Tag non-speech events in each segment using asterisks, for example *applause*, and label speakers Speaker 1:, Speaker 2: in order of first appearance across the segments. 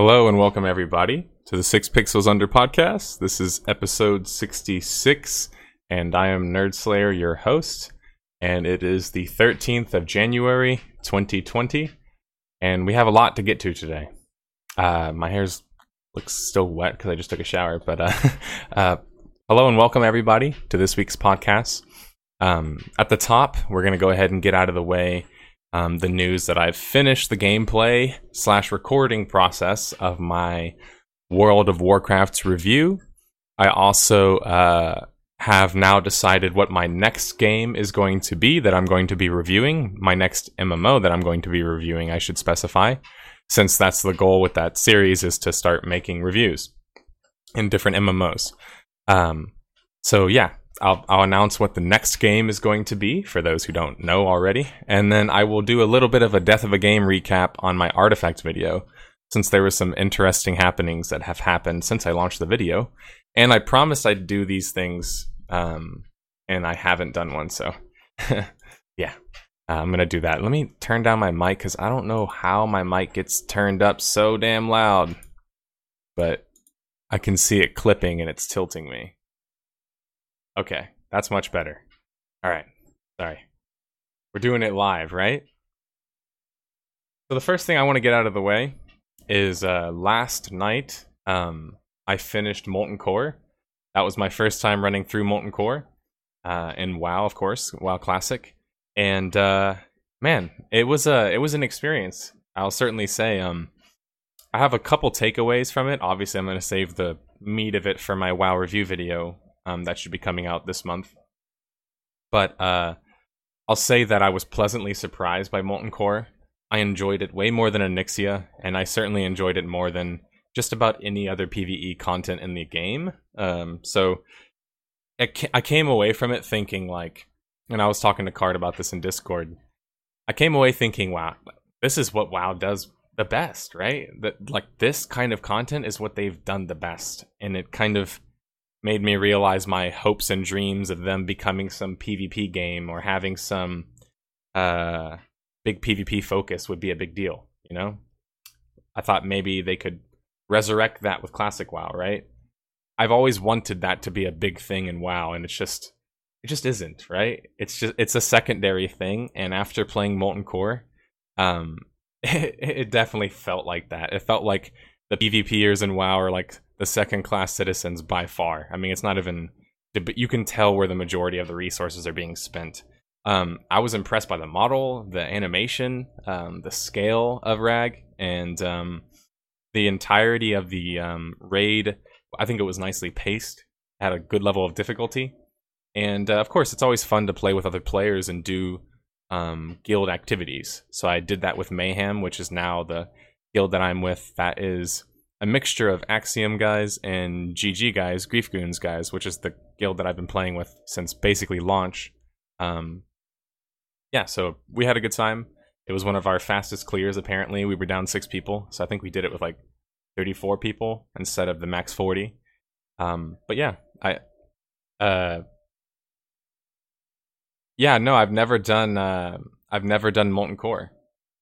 Speaker 1: Hello and welcome everybody to the Six Pixels Under podcast. This is episode 66, and I am Nerdslayer, your host. And it is the 13th of January, 2020, and we have a lot to get to today. Uh, my hair's looks still wet because I just took a shower, but uh, *laughs* uh, hello and welcome everybody to this week's podcast. Um, at the top, we're going to go ahead and get out of the way um, the news that I've finished the gameplay slash recording process of my World of Warcraft's review. I also uh, have now decided what my next game is going to be that I'm going to be reviewing. My next MMO that I'm going to be reviewing, I should specify, since that's the goal with that series is to start making reviews in different MMOs. Um, so yeah, I'll, I'll announce what the next game is going to be for those who don't know already, and then I will do a little bit of a death of a game recap on my artifact video, since there were some interesting happenings that have happened since I launched the video, and I promised I'd do these things, um, and I haven't done one, so *laughs* yeah, uh, I'm gonna do that. Let me turn down my mic because I don't know how my mic gets turned up so damn loud, but I can see it clipping and it's tilting me. Okay, that's much better. All right, sorry. We're doing it live, right? So the first thing I want to get out of the way is uh, last night um, I finished Molten Core. That was my first time running through Molten Core, uh, and WoW, of course, WoW Classic. And uh, man, it was a it was an experience. I'll certainly say. Um, I have a couple takeaways from it. Obviously, I'm going to save the meat of it for my WoW review video um, that should be coming out this month. But uh, I'll say that I was pleasantly surprised by Molten Core. I enjoyed it way more than Onyxia, and I certainly enjoyed it more than just about any other PVE content in the game. Um, so I came away from it thinking like, and I was talking to Card about this in Discord. I came away thinking, wow, this is what WoW does the best, right? That like this kind of content is what they've done the best, and it kind of made me realize my hopes and dreams of them becoming some PvP game or having some uh, big PvP focus would be a big deal. You know, I thought maybe they could resurrect that with Classic WoW, right? I've always wanted that to be a big thing in WoW, and it's just it just isn't, right? It's just it's a secondary thing, and after playing Molten Core, um, *laughs* it, it definitely felt like that. It felt like the PvPers in WoW are like the second class citizens by far. I mean, it's not even, but you can tell where the majority of the resources are being spent. Um, I was impressed by the model, the animation, um, the scale of Rag, and um, the entirety of the um, raid. I think it was nicely paced, had a good level of difficulty, and uh, of course, it's always fun to play with other players and do um, guild activities. So I did that with Mayhem, which is now the guild that I'm with. That is a mixture of Axiom guys and GG guys, Grief Goons guys, which is the guild that I've been playing with since basically launch. Um, yeah, so we had a good time. It was one of our fastest clears, apparently. We were down six people, so I think we did it with like 34 people instead of the max 40. Um, but yeah, I, uh, yeah, no, I've never done, uh, I've never done Molten Core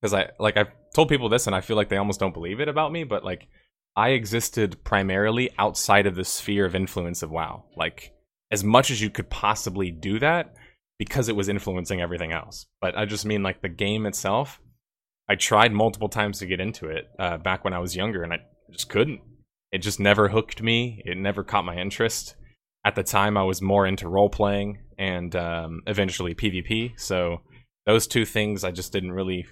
Speaker 1: because I like I've told people this and I feel like they almost don't believe it about me, but like I existed primarily outside of the sphere of influence of WoW. Like as much as you could possibly do that because it was influencing everything else. But I just mean like the game itself. I tried multiple times to get into it uh, back when I was younger, and I just couldn't. It just never hooked me. It never caught my interest. At the time, I was more into role playing and um, eventually PvP. So those two things I just didn't really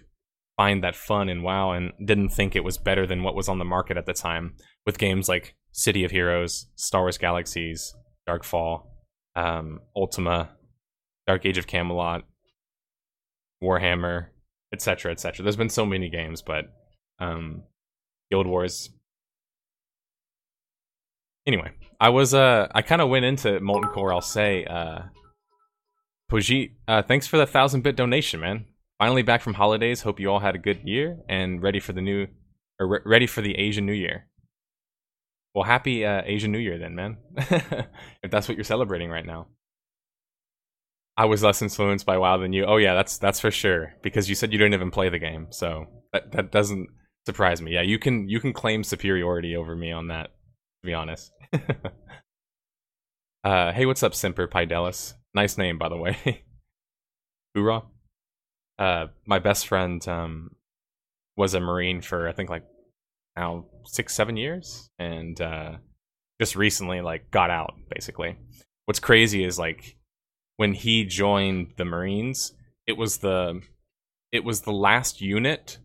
Speaker 1: find that fun in WoW and didn't think it was better than what was on the market at the time with games like City of Heroes, Star Wars Galaxies, Darkfall, um, Ultima, Dark Age of Camelot, Warhammer, etc., etc. There's been so many games, but um, Guild Wars. Anyway, I was uh, I kind of went into Molten Core. I'll say, uh, Pujit, uh, thanks for the thousand bit donation, man. Finally back from holidays. Hope you all had a good year and ready for the new, or re- ready for the Asian New Year. Well, happy uh, Asian New Year then, man. *laughs* if that's what you're celebrating right now. I was less influenced by WoW than you. Oh yeah, that's that's for sure. Because you said you didn't even play the game, so that that doesn't surprise me. Yeah, you can you can claim superiority over me on that. To be honest. *laughs* uh, hey, what's up, Semper Fidelis? Nice name, by the way. *laughs* Hoorah. Uh, my best friend um, was a Marine for I think like now six, seven years, and uh, just recently like got out. Basically, what's crazy is like when he joined the Marines, it was the it was the last unit.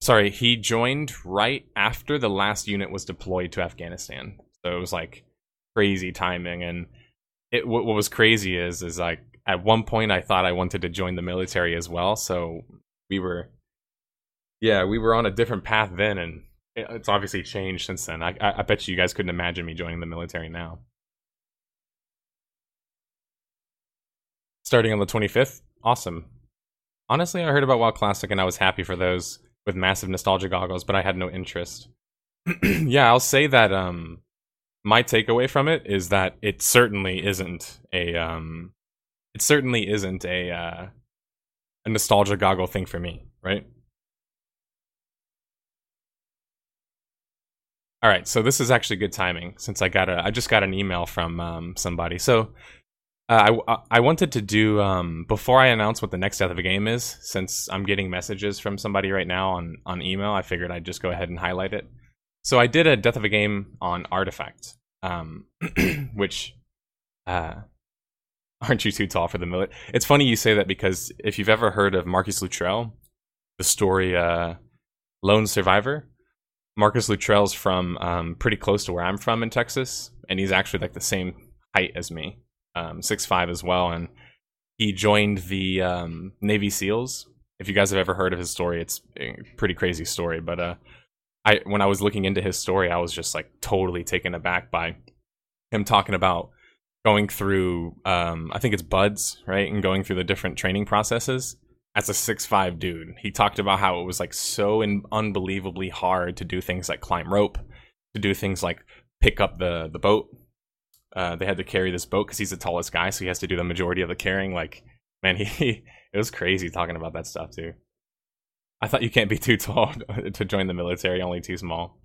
Speaker 1: Sorry, he joined right after the last unit was deployed to Afghanistan. So it was like crazy timing, and it what, what was crazy is is like at one point I thought I wanted to join the military as well. So we were, yeah, we were on a different path then, and it's obviously changed since then. I, I, bet you guys couldn't imagine me joining the military now. Starting on the 25th, awesome. Honestly, I heard about WoW Classic and I was happy for those with massive nostalgia goggles, but I had no interest. *clears throat* yeah, I'll say that um my takeaway from it is that it certainly isn't a um it certainly isn't a uh, a nostalgia goggle thing for me, right? All right, so this is actually good timing since I got a I just got an email from um, somebody. So uh, I I wanted to do um, before I announce what the next death of a game is, since I'm getting messages from somebody right now on on email. I figured I'd just go ahead and highlight it. So I did a death of a game on Artifact, um, *clears throat* which uh, *laughs* aren't you too tall for the millet? It's funny you say that because if you've ever heard of Marcus Luttrell, the story uh, Lone Survivor, Marcus Luttrell's from um, pretty close to where I'm from in Texas, and he's actually like the same height as me, um, six five as well, and he joined the um, Navy SEALs. If you guys have ever heard of his story, it's a pretty crazy story. But uh, I when I was looking into his story, I was just like totally taken aback by him talking about going through um, I think it's BUD/S, right? And going through the different training processes as a six five dude. He talked about how it was like so in- unbelievably hard to do things like climb rope, to do things like pick up the the boat. Uh, they had to carry this boat because he's the tallest guy, so he has to do the majority of the carrying. Like, man, he *laughs* it was crazy talking about that stuff too. I thought you can't be too tall *laughs* to join the military, only too small.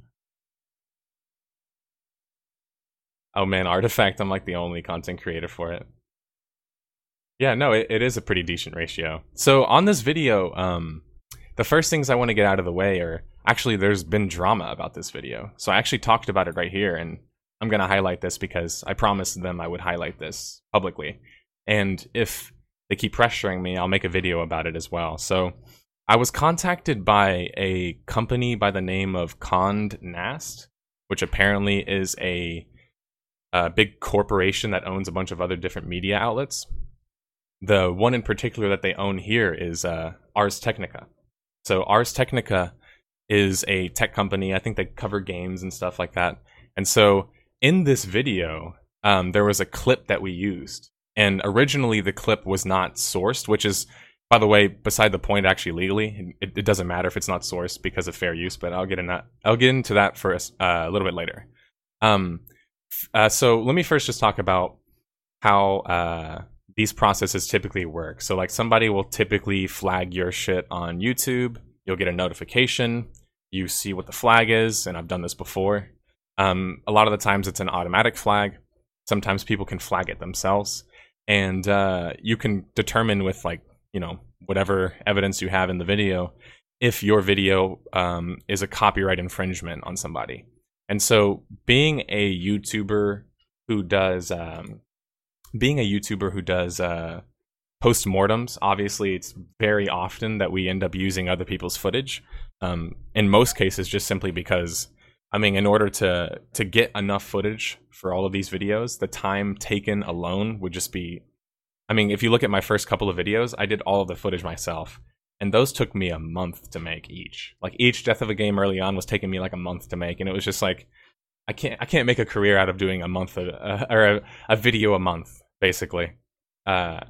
Speaker 1: Oh man, Artifact, I'm like the only content creator for it. Yeah, no, it, it is a pretty decent ratio. So on this video, um, the first things I want to get out of the way are actually there's been drama about this video. So I actually talked about it right here, and I'm gonna highlight this because I promised them I would highlight this publicly. And if they keep pressuring me, I'll make a video about it as well. So I was contacted by a company by the name of Condé Nast, which apparently is a a big corporation that owns a bunch of other different media outlets. The one in particular that they own here is uh, Ars Technica. So Ars Technica is a tech company. I think they cover games and stuff like that. And so in this video, um, there was a clip that we used, and originally the clip was not sourced, which is, by the way, beside the point. Actually, legally, it, it doesn't matter if it's not sourced because of fair use. But I'll get in that. I'll get into that for a, uh, a little bit later. Um, uh, so let me first just talk about how uh, these processes typically work. So like somebody will typically flag your shit on YouTube. You'll get a notification. You see what the flag is, and I've done this before. Um, a lot of the times it's an automatic flag. Sometimes people can flag it themselves, and uh, you can determine with like you know whatever evidence you have in the video if your video um, is a copyright infringement on somebody. And so being a YouTuber who does um, being a YouTuber who does uh, postmortems, obviously it's very often that we end up using other people's footage. Um, in most cases, just simply because I mean, in order to to get enough footage for all of these videos, the time taken alone would just be. I mean, if you look at my first couple of videos, I did all of the footage myself and those took me a month to make each. Like each death of a game early on was taking me like a month to make, and it was just like I can't I can't make a career out of doing a month of, uh, or a, a, video a month basically. Uh,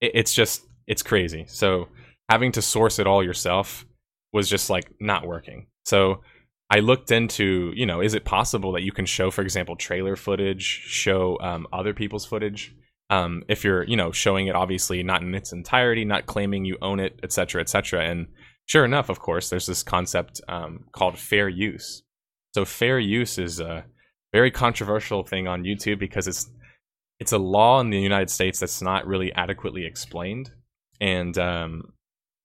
Speaker 1: it, it's just it's crazy. So having to source it all yourself was just like not working. So I looked into, you know, is it possible that you can show, for example, trailer footage, show um, other people's footage, um, if you're you know showing it obviously not in its entirety not claiming you own it etc etc and sure enough, of course, there's this concept um, called fair use. So fair use is a very controversial thing on YouTube because it's it's a law in the United States that's not really adequately explained. And um,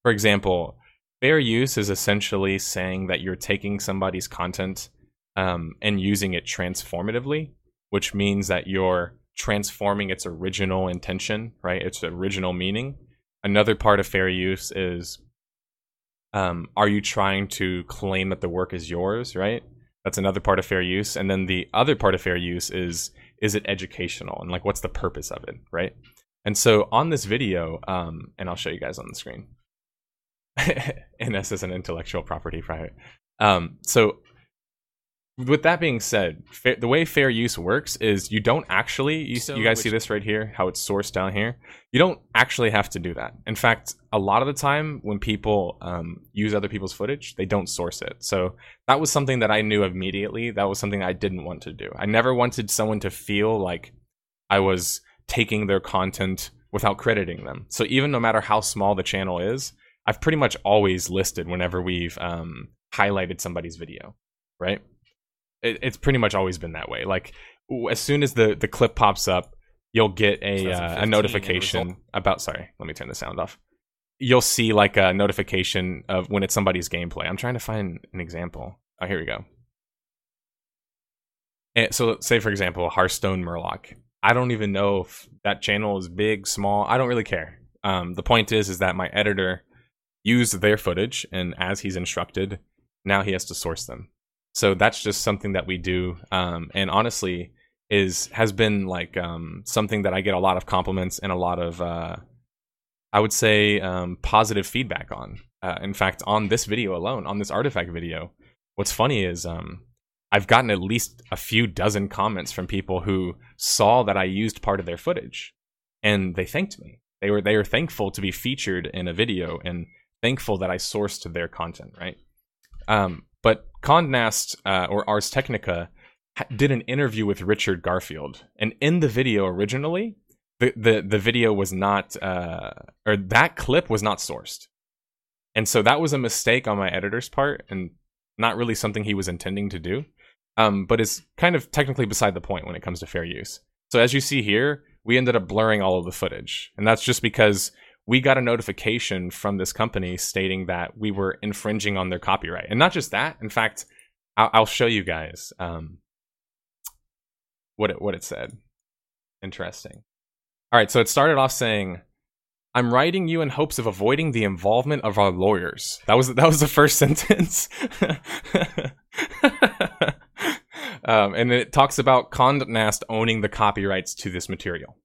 Speaker 1: for example, fair use is essentially saying that you're taking somebody's content um, and using it transformatively, which means that you're transforming its original intention, right? Its original meaning. Another part of fair use is um, are you trying to claim that the work is yours, right? That's another part of fair use. And then the other part of fair use is is it educational and like what's the purpose of it, right? And so on this video, um, and I'll show you guys on the screen. and this is an intellectual property right? Um, so with that being said, fa- the way fair use works is you don't actually you, so you guys which... see this right here how it's sourced down here. You don't actually have to do that. In fact, a lot of the time when people um, use other people's footage, they don't source it. So that was something that I knew immediately. That was something I didn't want to do. I never wanted someone to feel like I was taking their content without crediting them. So even no matter how small the channel is, I've pretty much always listed whenever we've um, highlighted somebody's video, right? It, it's pretty much always been that way. Like as soon as the the clip pops up, you'll get a uh, a notification about. Sorry, let me turn the sound off. You'll see like a notification of when it's somebody's gameplay. I'm trying to find an example. Oh, here we go. And eh, so, say for example, Hearthstone Murloc. I don't even know if that channel is big, small. I don't really care. Um, the point is, is that my editor used their footage, and as he's instructed, now he has to source them. So that's just something that we do. Um, and honestly, is has been like um, something that I get a lot of compliments and a lot of, uh, I would say, um, positive feedback on. Uh, in fact, on this video alone, on this artifact video, what's funny is um, I've gotten at least a few dozen comments from people who saw that I used part of their footage, and they thanked me. They were they were thankful to be featured in a video and thankful that I sourced their content. Right. Um, but Condé uh, or Ars Technica did an interview with Richard Garfield, and in the video originally, the the, the video was not uh, or that clip was not sourced, and so that was a mistake on my editor's part, and not really something he was intending to do. Um, but is kind of technically beside the point when it comes to fair use. So as you see here, we ended up blurring all of the footage, and that's just because we got a notification from this company stating that we were infringing on their copyright. And not just that, in fact, I'll, I'll show you guys um, what it what it said. Interesting. All right, so it started off saying, "I'm writing you in hopes of avoiding the involvement of our lawyers." That was that was the first *laughs* sentence. *laughs* um, and it talks about Condé Nast owning the copyrights to this material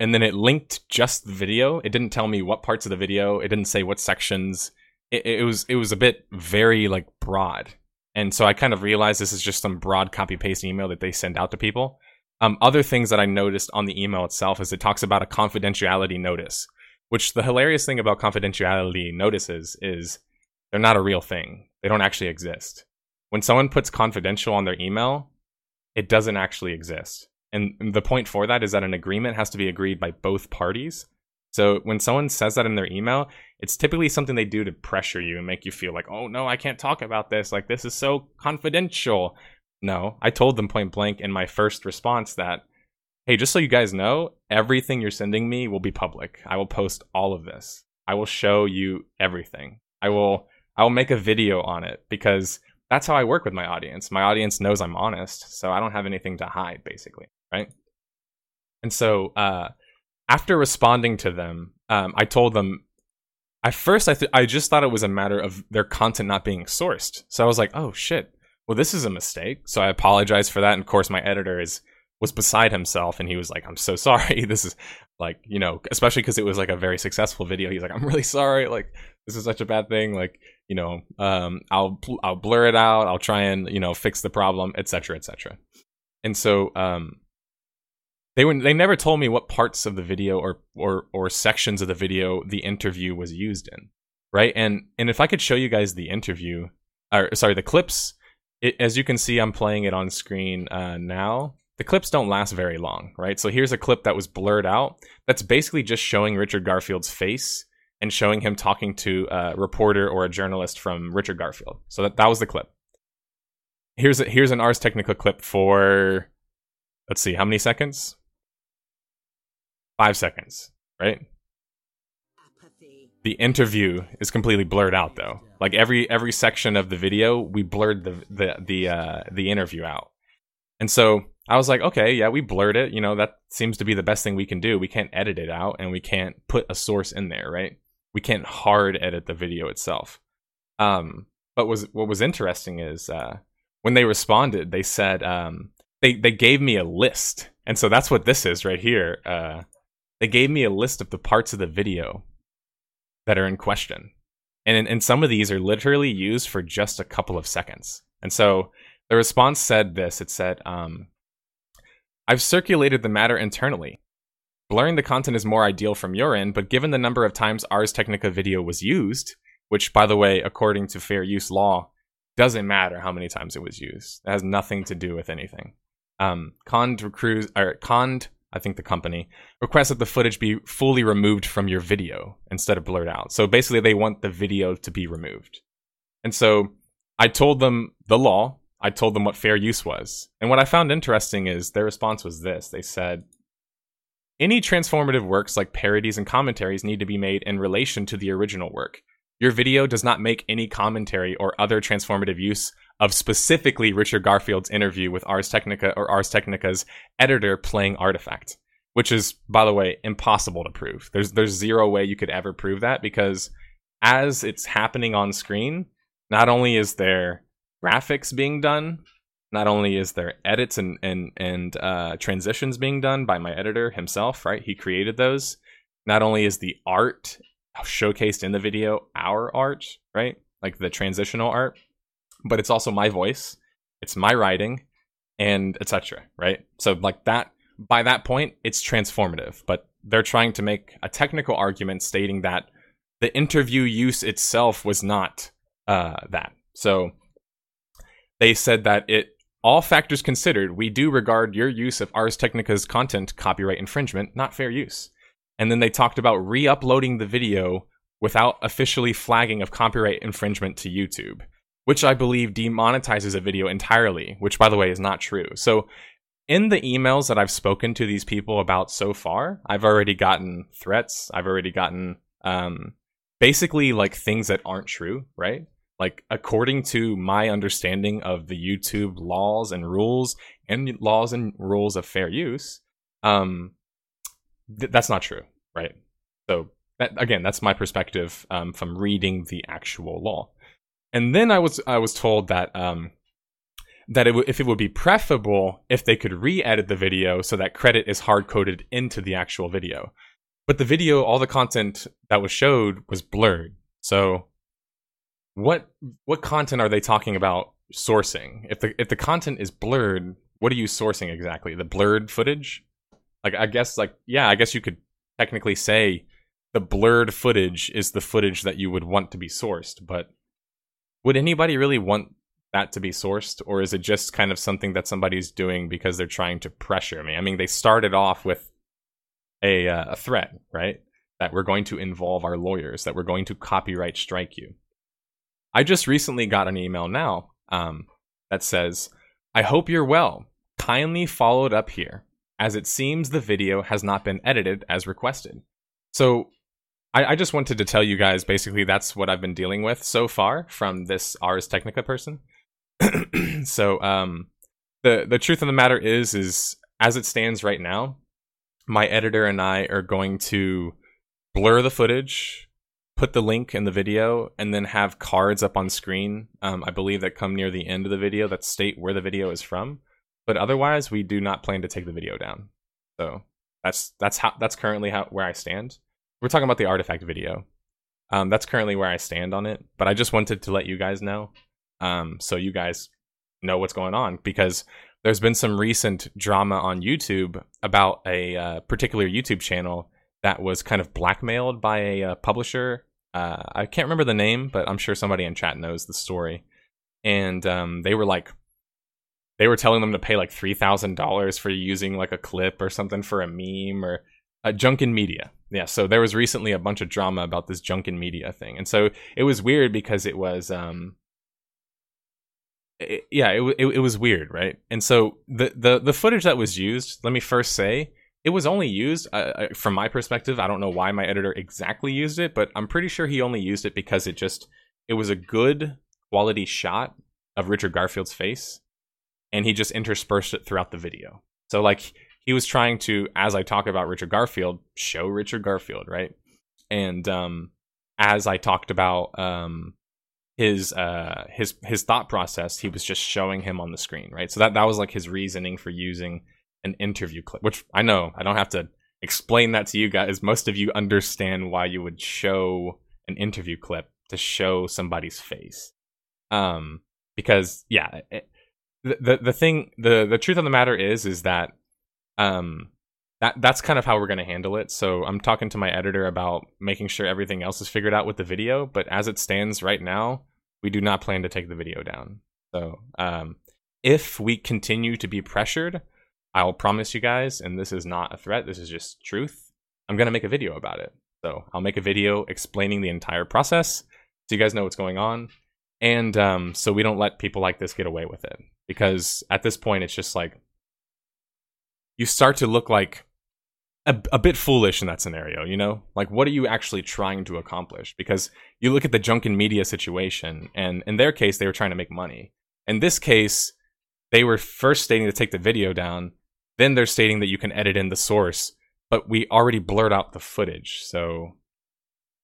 Speaker 1: and then it linked just the video. It didn't tell me what parts of the video. It didn't say what sections. It, it, was it was a bit very like broad, and so I kind of realized this is just some broad copy paste email that they send out to people. Um, other things that I noticed on the email itself is it talks about a confidentiality notice, which the hilarious thing about confidentiality notices is they're not a real thing. They don't actually exist. When someone puts confidential on their email, it doesn't actually exist. And the point for that is that an agreement has to be agreed by both parties. So when someone says that in their email, it's typically something they do to pressure you and make you feel like, oh no, I can't talk about this. Like this is so confidential. No, I told them point blank in my first response that, hey, just so you guys know, everything you're sending me will be public. I will post all of this. I will show you everything. I will I will make a video on it because that's how I work with my audience. My audience knows I'm honest, so I don't have anything to hide basically right? And so uh, after responding to them, um, I told them at first I th- I just thought it was a matter of their content not being sourced. So I was like, oh shit, well this is a mistake. So I apologized for that. And of course, my editor is was beside himself, and he was like, I'm so *laughs* sorry. This is like you know, especially because it was like a very successful video. He's like, I'm really sorry. Like this is such a bad thing. Like you know, um, I'll I'll blur it out. I'll try and you know fix the problem, etc. etc. And so um, they were they never told me what parts of the video or or or sections of the video the interview was used in right and and if i could show you guys the interview or sorry the clips it, as you can see i'm playing it on screen uh, now the clips don't last very long right so here's a clip that was blurred out that's basically just showing richard garfield's face and showing him talking to a reporter or a journalist from Richard Garfield. So that, that was the clip. Here's a, here's an Ars Technica clip for let's see how many seconds. Five seconds, right? The interview is completely blurred out though. Like every every section of the video, we blurred the the the uh, the interview out, and so I was like, okay, yeah, we blurred it. You know, that seems to be the best thing we can do. We can't edit it out, and we can't put a source in there, right? We can't hard edit the video itself. Um, but was what was interesting is uh, when they responded, they said um, they they gave me a list, and so that's what this is right here. Uh, they gave me a list of the parts of the video that are in question, and and some of these are literally used for just a couple of seconds. And so the response said this: it said, um, "I've circulated the matter internally." Blurring the content is more ideal from your end, but given the number of times Ars Technica video was used, which, by the way, according to fair use law, doesn't matter how many times it was used. It has nothing to do with anything. Um, Condé recruits or Condé, I think the company requests that the footage be fully removed from your video instead of blurred out. So basically, they want the video to be removed. And so I told them the law. I told them what fair use was. And what I found interesting is their response was this. They said, any transformative works like parodies and commentaries need to be made in relation to the original work. Your video does not make any commentary or other transformative use of specifically Richard Garfield's interview with Ars Technica or Ars Technica's editor playing Artifact, which is, by the way, impossible to prove. There's there's zero way you could ever prove that because as it's happening on screen, not only is there graphics being done, not only is there edits and and and uh, transitions being done by my editor himself, right? He created those. Not only is the art showcased in the video our art, right? Like the transitional art, but it's also my voice, it's my writing, and etc. Right? So like that by that point, it's transformative. But they're trying to make a technical argument stating that the interview use itself was not uh, that. So they said that it all factors considered, we do regard your use of Ars Technica's content copyright infringement, not fair use and then they talked about re-uploading the video without officially flagging of copyright infringement to YouTube, which I believe demonetizes a video entirely, which by the way is not true. So in the emails that I've spoken to these people about so far, I've already gotten threats. I've already gotten um, basically like things that aren't true, right? Like according to my understanding of the YouTube laws and rules and laws and rules of fair use, um, th- that's not true, right? So that, again, that's my perspective um, from reading the actual law. And then I was I was told that um, that it w- if it would be preferable if they could re-edit the video so that credit is hard coded into the actual video. But the video, all the content that was showed was blurred. So what what content are they talking about sourcing? If the if the content is blurred, what are you sourcing exactly? The blurred footage? Like I guess like yeah, I guess you could technically say the blurred footage is the footage that you would want to be sourced, but would anybody really want that to be sourced or is it just kind of something that somebody's doing because they're trying to pressure me? I mean, they started off with a uh, a threat, right? That we're going to involve our lawyers, that we're going to copyright strike you. I just recently got an email now um, that says, I hope you're well. Kindly followed up here as it seems the video has not been edited as requested. So I, I, just wanted to tell you guys basically that's what I've been dealing with so far from this Ars Technica person. *clears throat* so um, the the truth of the matter is is as it stands right now, my editor and I are going to blur the footage, put the link in the video, and then have cards up on screen. Um, I believe that come near the end of the video that state where the video is from. But otherwise, we do not plan to take the video down. So that's that's how that's currently how where I stand. We're talking about the artifact video. Um, that's currently where I stand on it. But I just wanted to let you guys know, um, so you guys know what's going on because there's been some recent drama on YouTube about a uh, particular YouTube channel that was kind of blackmailed by a uh, publisher. Uh, I can't remember the name, but I'm sure somebody in chat knows the story. And um, they were like they were telling them to pay like three thousand dollars for using like a clip or something for a meme or uh, Jukin Media. Yeah, so there was recently a bunch of drama about this Jukin Media thing, and so it was weird because it was, um, it, yeah, it, it it was weird, right? And so the the the footage that was used, let me first say, it was only used uh, uh, from my perspective. I don't know why my editor exactly used it, but I'm pretty sure he only used it because it just it was a good quality shot of Richard Garfield's face, and he just interspersed it throughout the video. So like he was trying to, as I talk about Richard Garfield, show Richard Garfield, right? And um, as I talked about um, his uh, his his thought process, he was just showing him on the screen, right? So that that was like his reasoning for using an interview clip, which I know I don't have to explain that to you guys. Most of you understand why you would show an interview clip to show somebody's face. Um, because yeah, it, the, the thing the the truth of the matter is is that um that that's kind of how we're going to handle it. So I'm talking to my editor about making sure everything else is figured out with the video, but as it stands right now, we do not plan to take the video down. So um if we continue to be pressured, I'll promise you guys, and this is not a threat, this is just truth. I'm going to make a video about it. So I'll make a video explaining the entire process so you guys know what's going on. And um, so we don't let people like this get away with it. Because at this point, it's just like you start to look like a, a bit foolish in that scenario, you know? Like, what are you actually trying to accomplish? Because you look at the Jukin Media situation, and in their case, they were trying to make money. In this case, they were first stating to take the video down, then they're stating that you can edit in the source, but we already blurred out the footage. So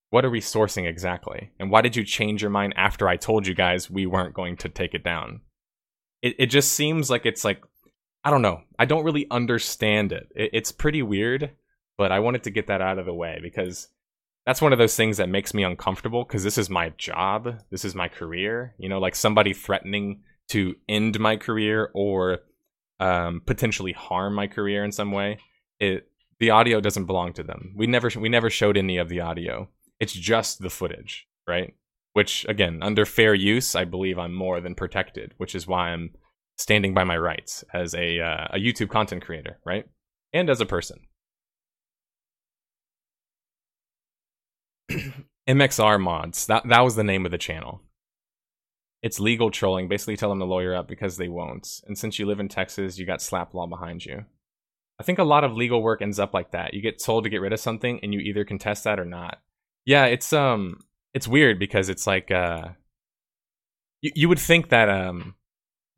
Speaker 1: what are we sourcing exactly? And why did you change your mind after I told you guys we weren't going to take it down? It it just seems like it's like I don't know. I don't really understand it. it it's pretty weird, but I wanted to get that out of the way because that's one of those things that makes me uncomfortable because this is my job. This is my career. You know, like somebody threatening to end my career or um, potentially harm my career in some way, it the audio doesn't belong to them. We never we never showed any of the audio. It's just the footage, right? Which again, under fair use, I believe I'm more than protected, which is why I'm standing by my rights as a uh, a YouTube content creator, right? And as a person. *clears throat* MXR mods. That that was the name of the channel. It's legal trolling. Basically, tell them to lawyer up because they won't. And since you live in Texas, you got SLAPP law behind you. I think a lot of legal work ends up like that. You get told to get rid of something, and you either contest that or not. Yeah, it's um, it's weird because it's like uh, you you would think that um,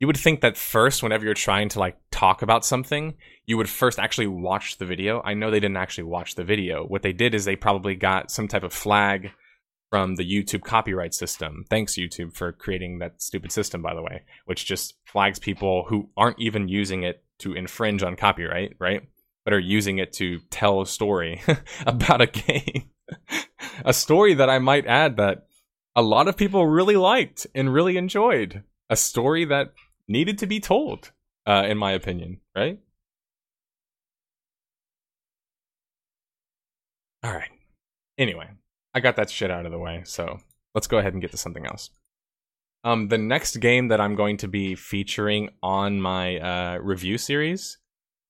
Speaker 1: you would think that first, whenever you're trying to like talk about something, you would first actually watch the video. I know they didn't actually watch the video. What they did is they probably got some type of flag from the YouTube copyright system. Thanks, YouTube, for creating that stupid system, by the way, which just flags people who aren't even using it to infringe on copyright, right? But are using it to tell a story *laughs* about a game. *laughs* a story that I might add that a lot of people really liked and really enjoyed. A story that needed to be told, uh, in my opinion, right? All right. Anyway, I got that shit out of the way, so let's go ahead and get to something else. Um, the next game that I'm going to be featuring on my uh, review series,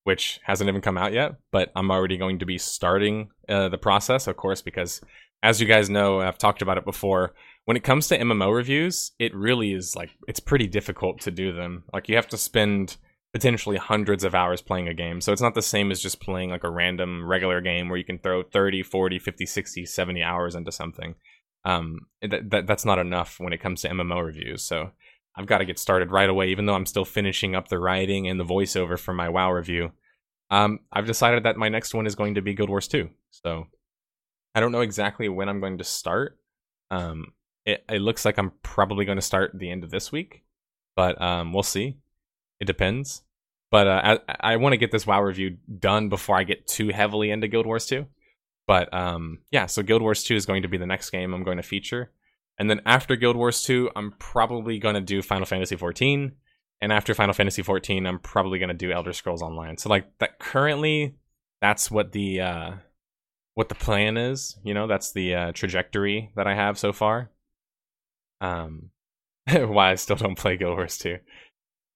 Speaker 1: which hasn't even come out yet, but I'm already going to be starting uh, the process, of course, because as you guys know, I've talked about it before. When it comes to MMO reviews, it really is like it's pretty difficult to do them. Like you have to spend potentially hundreds of hours playing a game. So it's not the same as just playing like a random regular game where you can throw 30, 40, 50, 60, 70 hours into something. Um, that, that that's not enough when it comes to MMO reviews. So I've got to get started right away, even though I'm still finishing up the writing and the voiceover for my WoW review. Um, I've decided that my next one is going to be Guild Wars 2. So I don't know exactly when I'm going to start. Um, it, it looks like I'm probably going to start the end of this week, but um, we'll see. It depends. But uh, I, I want to get this WoW review done before I get too heavily into Guild Wars 2. But um, yeah, so Guild Wars 2 is going to be the next game I'm going to feature. And then after Guild Wars 2, I'm probably going to do Final Fantasy 14. And after Final Fantasy 14, I'm probably going to do Elder Scrolls Online. So like that currently that's what the uh what the plan is, you know, that's the uh, trajectory that I have so far. Um *laughs* why I still don't play Guild Wars 2.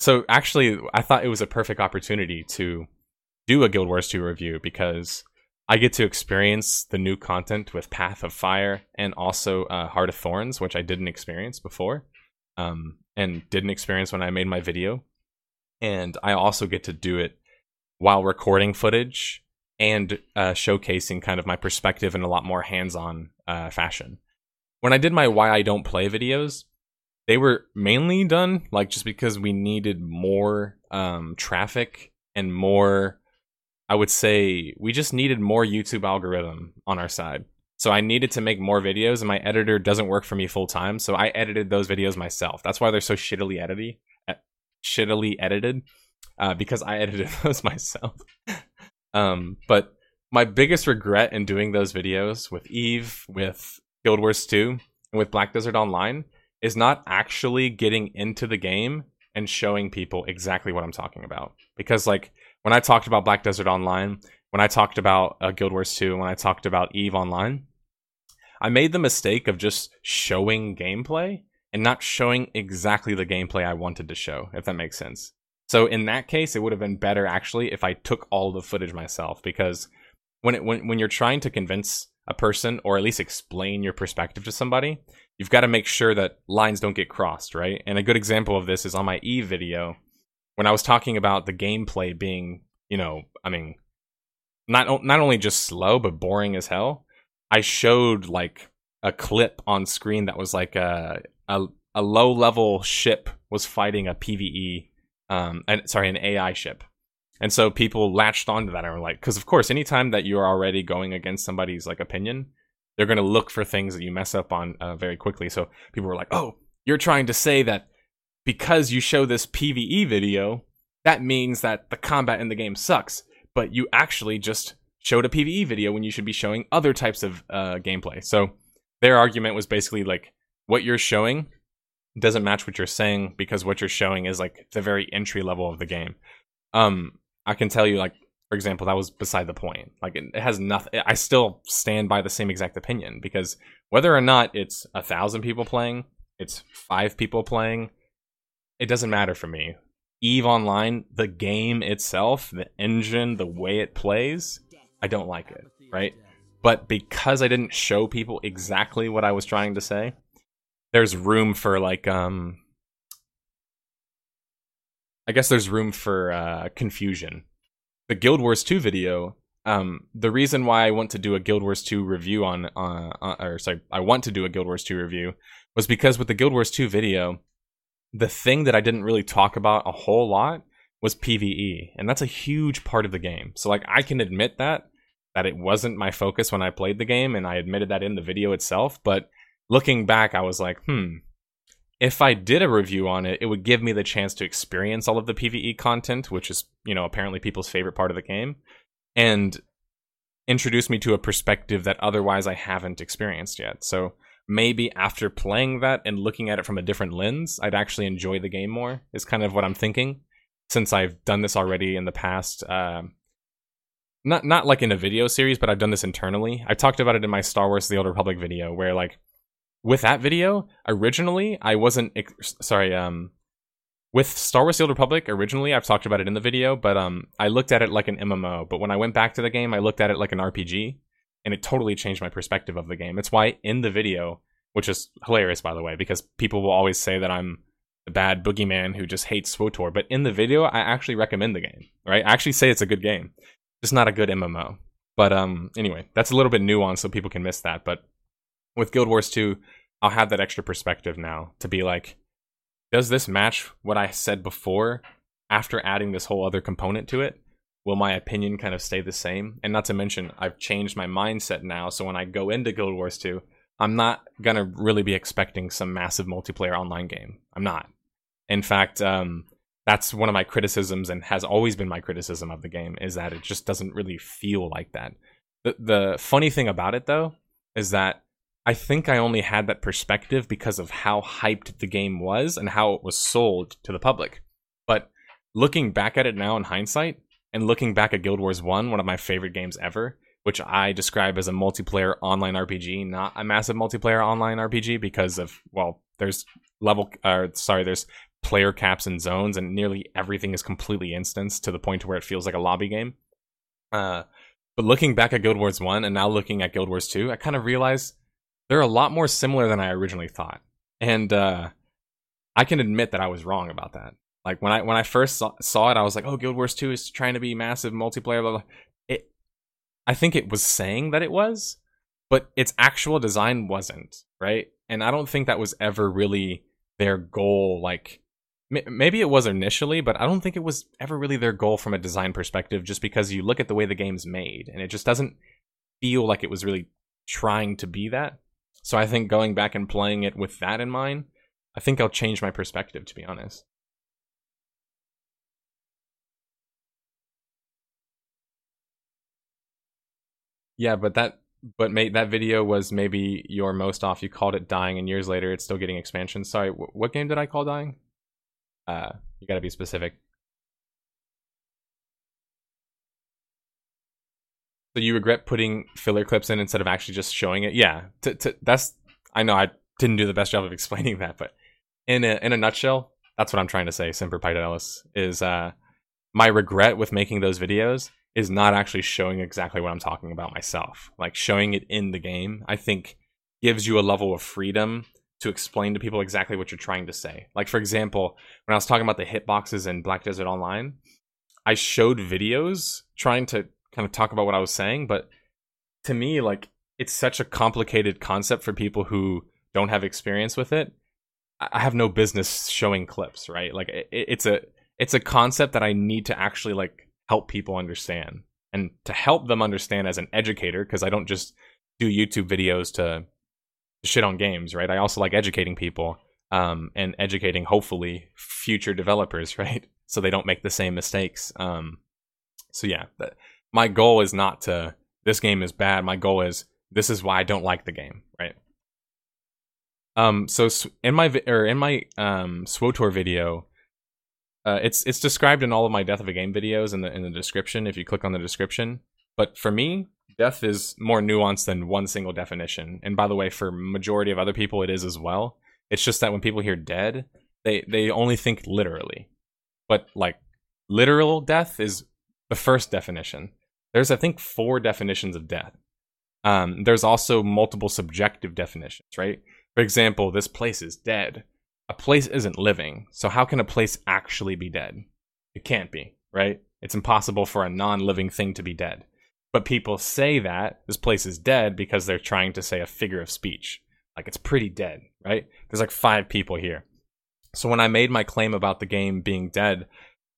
Speaker 1: So actually, I thought it was a perfect opportunity to do a Guild Wars 2 review because I get to experience the new content with Path of Fire and also uh, Heart of Thorns, which I didn't experience before, um, and didn't experience when I made my video. And I also get to do it while recording footage and uh, showcasing kind of my perspective in a lot more hands-on uh, fashion. When I did my why I don't play videos, they were mainly done like just because we needed more um, traffic and more I would say we just needed more YouTube algorithm on our side. So I needed to make more videos and my editor doesn't work for me full time, so I edited those videos myself. That's why they're so shittily edited. Shittily edited uh, because I *laughs* edited those myself. *laughs* um, but my biggest regret in doing those videos with Eve, with Guild Wars 2, and with Black Desert Online is not actually getting into the game and showing people exactly what I'm talking about. Because like when I talked about Black Desert Online, when I talked about uh, Guild Wars 2, when I talked about Eve Online, I made the mistake of just showing gameplay and not showing exactly the gameplay I wanted to show, if that makes sense. So in that case, it would have been better actually if I took all the footage myself because when it when when you're trying to convince a person or at least explain your perspective to somebody, you've got to make sure that lines don't get crossed, right? And a good example of this is on my E video when I was talking about the gameplay being, you know, I mean, not not only just slow but boring as hell. I showed like a clip on screen that was like a a, a low level ship was fighting a PVE, um, and sorry, an AI ship. And so people latched onto that and were like, because of course, anytime that you're already going against somebody's like opinion, they're going to look for things that you mess up on uh, very quickly. So people were like, oh, you're trying to say that because you show this PVE video, that means that the combat in the game sucks. But you actually just showed a PVE video when you should be showing other types of uh, gameplay. So their argument was basically like, what you're showing doesn't match what you're saying because what you're showing is like the very entry level of the game. Um, I can tell you, like, for example, that was beside the point. Like, it, it has nothing. I still stand by the same exact opinion because whether or not it's a thousand people playing, it's five people playing, it doesn't matter for me. Eve Online, the game itself, the engine, the way it plays, I don't like it, right? But because I didn't show people exactly what I was trying to say, there's room for like um I guess there's room for uh confusion. The Guild Wars 2 video, um the reason why I want to do a Guild Wars 2 review on uh, uh or sorry, I want to do a Guild Wars 2 review was because with the Guild Wars 2 video, the thing that I didn't really talk about a whole lot was PvE, and that's a huge part of the game. So like I can admit that that it wasn't my focus when I played the game, and I admitted that in the video itself. But looking back, I was like, hmm, if I did a review on it, it would give me the chance to experience all of the PvE content, which is you know apparently people's favorite part of the game, and introduce me to a perspective that otherwise I haven't experienced yet. So maybe after playing that and looking at it from a different lens, I'd actually enjoy the game more. Is kind of what I'm thinking since I've done this already in the past. Uh, not not like in a video series, but I've done this internally. I talked about it in my Star Wars: The Old Republic video, where like with that video originally, I wasn't ex- sorry. Um, with Star Wars: The Old Republic originally, I've talked about it in the video, but um, I looked at it like an MMO. But when I went back to the game, I looked at it like an RPG and it totally changed my perspective of the game. It's why in the video, which is hilarious by the way, because people will always say that I'm the bad boogeyman who just hates SWTOR, but in the video, I actually recommend the game. Right? I actually say it's a good game. It's not a good MMO. But um, anyway, that's a little bit nuanced, so people can miss that. But with Guild Wars 2, I'll have that extra perspective now to be like, does this match what I said before after adding this whole other component to it? will my opinion kind of stay the same? And not to mention, I've changed my mindset now. So when I go into Guild Wars 2, I'm not gonna really be expecting some massive multiplayer online game. I'm not. In fact, um, that's one of my criticisms, and has always been my criticism of the game, is that it just doesn't really feel like that. The the funny thing about it though is that I think I only had that perspective because of how hyped the game was and how it was sold to the public. But looking back at it now in hindsight, and looking back at Guild Wars 1, one of my favorite games ever, which I describe as a multiplayer online RPG, not a massive multiplayer online RPG because of, well, there's level, uh, sorry, there's player caps and zones, and nearly everything is completely instanced to the point to where it feels like a lobby game. Uh, But looking back at Guild Wars 1 and now looking at Guild Wars 2, I kind of realized they're a lot more similar than I originally thought. And uh, I can admit that I was wrong about that. Like when I when I first saw, saw it, I was like, "Oh, Guild Wars 2 is trying to be massive multiplayer." Blah, blah. It, I think it was saying that it was, but its actual design wasn't right. And I don't think that was ever really their goal. Like maybe it was initially, but I don't think it was ever really their goal from a design perspective. Just because you look at the way the game's made, and it just doesn't feel like it was really trying to be that. So I think going back and playing it with that in mind, I think I'll change my perspective. To be honest. Yeah, but that but mate, that video was maybe your most off. You called it dying, and years later, it's still getting expansions. Sorry, what game did I call dying? Uh, you got to be specific. So you regret putting filler clips in instead of actually just showing it? Yeah, to, to, that's. I know I didn't do the best job of explaining that, but in a, in a nutshell, that's what I'm trying to say. Semper Fidelis is uh, my regret with making those videos is not actually showing exactly what I'm talking about myself. Like showing it in the game, I think gives you a level of freedom to explain to people exactly what you're trying to say. Like for example, when I was talking about the hitboxes in Black Desert Online, I showed videos trying to kind of talk about what I was saying, but to me like it's such a complicated concept for people who don't have experience with it. I have no business showing clips, right? Like it, it's a it's a concept that I need to actually like help people understand and to help them understand as an educator because I don't just do YouTube videos to shit on games, right? I also like educating people um, and educating hopefully future developers, *laughs* right? So they don't make the same mistakes. Um, so yeah, my goal is not to this game is bad. My goal is this is why I don't like the game, right? Um, so in my or in my um SWTOR video, uh, it's it's described in all of my death of a game videos in the in the description. If you click on the description, but for me, death is more nuanced than one single definition. And by the way, for majority of other people, it is as well. It's just that when people hear dead, they they only think literally. But like literal death is the first definition. There's I think four definitions of death. Um, there's also multiple subjective definitions, right? For example, this place is dead. A place isn't living, so how can a place actually be dead? It can't be, right? It's impossible for a non-living thing to be dead. But people say that this place is dead because they're trying to say a figure of speech. Like it's pretty dead, right? There's like five people here. So when I made my claim about the game being dead,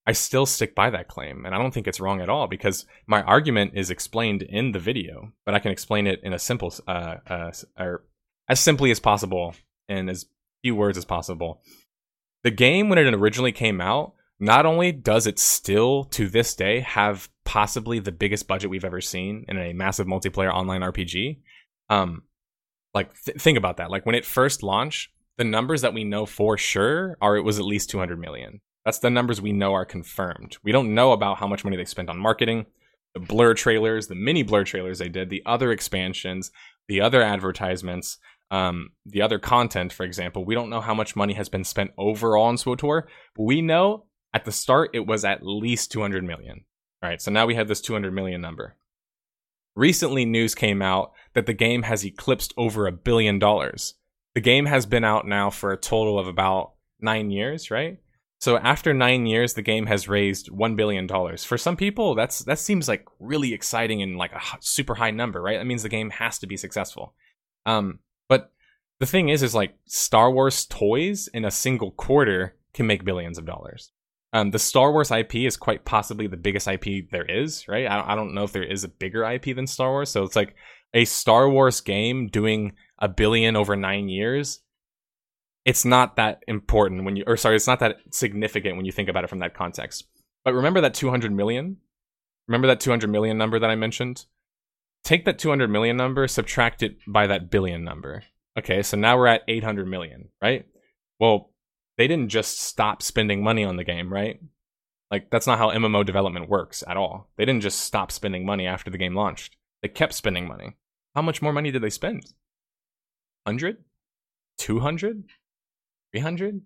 Speaker 1: I still stick by that claim. And I don't think it's wrong at all because my argument is explained in the video, but I can explain it in a simple, uh, uh, or as simply as possible in as few words as possible. The game, when it originally came out, not only does it still to this day have possibly the biggest budget we've ever seen in a massive multiplayer online RPG, um, like th- think about that. Like when it first launched, the numbers that we know for sure are it was at least 200 million. That's the numbers we know are confirmed. We don't know about how much money they spent on marketing, the blur trailers, the mini blur trailers they did, the other expansions, the other advertisements, um, the other content, for example. We don't know how much money has been spent overall on SWTOR, but we know at the start, it was at least 200 million. All right, so now we have this 200 million number. Recently, news came out that the game has eclipsed over a billion dollars. The game has been out now for a total of about nine years, right? So after nine years, the game has raised one billion dollars. For some people, that's that seems like really exciting and like a super high number, right? That means the game has to be successful. Um, but the thing is, is like Star Wars toys in a single quarter can make billions of dollars. Um, the Star Wars IP is quite possibly the biggest IP there is, right? I, I don't know if there is a bigger IP than Star Wars. So it's like a Star Wars game doing a billion over nine years. It's not that important when you, or sorry, it's not that significant when you think about it from that context. But remember that 200 million? Remember that 200 million number that I mentioned? Take that 200 million number, subtract it by that billion number. Okay, so now we're at 800 million, right? Well, they didn't just stop spending money on the game, right? Like that's not how MMO development works at all. They didn't just stop spending money after the game launched. They kept spending money. How much more money did they spend? 100? 200? 300?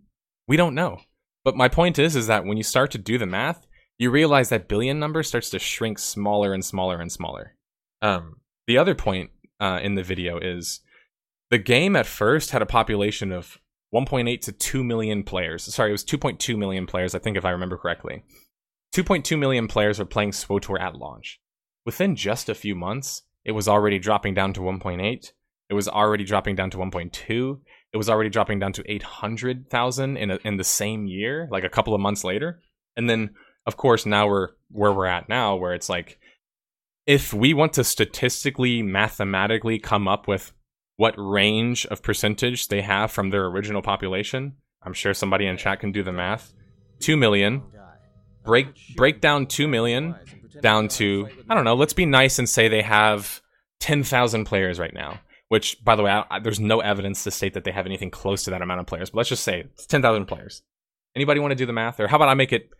Speaker 1: We don't know. But my point is is that when you start to do the math, you realize that billion number starts to shrink smaller and smaller and smaller. Um, the other point uh, in the video is the game at first had a population of 1.8 to 2 million players. Sorry, it was 2.2 million players, I think, if I remember correctly. 2.2 million players were playing SWTOR at launch. Within just a few months, it was already dropping down to 1.8. It was already dropping down to 1.2. It was already dropping down to 800,000 in in the same year, like a couple of months later. And then, of course, now we're where we're at now, where it's like, if we want to statistically, mathematically come up with what range of percentage they have from their original population. I'm sure somebody in chat can do the math. 2 million. Break break down 2 million down to I don't know, let's be nice and say they have 10,000 players right now. Which by the way, I, I, there's no evidence to state that they have anything close to that amount of players, but let's just say it's 10,000 players. Anybody want to do the math or how about I make it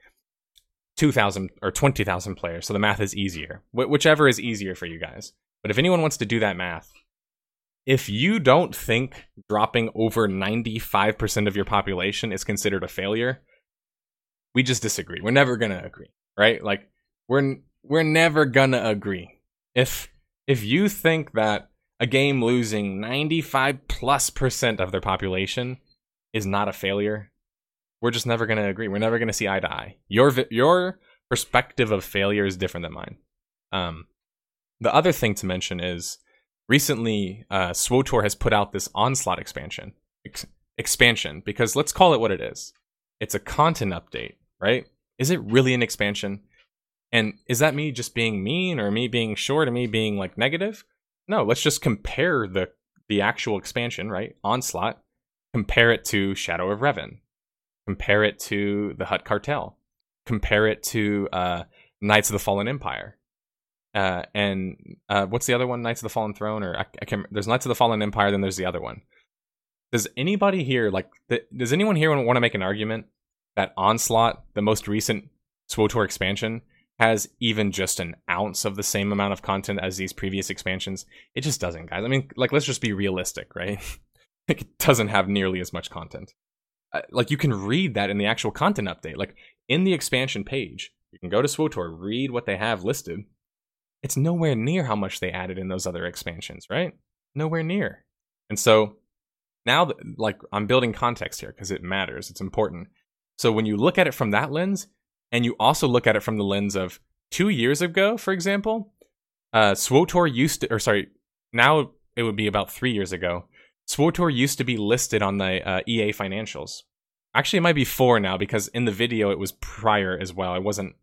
Speaker 1: 2,000 or 20,000 players so the math is easier. Wh- whichever is easier for you guys. But if anyone wants to do that math, if you don't think dropping over 95% of your population is considered a failure, we just disagree. We're never going to agree, right? Like we're we're never going to agree. If if you think that a game losing 95 plus percent of their population is not a failure, we're just never going to agree. We're never going to see eye to eye. Your your perspective of failure is different than mine. Um, the other thing to mention is recently uh, SWTOR has put out this Onslaught expansion. Ex- expansion, because let's call it what it is. It's a content update, right? Is it really an expansion? And is that me just being mean or me being short or me being like negative? No, let's just compare the the actual expansion, right? Onslaught. Compare it to Shadow of Revan. Compare it to the Hutt Cartel. Compare it to uh, Knights of the Fallen Empire. Uh, and uh, what's the other one? Knights of the Fallen Throne, or I, I can There's Knights of the Fallen Empire. Then there's the other one. Does anybody here like? Th- does anyone here want to make an argument that Onslaught, the most recent SWTOR expansion, has even just an ounce of the same amount of content as these previous expansions? It just doesn't, guys. I mean, like, let's just be realistic, right? *laughs* it doesn't have nearly as much content. Uh, like, you can read that in the actual content update. Like, in the expansion page, you can go to SWTOR, read what they have listed it's nowhere near how much they added in those other expansions, right? Nowhere near. And so now, like, I'm building context here because it matters. It's important. So when you look at it from that lens, and you also look at it from the lens of two years ago, for example, uh, SWTOR used to, or sorry, now it would be about three years ago. SWTOR used to be listed on the uh, EA financials. Actually, it might be four now because in the video it was prior as well. It wasn't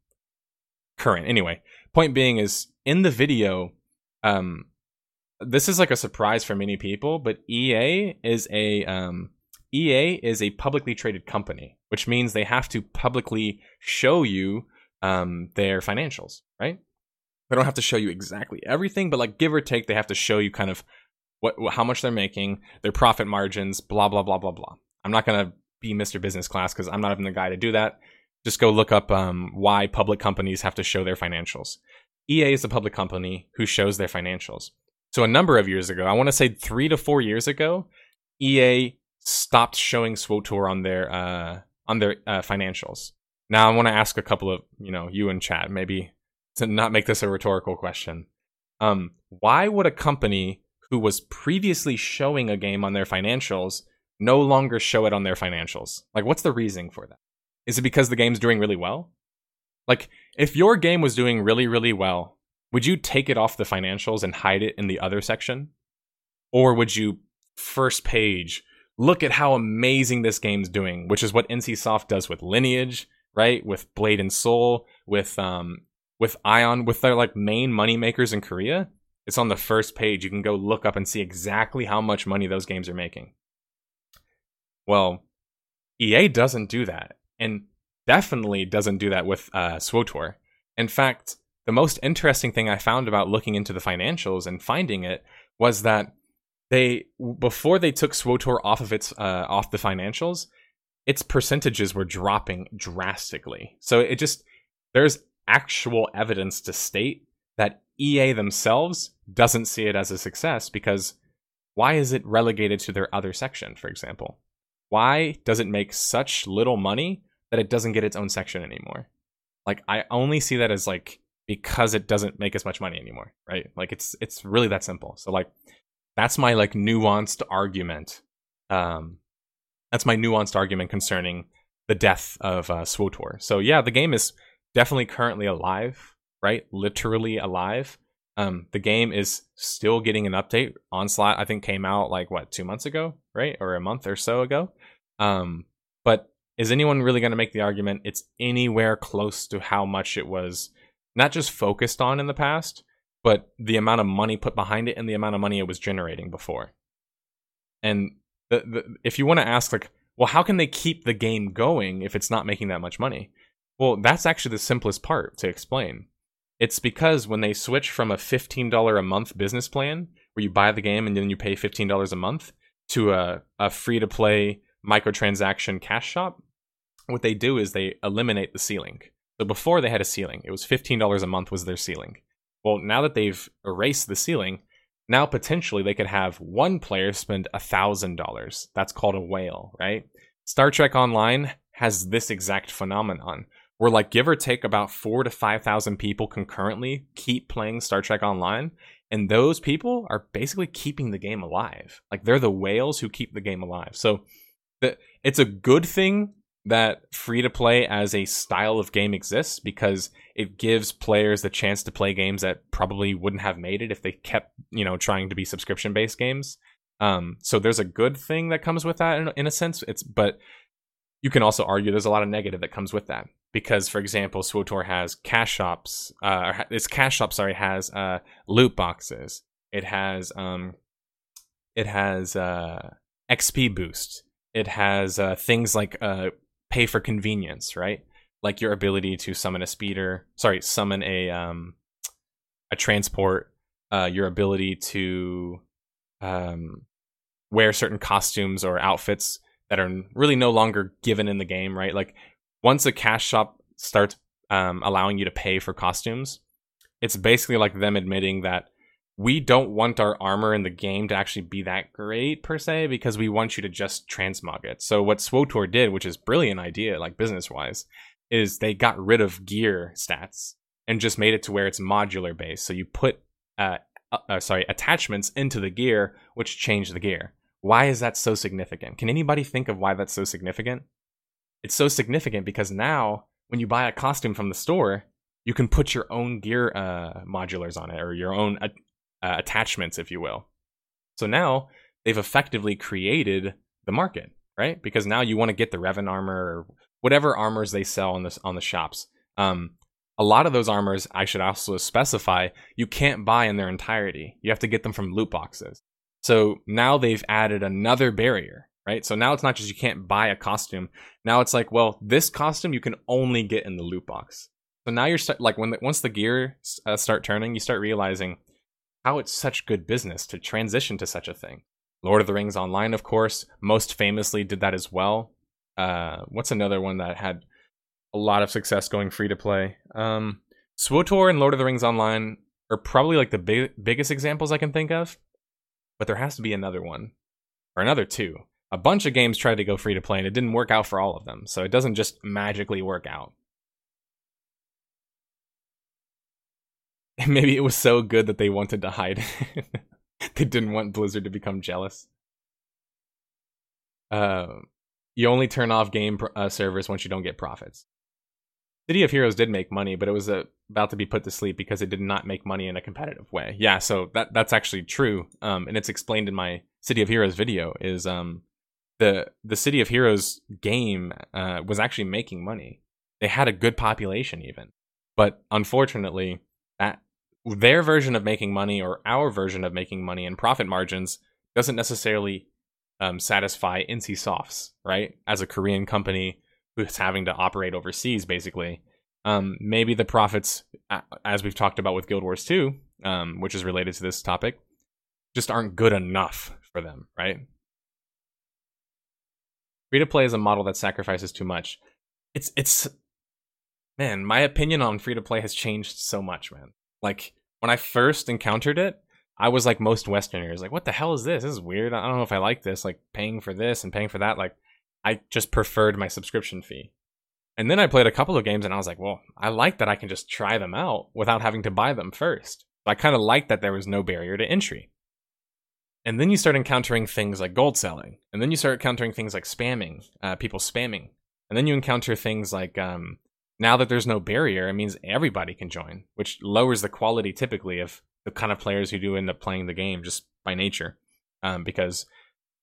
Speaker 1: current. Anyway, point being is in the video, um, this is like a surprise for many people, but EA is a um, EA is a publicly traded company, which means they have to publicly show you um, their financials, right? They don't have to show you exactly everything, but like give or take, they have to show you kind of what how much they're making, their profit margins, blah blah blah blah blah. I'm not gonna be Mr. Business Class because I'm not even the guy to do that. Just go look up um, why public companies have to show their financials. EA is a public company who shows their financials. So a number of years ago, I want to say three to four years ago, EA stopped showing SWTOR on their uh, on their uh, financials. Now I want to ask a couple of you know you and Chad maybe to not make this a rhetorical question. Um, why would a company who was previously showing a game on their financials no longer show it on their financials? Like, what's the reasoning for that? Is it because the game's doing really well? Like, if your game was doing really, really well, would you take it off the financials and hide it in the other section? Or would you first page look at how amazing this game's doing, which is what NCSoft does with Lineage, right? With Blade and Soul, with um with Aion, with their like main money makers in Korea. It's on the first page. You can go look up and see exactly how much money those games are making. Well, EA doesn't do that. And definitely doesn't do that with uh. In fact, the most interesting thing I found about looking into the financials and finding it was that they before they took SWTOR off of its uh, off the financials, its percentages were dropping drastically. So it just there's actual evidence to state that EA themselves doesn't see it as a success because why is it relegated to their other section, for example? Why does it make such little money that it doesn't get its own section anymore. Like I only see that as like because it doesn't make as much money anymore, right? Like it's it's really that simple. So like that's my like nuanced argument. Um, that's my nuanced argument concerning the death of uh, SWTOR. So yeah, the game is definitely currently alive, right? Literally alive. Um, the game is still getting an update. Onslaught, I think, came out like what two months ago, right, or a month or so ago. Um, but is anyone really going to make the argument it's anywhere close to how much it was not just focused on in the past, but the amount of money put behind it and the amount of money it was generating before? And the, the, if you want to ask, like, well, how can they keep the game going if it's not making that much money? Well, that's actually the simplest part to explain. It's because when they switch from a $15 a month business plan, where you buy the game and then you pay $15 a month, to a, a free to play microtransaction cash shop, what they do is they eliminate the ceiling. So before they had a ceiling, it was $15 a month was their ceiling. Well, now that they've erased the ceiling, now potentially they could have one player spend $1,000. That's called a whale, right? Star Trek Online has this exact phenomenon where like give or take about four to five thousand people concurrently keep playing Star Trek Online, and those people are basically keeping the game alive. Like they're the whales who keep the game alive. So the, it's a good thing that free to play as a style of game exists because it gives players the chance to play games that probably wouldn't have made it if they kept you know trying to be subscription based games. Um, so there's a good thing that comes with that in, in a sense. It's but you can also argue there's a lot of negative that comes with that because for example SWTOR has cash shops uh its cash shop sorry has uh loot boxes it has um it has uh xp boost it has uh things like uh pay for convenience right? Like your ability to summon a speeder sorry summon a um a transport uh your ability to um wear certain costumes or outfits that are really no longer given in the game right? Like once a cash shop starts um, allowing you to pay for costumes, it's basically like them admitting that we don't want our armor in the game to actually be that great per se because we want you to just transmog it. So what SWTOR did, which is brilliant idea, like business wise, is they got rid of gear stats and just made it to where it's modular based. So you put uh, uh, uh sorry attachments into the gear, which change the gear. Why is that so significant? Can anybody think of why that's so significant? it's so significant because now when you buy a costume from the store, you can put your own gear uh, modulars on it or your own uh, attachments, if you will. So now they've effectively created the market, right? Because now you want to get the Revan armor or whatever armors they sell on this on the shops. Um, a lot of those armors, I should also specify, you can't buy in their entirety. You have to get them from loot boxes. So now they've added another barrier right? So now it's not just you can't buy a costume. Now it's like, well, this costume you can only get in the loot box. So now you're st- like when the, once the gear uh, start turning, you start realizing how it's such good business to transition to such a thing. Lord of the Rings Online, of course, most famously did that as well. Uh, what's another one that had a lot of success going free to play? Um, and Lord of the Rings Online are probably like the big, biggest examples I can think of, but there has to be another one or another two a bunch of games tried to go free to play and it didn't work out for all of them. So it doesn't just magically work out. *laughs* maybe it was so good that they wanted to hide *laughs* they didn't want Blizzard to become jealous. Uh, you only turn off game uh, servers once you don't get profits. City of Heroes did make money, but it was uh, about to be put to sleep because it did not make money in a competitive way. Yeah, so that that's actually true, um, and it's explained in my City of Heroes video. Is um, the the City of Heroes game uh, was actually making money. They had a good population even, but unfortunately, that their version of making money or our version of making money and profit margins doesn't necessarily um, satisfy NCSoft's right as a Korean company who's having to operate overseas basically. Um, maybe the profits, as we've talked about with Guild Wars 2, um, which is related to this topic, just aren't good enough for them, right? Free to play is a model that sacrifices too much. It's it's man, my opinion on free to play has changed so much, man. Like when I first encountered it, I was like most Westerners, like, what the hell is this? This is weird. I don't know if I like this. Like paying for this and paying for that. Like, I just preferred my subscription fee. And then I played a couple of games and I was like, well, I like that I can just try them out without having to buy them first. I kind of like that there was no barrier to entry. And then you start encountering things like gold selling. And then you start encountering things like spamming, uh, people spamming. And then you encounter things like um, now that there's no barrier, it means everybody can join, which lowers the quality typically of the kind of players who do end up playing the game just by nature. Um, because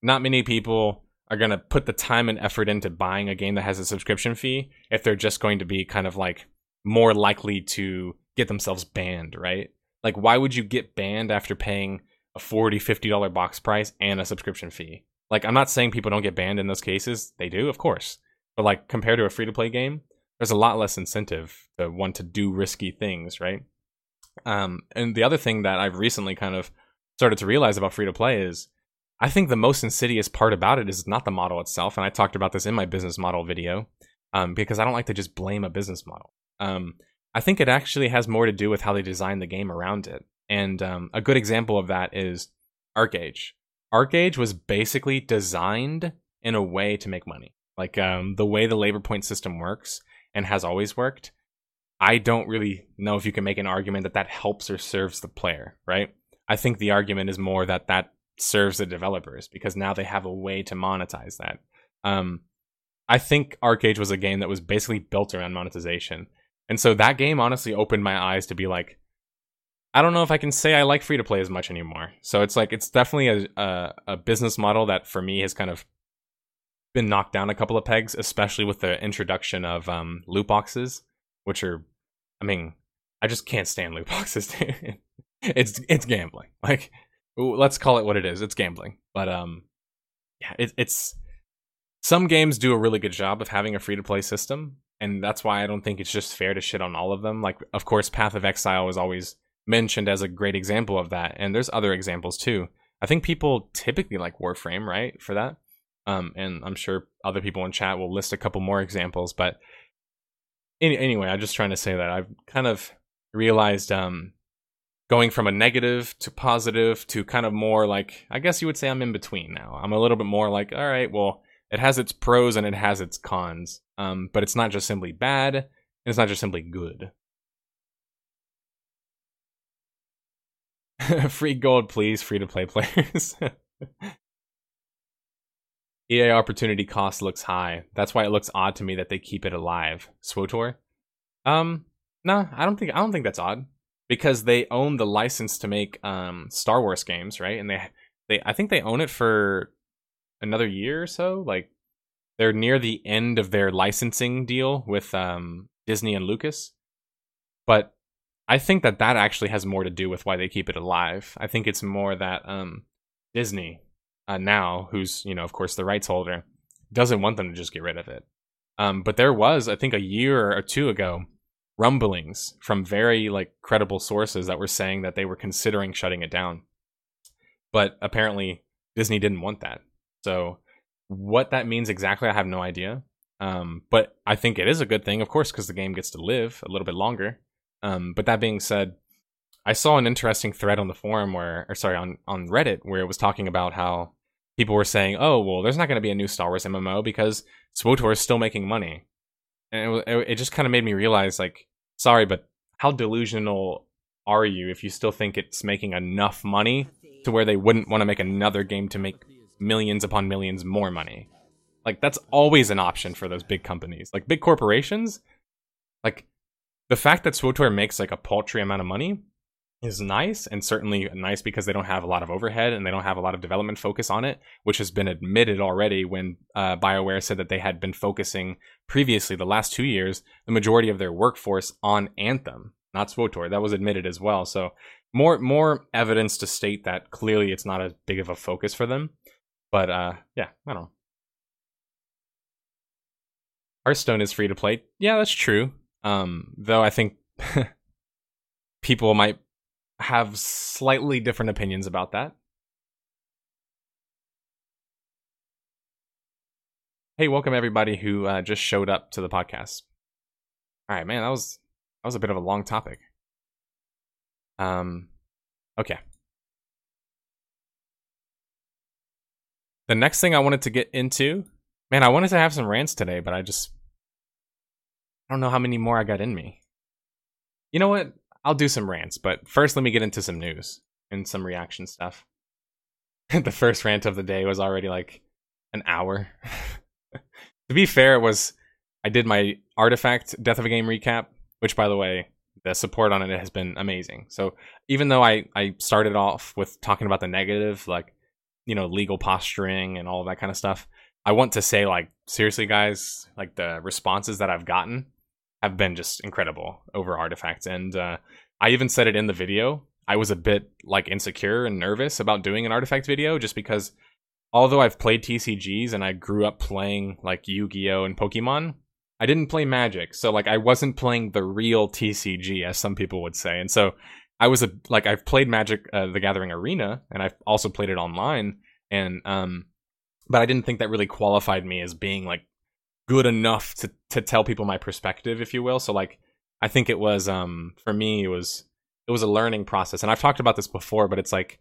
Speaker 1: not many people are going to put the time and effort into buying a game that has a subscription fee if they're just going to be kind of like more likely to get themselves banned, right? Like, why would you get banned after paying a $40, $50 box price and a subscription fee? Like, I'm not saying people don't get banned in those cases. They do, of course. But, like, compared to a free to play game, there's a lot less incentive to want to do risky things, right? Um, and the other thing that I've recently kind of started to realize about free to play is I think the most insidious part about it is not the model itself. And I talked about this in my business model video um, because I don't like to just blame a business model. Um, I think it actually has more to do with how they design the game around it. And um, a good example of that is ArcheAge. ArcheAge was basically designed in a way to make money. Like um, the way the labor point system works and has always worked, I don't really know if you can make an argument that that helps or serves the player, right? I think the argument is more that that serves the developers because now they have a way to monetize that. Um, I think ArcheAge was a game that was basically built around monetization. And so that game honestly opened my eyes to be like, I don't know if I can say I like free to play as much anymore. So it's like, it's definitely a, a, a business model that for me has kind of been knocked down a couple of pegs, especially with the introduction of um, loot boxes, which are, I mean, I just can't stand loot *laughs* boxes. it's it's gambling. Like let's call it what it is. It's gambling. But um, yeah, it, it's some games do a really good job of having a free to play system, and that's why I don't think it's just fair to shit on all of them. Like, of course, Path of Exile is always mentioned as a great example of that, and there's other examples too. I think people typically like Warframe, right, for that. Um, and I'm sure other people in chat will list a couple more examples, but any, anyway, I'm just trying to say that I've kind of realized um going from a negative to positive to kind of more like I guess you would say I'm in between now. I'm a little bit more like, all right, well, it has its pros and it has its cons. Um, but it's not just simply bad, and it's not just simply good. *laughs* free gold, please, free to play players. *laughs* EA opportunity cost looks high. That's why it looks odd to me that they keep it alive. SWTOR? Um, no, I don't think I don't think that's odd because they own the license to make um, Star Wars games, right? And they they I think they own it for another year or so. Like they're near the end of their licensing deal with um, Disney and Lucas. But I think that that actually has more to do with why they keep it alive. I think it's more that um, Disney uh, now, who's you know of course the rights holder, doesn't want them to just get rid of it. Um, but there was, I think, a year or two ago, rumblings from very like credible sources that were saying that they were considering shutting it down. But apparently Disney didn't want that. So what that means exactly, I have no idea. Um, but I think it is a good thing, of course, because the game gets to live a little bit longer. Um, but that being said, I saw an interesting thread on the forum where, or sorry, on on Reddit where it was talking about how people were saying, "Oh, well, there's not going to be a new Star Wars MMO because SWTOR is still making money," and it, it just kind of made me realize, like, sorry, but how delusional are you if you still think it's making enough money to where they wouldn't want to make another game to make millions upon millions more money? Like that's always an option for those big companies. Like big corporations, like the fact that SWTOR makes like a paltry amount of money is nice and certainly nice because they don't have a lot of overhead and they don't have a lot of development focus on it, which has been admitted already when uh, BioWare said that they had been focusing previously, the last two years, the majority of their workforce on Anthem, not SWTOR. That was admitted as well. So more more evidence to state that clearly it's not as big of a focus for them. But uh, yeah, I don't know. Hearthstone is free to play. Yeah, that's true. Um, though I think *laughs* people might have slightly different opinions about that. Hey, welcome everybody who uh, just showed up to the podcast. All right, man, that was that was a bit of a long topic. Um, okay. The next thing I wanted to get into, man, I wanted to have some rants today, but I just I don't know how many more I got in me. You know what? I'll do some rants, but first let me get into some news and some reaction stuff. *laughs* the first rant of the day was already like an hour. *laughs* to be fair, it was I did my artifact death of a game recap, which by the way, the support on it has been amazing. So even though I I started off with talking about the negative, like you know legal posturing and all that kind of stuff, I want to say like seriously, guys, like the responses that I've gotten have been just incredible over artifacts, and uh, I even said it in the video. I was a bit like insecure and nervous about doing an artifact video just because although I've played TCGs and I grew up playing like Yu-Gi-Oh and Pokemon, I didn't play Magic. So like I wasn't playing the real TCG as some people would say. And so I was a like I've played Magic uh, the Gathering Arena and I've also played it online and um but I didn't think that really qualified me as being like good enough to to tell people my perspective if you will. So like I think it was um for me it was it was a learning process and I've talked about this before but it's like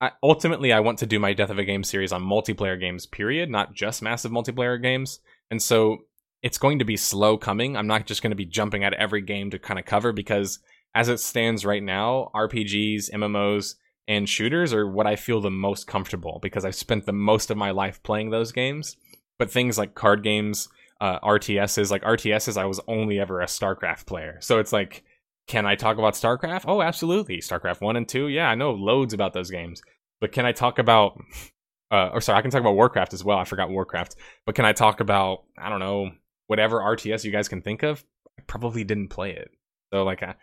Speaker 1: I, ultimately I want to do my Death of a Game series on multiplayer games period, not just massive multiplayer games. And so it's going to be slow coming. I'm not just going to be jumping at every game to kind of cover because as it stands right now, RPGs, MMOs, and shooters are what I feel the most comfortable because I've spent the most of my life playing those games. But things like card games, uh, RTSs, like RTSs, I was only ever a StarCraft player. So it's like, can I talk about StarCraft? Oh, absolutely. StarCraft 1 and 2. Yeah, I know loads about those games. But can I talk about *laughs* uh, or sorry, I can talk about Warcraft as well. I forgot Warcraft. But can I talk about, I don't know, whatever RTS you guys can think of, I probably didn't play it. So like I,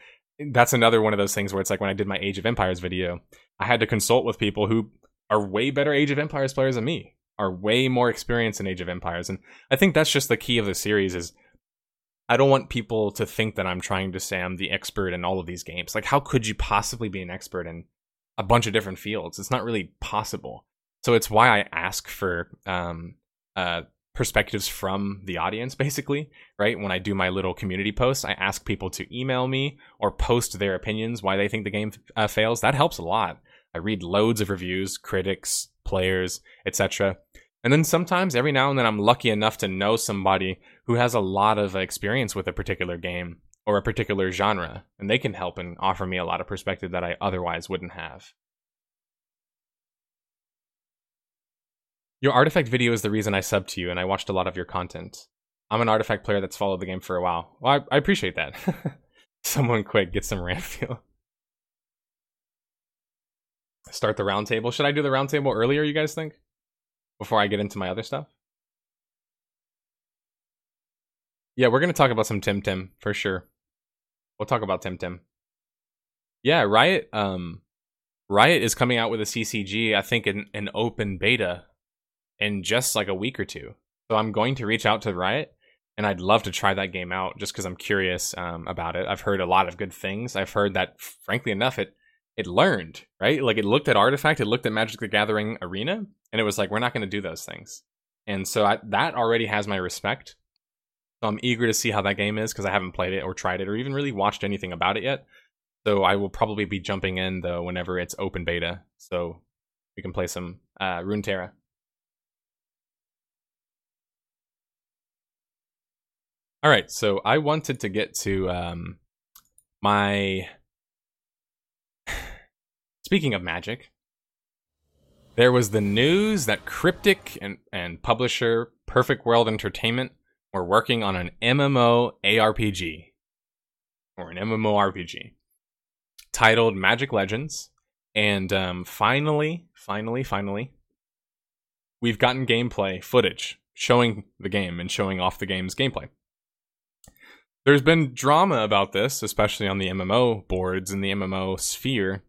Speaker 1: that's another one of those things where it's like when I did my Age of Empires video, I had to consult with people who are way better Age of Empires players than me, are way more experienced in Age of Empires. And I think that's just the key of the series is I don't want people to think that I'm trying to say I'm the expert in all of these games. Like how could you possibly be an expert in a bunch of different fields? It's not really possible. So it's why I ask for um, uh, perspectives from the audience basically right when i do my little community posts i ask people to email me or post their opinions why they think the game uh, fails that helps a lot i read loads of reviews critics players etc and then sometimes every now and then i'm lucky enough to know somebody who has a lot of experience with a particular game or a particular genre and they can help and offer me a lot of perspective that i otherwise wouldn't have Your artifact video is the reason I subbed to you, and I watched a lot of your content. I'm an artifact player that's followed the game for a while. Well, I, I appreciate that. *laughs* Someone quick, get some ramp feel. Start the roundtable. Should I do the roundtable earlier, you guys think? Before I get into my other stuff? Yeah, we're going to talk about some Tim Tim for sure. We'll talk about Tim Tim. Yeah, Riot um Riot is coming out with a CCG, I think in an open beta in just like a week or two. So I'm going to reach out to Riot and I'd love to try that game out just because I'm curious um, about it. I've heard a lot of good things. I've heard that, frankly enough, it it learned right. Like it looked at Artifact, it looked at Magic the Gathering Arena, and it was like, we're not going to do those things. And so I, that already has my respect. So I'm eager to see how that game is because I haven't played it or tried it or even really watched anything about it yet. So I will probably be jumping in though whenever it's open beta, so we can play some uh, Runeterra. All right, so I wanted to get to um, my. Speaking of magic, there was the news that Cryptic and, and publisher Perfect World Entertainment were working on an MMO ARPG or an MMORPG titled Magic Legends, and um, finally, finally, finally, we've gotten gameplay footage showing the game and showing off the game's gameplay. There's been drama about this, especially on the MMO boards in the MMO sphere,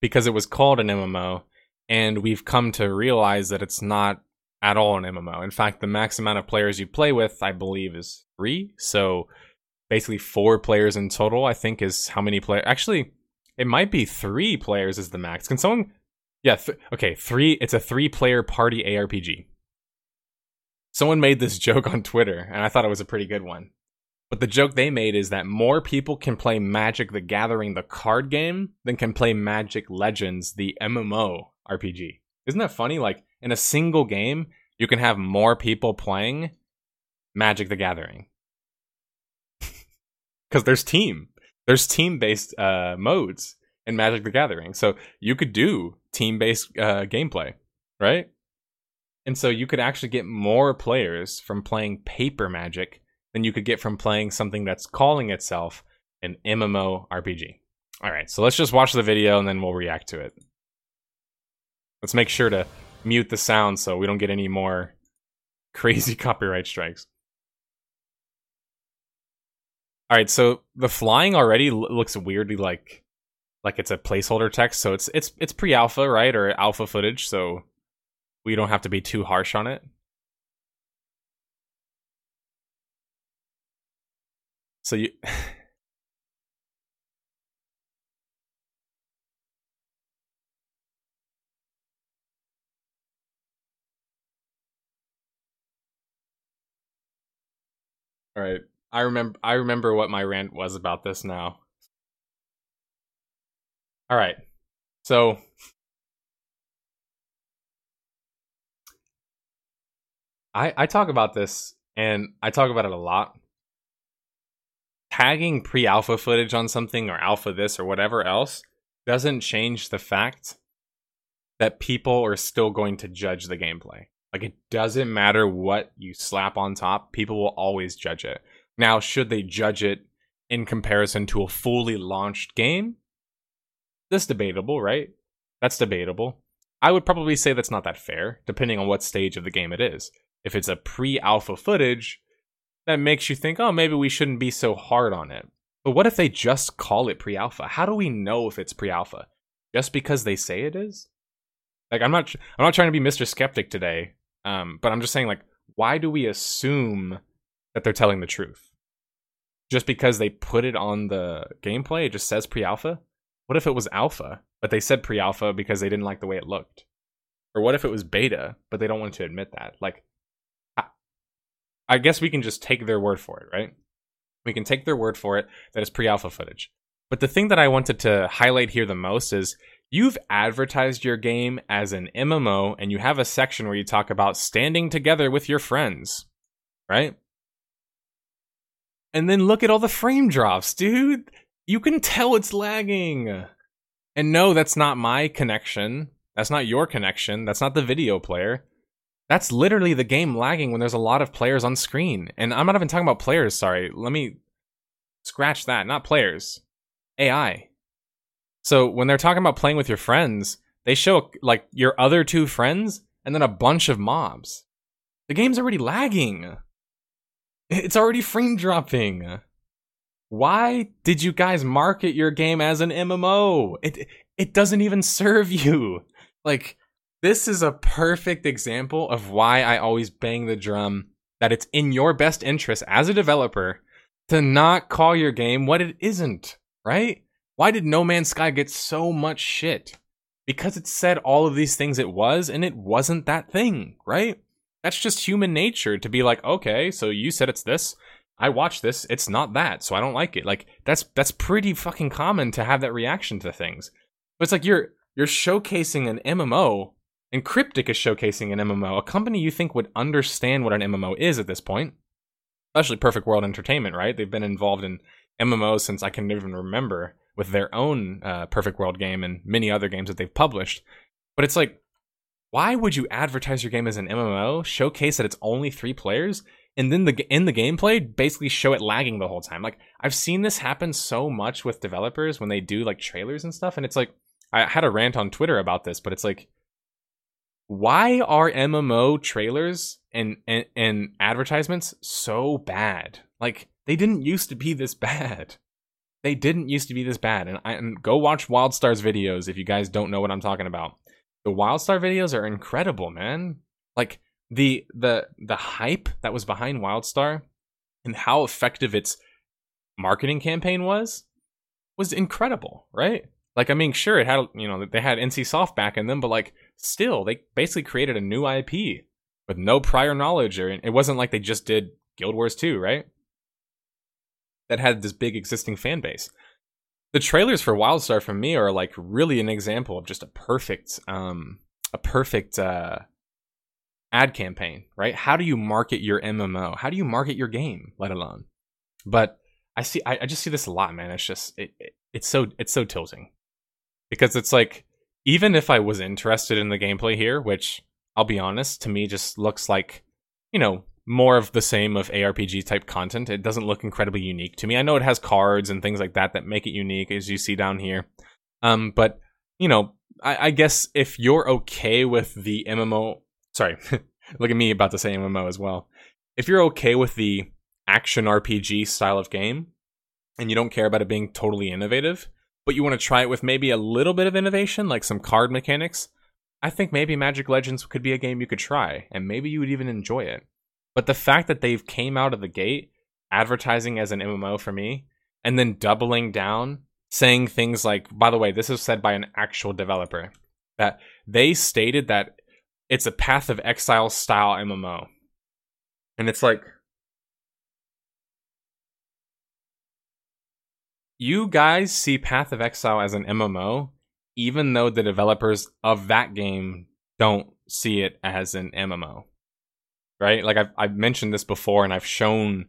Speaker 1: because it was called an MMO, and we've come to realize that it's not at all an MMO. In fact, the max amount of players you play with, I believe, is three. So basically, four players in total, I think, is how many players. Actually, it might be three players is the max. Can someone. Yeah, th- okay, three. It's a three player party ARPG. Someone made this *laughs* joke on Twitter, and I thought it was a pretty good one. But the joke they made is that more people can play Magic the Gathering, the card game, than can play Magic Legends, the MMO RPG. Isn't that funny? Like, in a single game, you can have more people playing Magic the Gathering. *laughs* because there's team. There's team based uh, modes in Magic the Gathering, so you could do team based uh, gameplay, right? And so you could actually get more players from playing paper Magic than you could get from playing something that's calling itself an MMO RPG. All right, so let's just watch the video and then we'll react to it. Let's make sure to mute the sound so we don't get any more *laughs* crazy copyright strikes. All right, so the flying already looks weirdly like like it's a placeholder text, so it's it's it's pre-alpha, right, or alpha footage, so we don't have to be too harsh on it. So you *laughs* All right. I remember I remember what my rant was about this now. All right. So I I talk about this and I talk about it a lot. Tagging pre-alpha footage on something or alpha this or whatever else doesn't change the fact that people are still going to judge the gameplay. Like it doesn't matter what you slap on top, people will always judge it. Now, should they judge it in comparison to a fully launched game? That's debatable, right? That's debatable. I would probably say that's not that fair, depending on what stage of the game it is. If it's a pre alpha footage, that makes you think, oh, maybe we shouldn't be so hard on it. But what if they just call it pre alpha? How do we know if it's pre alpha? Just because they say it is? Like I'm not I'm not trying to be Mr. Skeptic today, um, but I'm just saying like why do we assume that they're telling the truth? Just because they put it on the gameplay, it just says pre-alpha. What if it was alpha, but they said pre-alpha because they didn't like the way it looked? Or what if it was beta, but they don't want to admit that? Like, I guess we can just take their word for it, right? We can take their word for it that it's pre-alpha footage. But the thing that I wanted to highlight here the most is you've advertised your game as an MMO and you have a section where you talk about standing together with your friends, right? And then look at all the frame drops, dude. You can tell it's lagging. And no, that's not my connection. That's not your connection. That's not the video player. That's literally the game lagging when there's a lot of players on screen. And I'm not even talking about players, sorry. Let me scratch that. Not players. AI. So when they're talking about playing with your friends, they show like your other two friends and then a bunch of mobs. The game's already lagging. It's already frame dropping. Why did you guys market your game as an MMO? It it doesn't even serve you. Like this is a perfect example of why I always bang the drum that it's in your best interest as a developer to not call your game what it isn't, right? Why did No Man's Sky get so much shit? Because it said all of these things it was, and it wasn't that thing, right? That's just human nature to be like, okay, so you said it's this. I watched this, it's not that, so I don't like it. Like that's that's pretty fucking common to have that reaction to things. But it's like you're you're showcasing an MMO, and Cryptic is showcasing an MMO, a company you think would understand what an MMO is at this point. Especially Perfect World Entertainment, right? They've been involved in MMOs since I can even remember with their own uh, Perfect World game and many other games that they've published. But it's like, why would you advertise your game as an MMO, showcase that it's only three players, and then the in the gameplay basically show it lagging the whole time? Like I've seen this happen so much with developers when they do like trailers and stuff, and it's like I had a rant on Twitter about this, but it's like, why are MMO trailers and and, and advertisements so bad? Like they didn't used to be this bad they didn't used to be this bad. And, I, and go watch WildStar's videos if you guys don't know what I'm talking about. The WildStar videos are incredible, man. Like the the the hype that was behind WildStar and how effective its marketing campaign was was incredible, right? Like I mean, sure, it had you know they had NCSoft back in them, but like still, they basically created a new IP with no prior knowledge, or it wasn't like they just did Guild Wars 2, right? that had this big existing fan base. The trailers for WildStar for me are like really an example of just a perfect um a perfect uh ad campaign, right? How do you market your MMO? How do you market your game, let alone? But I see I, I just see this a lot, man. It's just it, it, it's so it's so tilting. Because it's like even if I was interested in the gameplay here, which I'll be honest, to me just looks like, you know, more of the same of ARPG type content. It doesn't look incredibly unique to me. I know it has cards and things like that that make it unique, as you see down here. Um, but you know, I, I guess if you're okay with the MMO, sorry, *laughs* look at me about to say MMO as well. If you're okay with the action RPG style of game, and you don't care about it being totally innovative, but you want to try it with maybe a little bit of innovation, like some card mechanics, I think maybe Magic Legends could be a game you could try, and maybe you would even enjoy it. But the fact that they've came out of the gate advertising as an MMO for me, and then doubling down, saying things like, by the way, this is said by an actual developer, that they stated that it's a Path of Exile style MMO. And it's like, you guys see Path of Exile as an MMO, even though the developers of that game don't see it as an MMO right? Like I've I've mentioned this before, and I've shown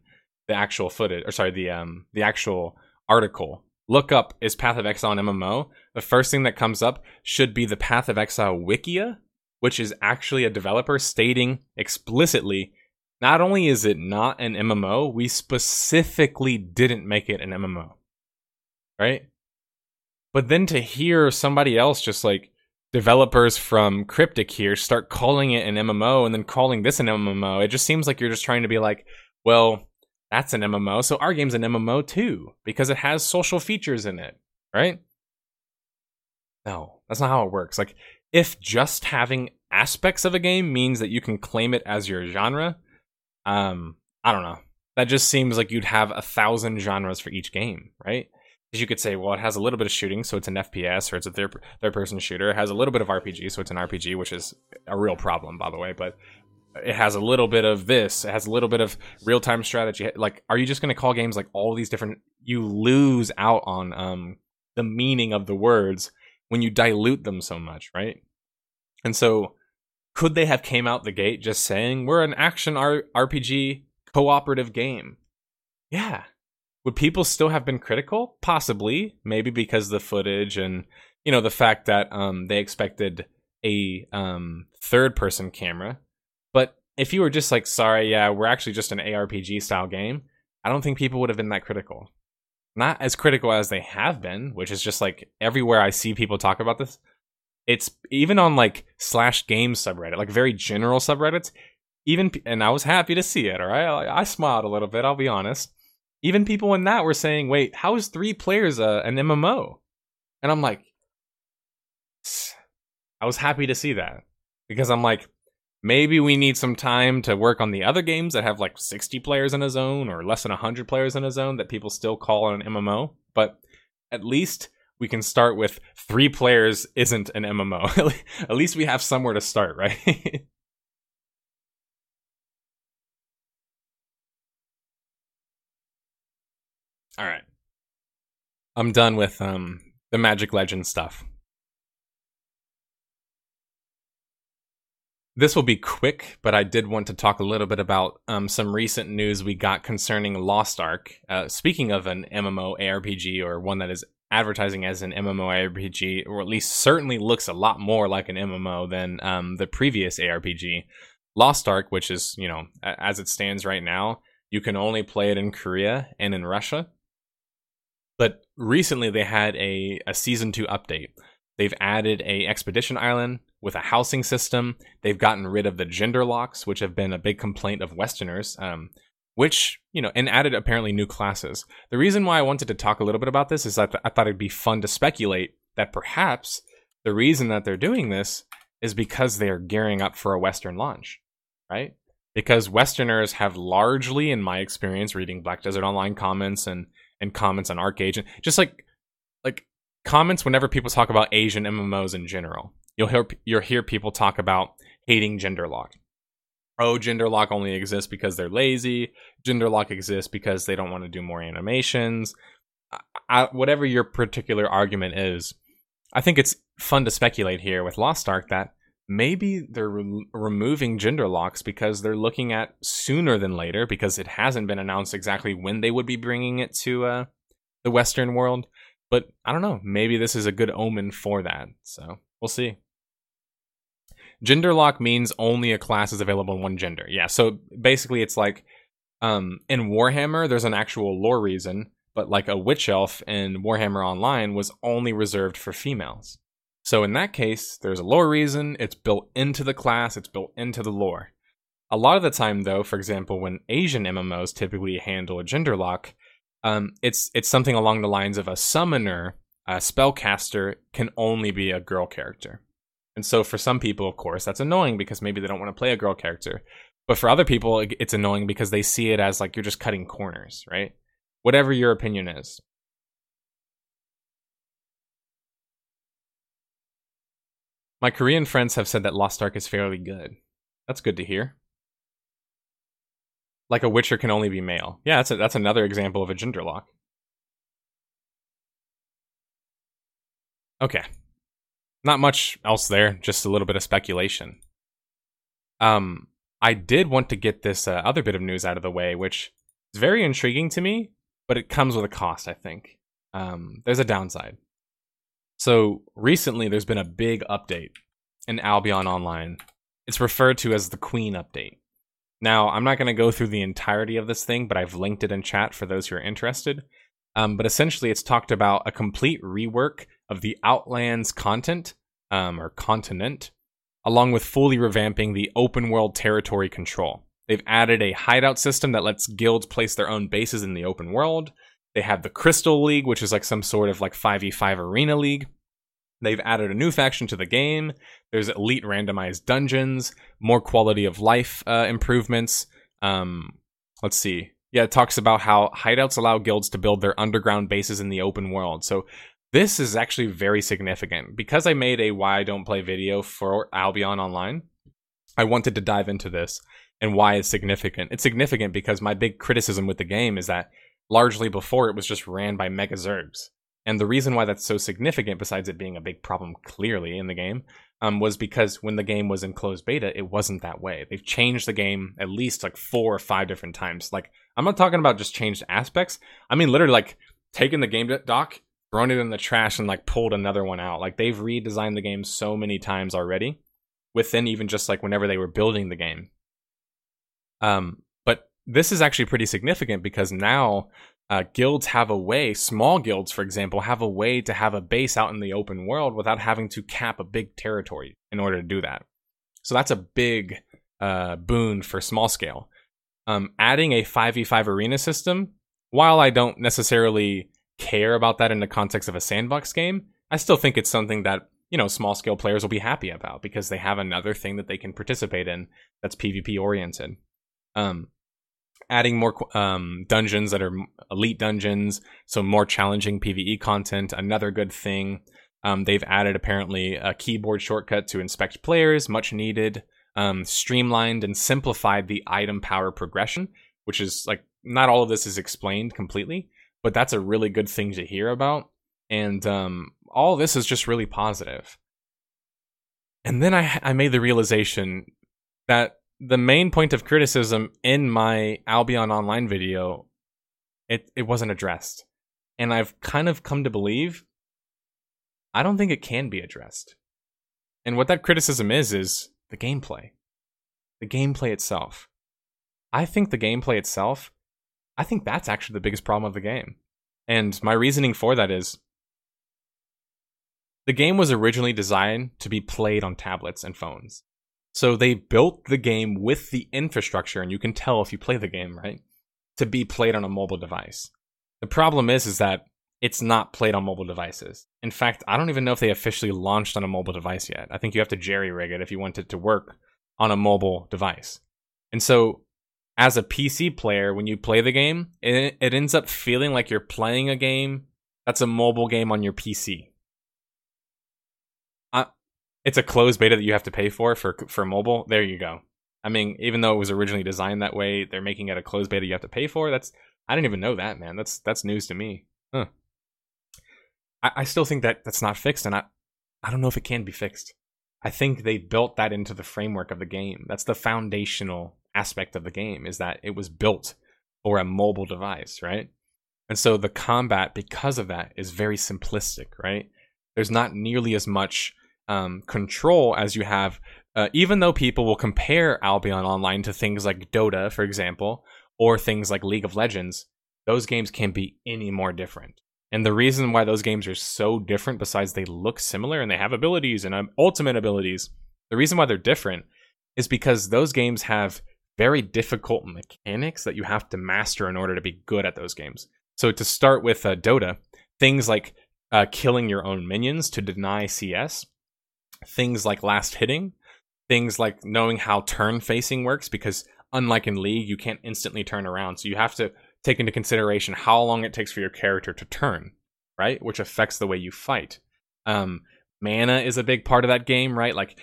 Speaker 1: the actual footage, or sorry, the um the actual article. Look up is Path of Exile an MMO. The first thing that comes up should be the Path of Exile Wikia, which is actually a developer stating explicitly not only is it not an MMO, we specifically didn't make it an MMO. Right? But then to hear somebody else just like developers from Cryptic here start calling it an MMO and then calling this an MMO, it just seems like you're just trying to be like, well, that's an MMO, so our game's an MMO too because it has social features in it, right? No, that's not how it works. Like, if just having aspects of a game means that you can claim it as your genre, um, I don't know. That just seems like you'd have a thousand genres for each game, right? You could say, well, it has a little bit of shooting, so it's an FPS, or it's a third third person shooter. It has a little bit of RPG, so it's an RPG, which is a real problem, by the way. But it has a little bit of this. It has a little bit of real time strategy. Like, are you just going to call games like all these different? You lose out on um, the meaning of the words when you dilute them so much, right? And so, could they have came out the gate just saying we're an action R- RPG cooperative game? Yeah, would people still have been critical? Possibly, maybe because the footage and you know the fact that um, they expected a um, third person camera. But if you were just like, sorry, yeah, we're actually just an ARPG style game, I don't think people would have been that critical. Not as critical as they have been, which is just like everywhere I see people talk about this. It's even on like slash games subreddit, like very general subreddits. Even and I was happy to see it. All right, I, I smiled a little bit. I'll be honest even people in that were saying, "Wait, how is three players a, an MMO?" And I'm like, I was happy to see that because I'm like, maybe we need some time to work on the other games that have like 60 players in a zone or less than 100 players in a zone that people still call an MMO. But at least we can start with three players isn't an MMO. *laughs* at least we have somewhere to start, right? *laughs* All right. I'm done with um the Magic Legend stuff. This will be quick, but I did want to talk a little bit about um, some recent news we got concerning Lost Ark. Uh, speaking of an MMO ARPG or one that is advertising as an MMO ARPG, or at least certainly looks a lot more like an MMO than um, the previous ARPG, Lost Ark, which is, you know, as it stands right now, you can only play it in Korea and in Russia. But recently they had a, a season two update. They've added a expedition island with a housing system. They've gotten rid of the gender locks, which have been a big complaint of Westerners. Um, which you know, and added apparently new classes. The reason why I wanted to talk a little bit about this is that I thought it'd be fun to speculate that perhaps the reason that they're doing this is because they're gearing up for a Western launch, right? Because Westerners have largely, in my experience, reading Black Desert Online comments and and comments on ArcheAge and Just like like comments whenever people talk about Asian MMOs in general. You'll hear you'll hear people talk about hating genderlock. Oh, gender lock only exists because they're lazy. Gender lock exists because they don't want to do more animations. I, whatever your particular argument is, I think it's fun to speculate here with Lost Ark that maybe they're re- removing gender locks because they're looking at sooner than later because it hasn't been announced exactly when they would be bringing it to uh, the Western world. But I don't know. Maybe this is a good omen for that. So we'll see. Gender lock means only a class is available in one gender. Yeah. So basically, it's like um, in Warhammer, there's an actual lore reason, but like a witch elf in Warhammer Online was only reserved for females. So in that case, there's a lore reason, it's built into the class, it's built into the lore. A lot of the time, though, for example, when Asian MMOs typically handle a gender lock, um, it's it's something along the lines of a summoner, a spellcaster can only be a girl character. And so for some people, of course, that's annoying because maybe they don't want to play a girl character. But for other people, it's annoying because they see it as like you're just cutting corners, right? Whatever your opinion is. My Korean friends have said that Lost Ark is fairly good. That's good to hear. Like a Witcher can only be male. Yeah, that's a, that's another example of a gender lock. Okay. Not much else there, just a little bit of speculation. Um, I did want to get this uh, other bit of news out of the way, which is very intriguing to me, but it comes with a cost, I think. Um, there's a downside. So recently, there's been a big update in Albion Online. It's referred to as the Queen update. Now, I'm not going to go through the entirety of this thing, but I've linked it in chat for those who are interested. Um, but essentially, it's talked about a complete rework of the Outlands content um, or continent, along with fully revamping the open world territory control. They've added a hideout system that lets guilds place their own bases in the open world. They have the Crystal League, which is like some sort of like 5v5 arena league. They've added a new faction to the game. There's elite randomized dungeons, more quality of life uh, improvements. Um, let's see. Yeah, it talks about how hideouts allow guilds to build their underground bases in the open world. So this is actually very significant. Because I made a why I don't play video for Albion Online, I wanted to dive into this and why it's significant. It's significant because my big criticism with the game is that largely before it was just ran by mega zergs. And the reason why that's so significant, besides it being a big problem clearly in the game, um, was because when the game was in closed beta, it wasn't that way. They've changed the game at least like four or five different times. Like, I'm not talking about just changed aspects. I mean, literally, like, taking the game doc, thrown it in the trash, and like pulled another one out. Like, they've redesigned the game so many times already within even just like whenever they were building the game. Um, this is actually pretty significant because now uh, guilds have a way, small guilds, for example, have a way to have a base out in the open world without having to cap a big territory in order to do that. So that's a big uh, boon for small scale. Um, adding a 5v5 arena system, while I don't necessarily care about that in the context of a sandbox game, I still think it's something that you know small scale players will be happy about because they have another thing that they can participate in that's PvP oriented. Um, adding more um, dungeons that are elite dungeons, so more challenging PVE content. Another good thing. Um, they've added apparently a keyboard shortcut to inspect players, much needed. Um, streamlined and simplified the item power progression, which is like not all of this is explained completely, but that's a really good thing to hear about. And um, all this is just really positive. And then I, I made the realization that the main point of criticism in my Albion Online video, it, it wasn't addressed. And I've kind of come to believe I don't think it can be addressed. And what that criticism is, is the gameplay. The gameplay itself. I think the gameplay itself, I think that's actually the biggest problem of the game. And my reasoning for that is the game was originally designed to be played on tablets and phones. So they built the game with the infrastructure, and you can tell if you play the game, right? To be played on a mobile device. The problem is, is that it's not played on mobile devices. In fact, I don't even know if they officially launched on a mobile device yet. I think you have to jerry rig it if you want it to work on a mobile device. And so, as a PC player, when you play the game, it, it ends up feeling like you're playing a game that's a mobile game on your PC it's a closed beta that you have to pay for for for mobile. There you go. I mean, even though it was originally designed that way, they're making it a closed beta you have to pay for. That's I didn't even know that, man. That's that's news to me. Huh. I, I still think that that's not fixed, and I I don't know if it can be fixed. I think they built that into the framework of the game. That's the foundational aspect of the game is that it was built for a mobile device, right? And so the combat, because of that, is very simplistic, right? There's not nearly as much um, control as you have, uh, even though people will compare Albion Online to things like Dota, for example, or things like League of Legends, those games can't be any more different. And the reason why those games are so different, besides they look similar and they have abilities and um, ultimate abilities, the reason why they're different is because those games have very difficult mechanics that you have to master in order to be good at those games. So to start with uh, Dota, things like uh, killing your own minions to deny CS, things like last hitting, things like knowing how turn facing works, because unlike in League, you can't instantly turn around. So you have to take into consideration how long it takes for your character to turn, right? Which affects the way you fight. Um, mana is a big part of that game, right? Like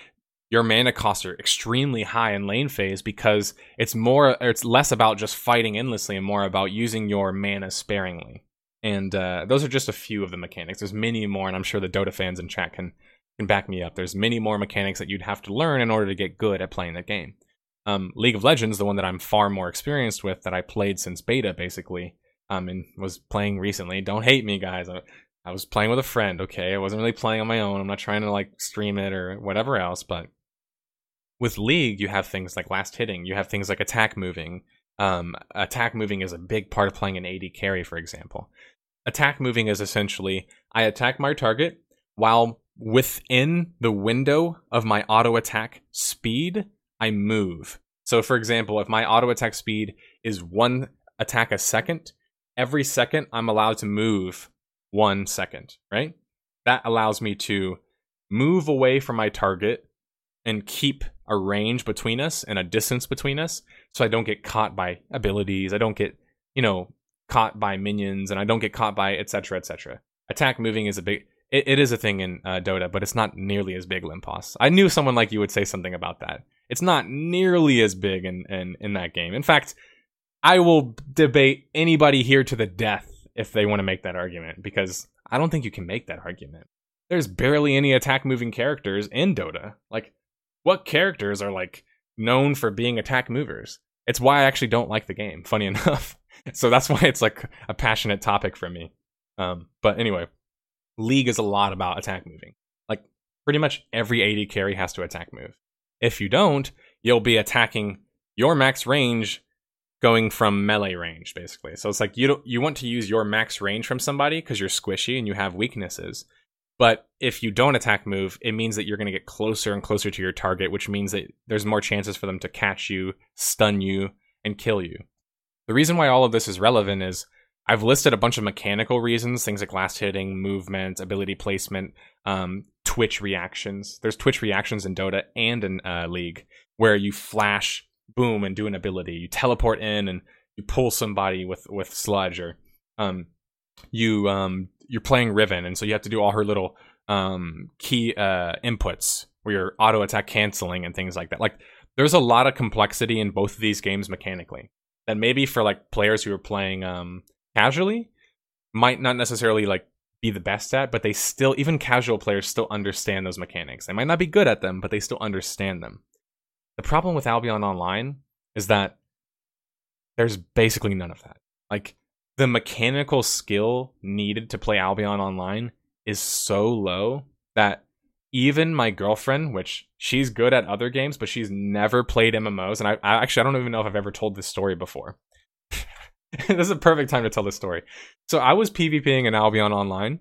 Speaker 1: your mana costs are extremely high in lane phase because it's more, it's less about just fighting endlessly and more about using your mana sparingly. And uh, those are just a few of the mechanics. There's many more, and I'm sure the Dota fans in chat can can back me up. There's many more mechanics that you'd have to learn in order to get good at playing that game. Um, League of Legends, the one that I'm far more experienced with, that I played since beta, basically, um, and was playing recently. Don't hate me, guys. I, I was playing with a friend. Okay, I wasn't really playing on my own. I'm not trying to like stream it or whatever else. But with League, you have things like last hitting. You have things like attack moving. Um, attack moving is a big part of playing an AD carry, for example. Attack moving is essentially I attack my target while within the window of my auto attack speed I move. So, for example, if my auto attack speed is one attack a second, every second I'm allowed to move one second, right? That allows me to move away from my target and keep a range between us and a distance between us so I don't get caught by abilities. I don't get, you know, caught by minions and I don't get caught by etc. etc. Attack moving is a big it, it is a thing in uh, Dota, but it's not nearly as big Limpos. I knew someone like you would say something about that. It's not nearly as big in, in, in that game. In fact, I will debate anybody here to the death if they want to make that argument because I don't think you can make that argument. There's barely any attack moving characters in Dota. Like, what characters are like known for being attack movers? It's why I actually don't like the game, funny *laughs* enough. so that's why it's like a passionate topic for me. Um, but anyway, League is a lot about attack moving. Like, pretty much every AD carry has to attack move. If you don't, you'll be attacking your max range going from melee range basically. So it's like you you want to use your max range from somebody because you're squishy and you have weaknesses. But if you don't attack move, it means that you're going to get closer and closer to your target, which means that there's more chances for them to catch you, stun you, and kill you. The reason why all of this is relevant is I've listed a bunch of mechanical reasons, things like last hitting, movement, ability placement, um, Twitch reactions. There's Twitch reactions in Dota and in uh, League where you flash, boom, and do an ability. You teleport in and you pull somebody with with sludge, or um, you um, you're playing Riven, and so you have to do all her little um, key uh, inputs where you're auto attack canceling and things like that. Like there's a lot of complexity in both of these games mechanically. That maybe for like players who are playing um, casually might not necessarily like be the best at, but they still, even casual players still understand those mechanics. They might not be good at them, but they still understand them. The problem with Albion Online is that there's basically none of that. Like, the mechanical skill needed to play Albion Online is so low that even my girlfriend, which she's good at other games, but she's never played MMOs, and I, I actually I don't even know if I've ever told this story before. *laughs* this is a perfect time to tell this story. So I was PvPing in Albion Online,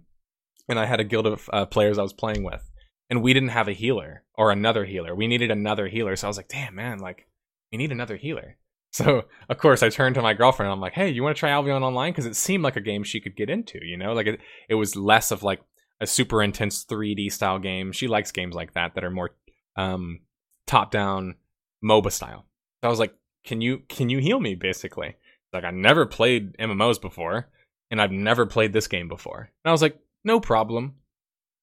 Speaker 1: and I had a guild of uh, players I was playing with, and we didn't have a healer or another healer. We needed another healer. So I was like, damn, man, like, we need another healer. *laughs* So, of course, I turned to my girlfriend I'm like, hey, you want to try Albion Online? Because it seemed like a game she could get into, you know? Like, it, it was less of like a super intense 3D style game. She likes games like that that are more um, top down MOBA style. So I was like, can you can you heal me basically? Like I never played MMOs before, and I've never played this game before. And I was like, no problem.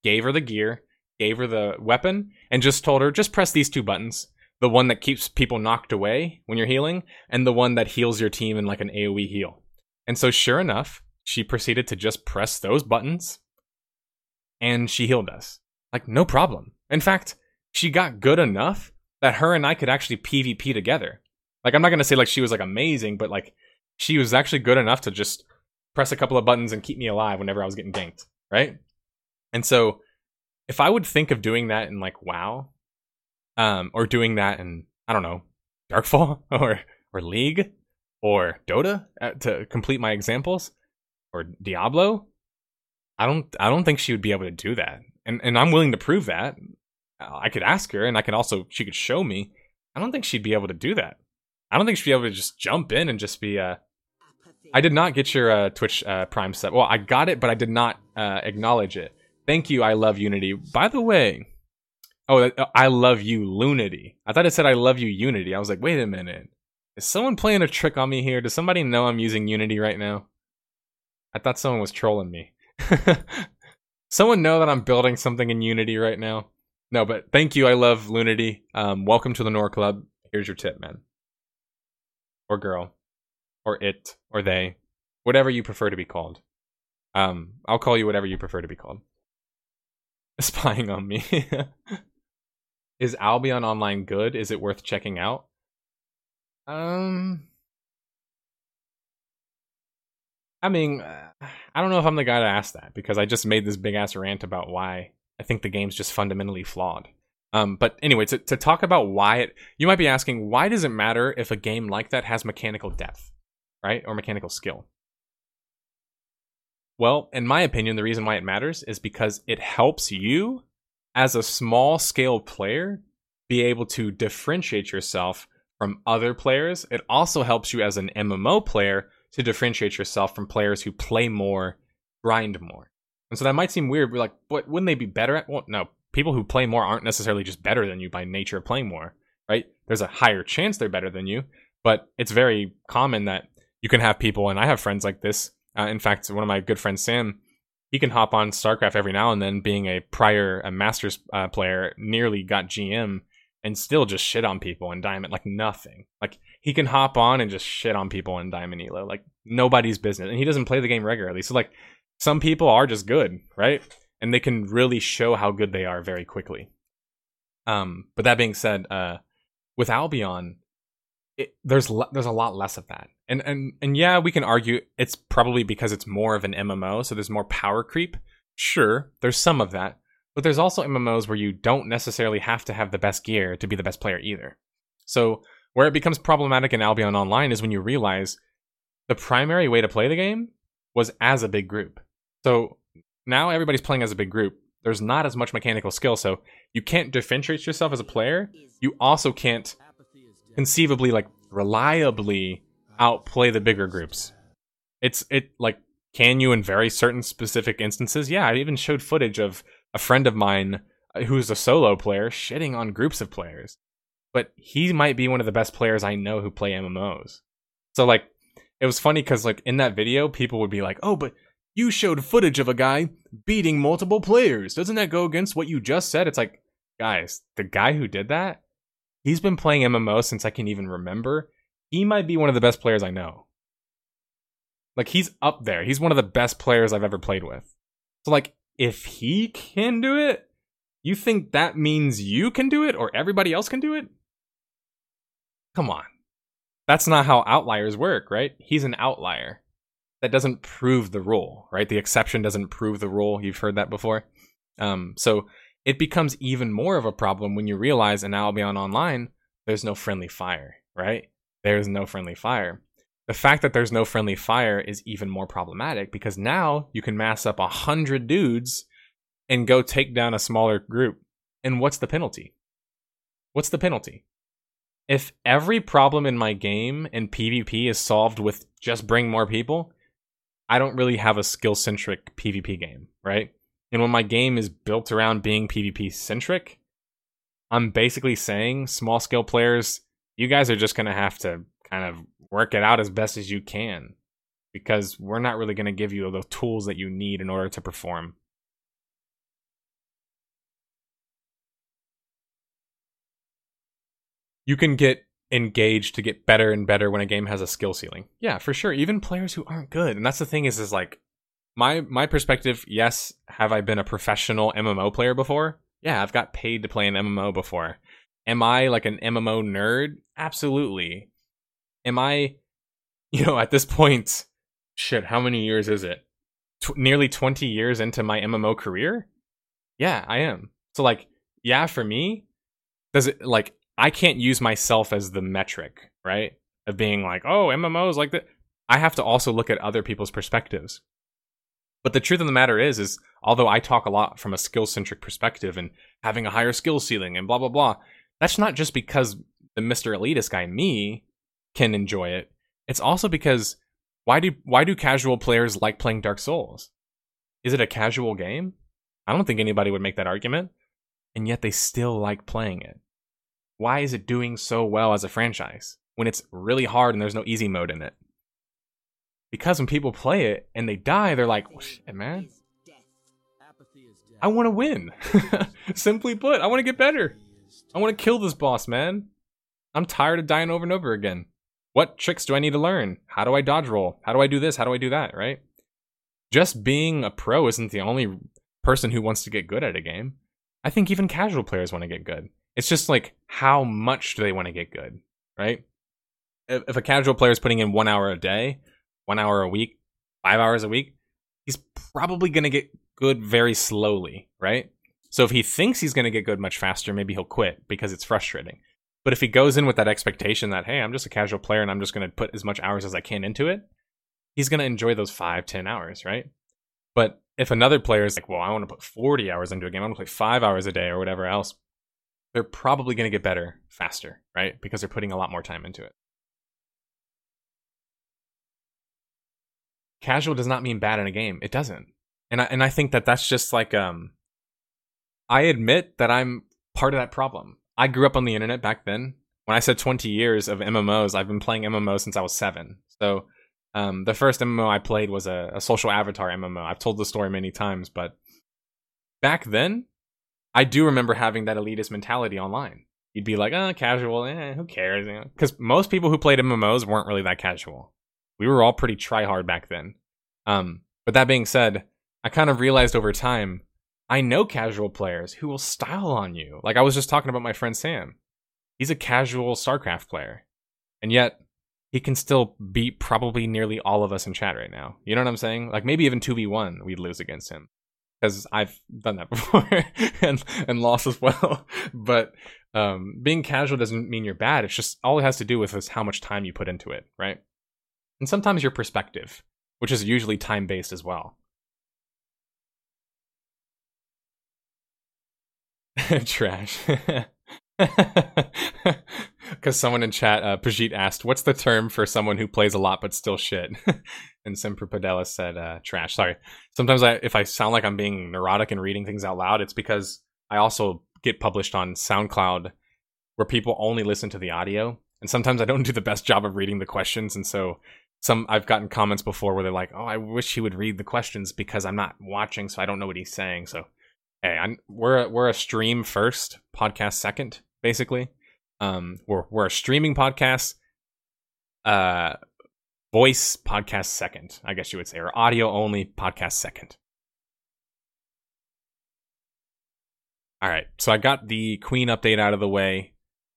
Speaker 1: Gave her the gear, gave her the weapon, and just told her, just press these two buttons. The one that keeps people knocked away when you're healing, and the one that heals your team in like an AoE heal. And so sure enough, she proceeded to just press those buttons, and she healed us. Like, no problem. In fact, she got good enough that her and I could actually PvP together. Like I'm not gonna say like she was like amazing, but like she was actually good enough to just press a couple of buttons and keep me alive whenever I was getting ganked, right? And so if I would think of doing that in like WoW, um, or doing that in I don't know, Darkfall *laughs* or or League or Dota uh, to complete my examples, or Diablo, I don't I don't think she would be able to do that. And and I'm willing to prove that. I could ask her and I could also she could show me. I don't think she'd be able to do that. I don't think she'd be able to just jump in and just be uh I did not get your uh, Twitch uh, Prime set. Well, I got it, but I did not uh, acknowledge it. Thank you. I love Unity. By the way, oh, uh, I love you, Lunity. I thought it said I love you, Unity. I was like, wait a minute. Is someone playing a trick on me here? Does somebody know I'm using Unity right now? I thought someone was trolling me. *laughs* someone know that I'm building something in Unity right now? No, but thank you. I love Lunity. Um, welcome to the Nor Club. Here's your tip, man. Or girl. Or it. Or they. Whatever you prefer to be called. Um, I'll call you whatever you prefer to be called. *laughs* Spying on me. *laughs* Is Albion Online good? Is it worth checking out? Um, I mean, uh, I don't know if I'm the guy to ask that because I just made this big ass rant about why I think the game's just fundamentally flawed. Um, but anyway, to, to talk about why it, you might be asking, why does it matter if a game like that has mechanical depth, right? Or mechanical skill? Well, in my opinion, the reason why it matters is because it helps you as a small scale player be able to differentiate yourself from other players. It also helps you as an MMO player to differentiate yourself from players who play more, grind more. And so that might seem weird. We're like, but wouldn't they be better at? Well, no. People who play more aren't necessarily just better than you by nature of playing more, right? There's a higher chance they're better than you, but it's very common that you can have people, and I have friends like this. Uh, in fact, one of my good friends, Sam, he can hop on StarCraft every now and then, being a prior a Masters uh, player, nearly got GM and still just shit on people in Diamond like nothing. Like he can hop on and just shit on people in Diamond Elo like nobody's business, and he doesn't play the game regularly. So like some people are just good, right? And they can really show how good they are very quickly. Um, but that being said, uh, with Albion, it, there's le- there's a lot less of that, and and and yeah, we can argue it's probably because it's more of an MMO, so there's more power creep. Sure, there's some of that, but there's also MMOs where you don't necessarily have to have the best gear to be the best player either. So, where it becomes problematic in Albion Online is when you realize the primary way to play the game was as a big group. So, now everybody's playing as a big group. There's not as much mechanical skill, so you can't differentiate yourself as a player. You also can't conceivably like reliably outplay the bigger groups. It's it like can you in very certain specific instances? Yeah, I even showed footage of a friend of mine uh, who's a solo player shitting on groups of players. But he might be one of the best players I know who play MMOs. So like it was funny cuz like in that video people would be like, "Oh, but you showed footage of a guy beating multiple players. Doesn't that go against what you just said?" It's like, guys, the guy who did that, he's been playing MMO since I can even remember. He might be one of the best players I know. Like he's up there. He's one of the best players I've ever played with. So like if he can do it, you think that means you can do it or everybody else can do it? Come on. That's not how outliers work, right? He's an outlier. That doesn't prove the rule, right? The exception doesn't prove the rule. You've heard that before. Um, so it becomes even more of a problem when you realize in Albion Online, there's no friendly fire, right? There's no friendly fire. The fact that there's no friendly fire is even more problematic because now you can mass up a hundred dudes and go take down a smaller group. And what's the penalty? What's the penalty? If every problem in my game in PvP is solved with just bring more people, I don't really have a skill centric PvP game, right? And when my game is built around being PvP centric, I'm basically saying small scale players, you guys are just going to have to kind of work it out as best as you can because we're not really going to give you the tools that you need in order to perform. You can get engaged to get better and better when a game has a skill ceiling. Yeah, for sure. Even players who aren't good. And that's the thing is is like my my perspective, yes, have I been a professional MMO player before? Yeah, I've got paid to play an MMO before. Am I like an MMO nerd? Absolutely. Am I, *laughs* you know, at this point, shit, how many years is it? Tw- nearly 20 years into my MMO career? Yeah, I am. So, like, yeah, for me, does it, like, I can't use myself as the metric, right? Of being like, oh, MMOs like that. I have to also look at other people's perspectives. But the truth of the matter is, is although I talk a lot from a skill centric perspective and having a higher skill ceiling and blah blah blah, that's not just because the Mr. Elitist guy, me, can enjoy it. It's also because why do why do casual players like playing Dark Souls? Is it a casual game? I don't think anybody would make that argument. And yet they still like playing it. Why is it doing so well as a franchise when it's really hard and there's no easy mode in it? Because when people play it and they die, they're like, hey, man, I want to win. *laughs* Simply put, I want to get better. I want to kill this boss, man. I'm tired of dying over and over again. What tricks do I need to learn? How do I dodge roll? How do I do this? How do I do that, right? Just being a pro isn't the only person who wants to get good at a game. I think even casual players want to get good. It's just like, how much do they want to get good, right? If, if a casual player is putting in one hour a day, one hour a week, five hours a week, he's probably going to get good very slowly, right? So if he thinks he's going to get good much faster, maybe he'll quit because it's frustrating. But if he goes in with that expectation that, hey, I'm just a casual player and I'm just going to put as much hours as I can into it, he's going to enjoy those five, ten hours, right? But if another player is like, well, I want to put 40 hours into a game, I'm going to play five hours a day or whatever else, they're probably going to get better faster, right? Because they're putting a lot more time into it. Casual does not mean bad in a game. It doesn't. And I, and I think that that's just like, um, I admit that I'm part of that problem. I grew up on the internet back then. When I said 20 years of MMOs, I've been playing MMOs since I was seven. So um, the first MMO I played was a, a social avatar MMO. I've told the story many times, but back then, I do remember having that elitist mentality online. You'd be like, oh, casual, eh, who cares? Because most people who played MMOs weren't really that casual. We were all pretty try hard back then. Um, but that being said, I kind of realized over time, I know casual players who will style on you. Like I was just talking about my friend Sam. He's a casual StarCraft player. And yet, he can still beat probably nearly all of us in chat right now. You know what I'm saying? Like maybe even 2v1 we'd lose against him. Because I've done that *laughs* before and and lost as well. *laughs* but um, being casual doesn't mean you're bad. It's just all it has to do with is how much time you put into it, right? And sometimes your perspective, which is usually time based as well. *laughs* Trash. *laughs* Because someone in chat, uh, Pajit asked, "What's the term for someone who plays a lot but still shit?" *laughs* and Semper Fidelis said, uh, "Trash." Sorry. Sometimes I, if I sound like I'm being neurotic and reading things out loud, it's because I also get published on SoundCloud, where people only listen to the audio, and sometimes I don't do the best job of reading the questions, and so some I've gotten comments before where they're like, "Oh, I wish he would read the questions because I'm not watching, so I don't know what he's saying." So, hey, I'm, we're we're a stream first, podcast second, basically. Um, we're we're a streaming podcast, uh, voice podcast second, I guess you would say, or audio only podcast second. All right, so I got the Queen update out of the way.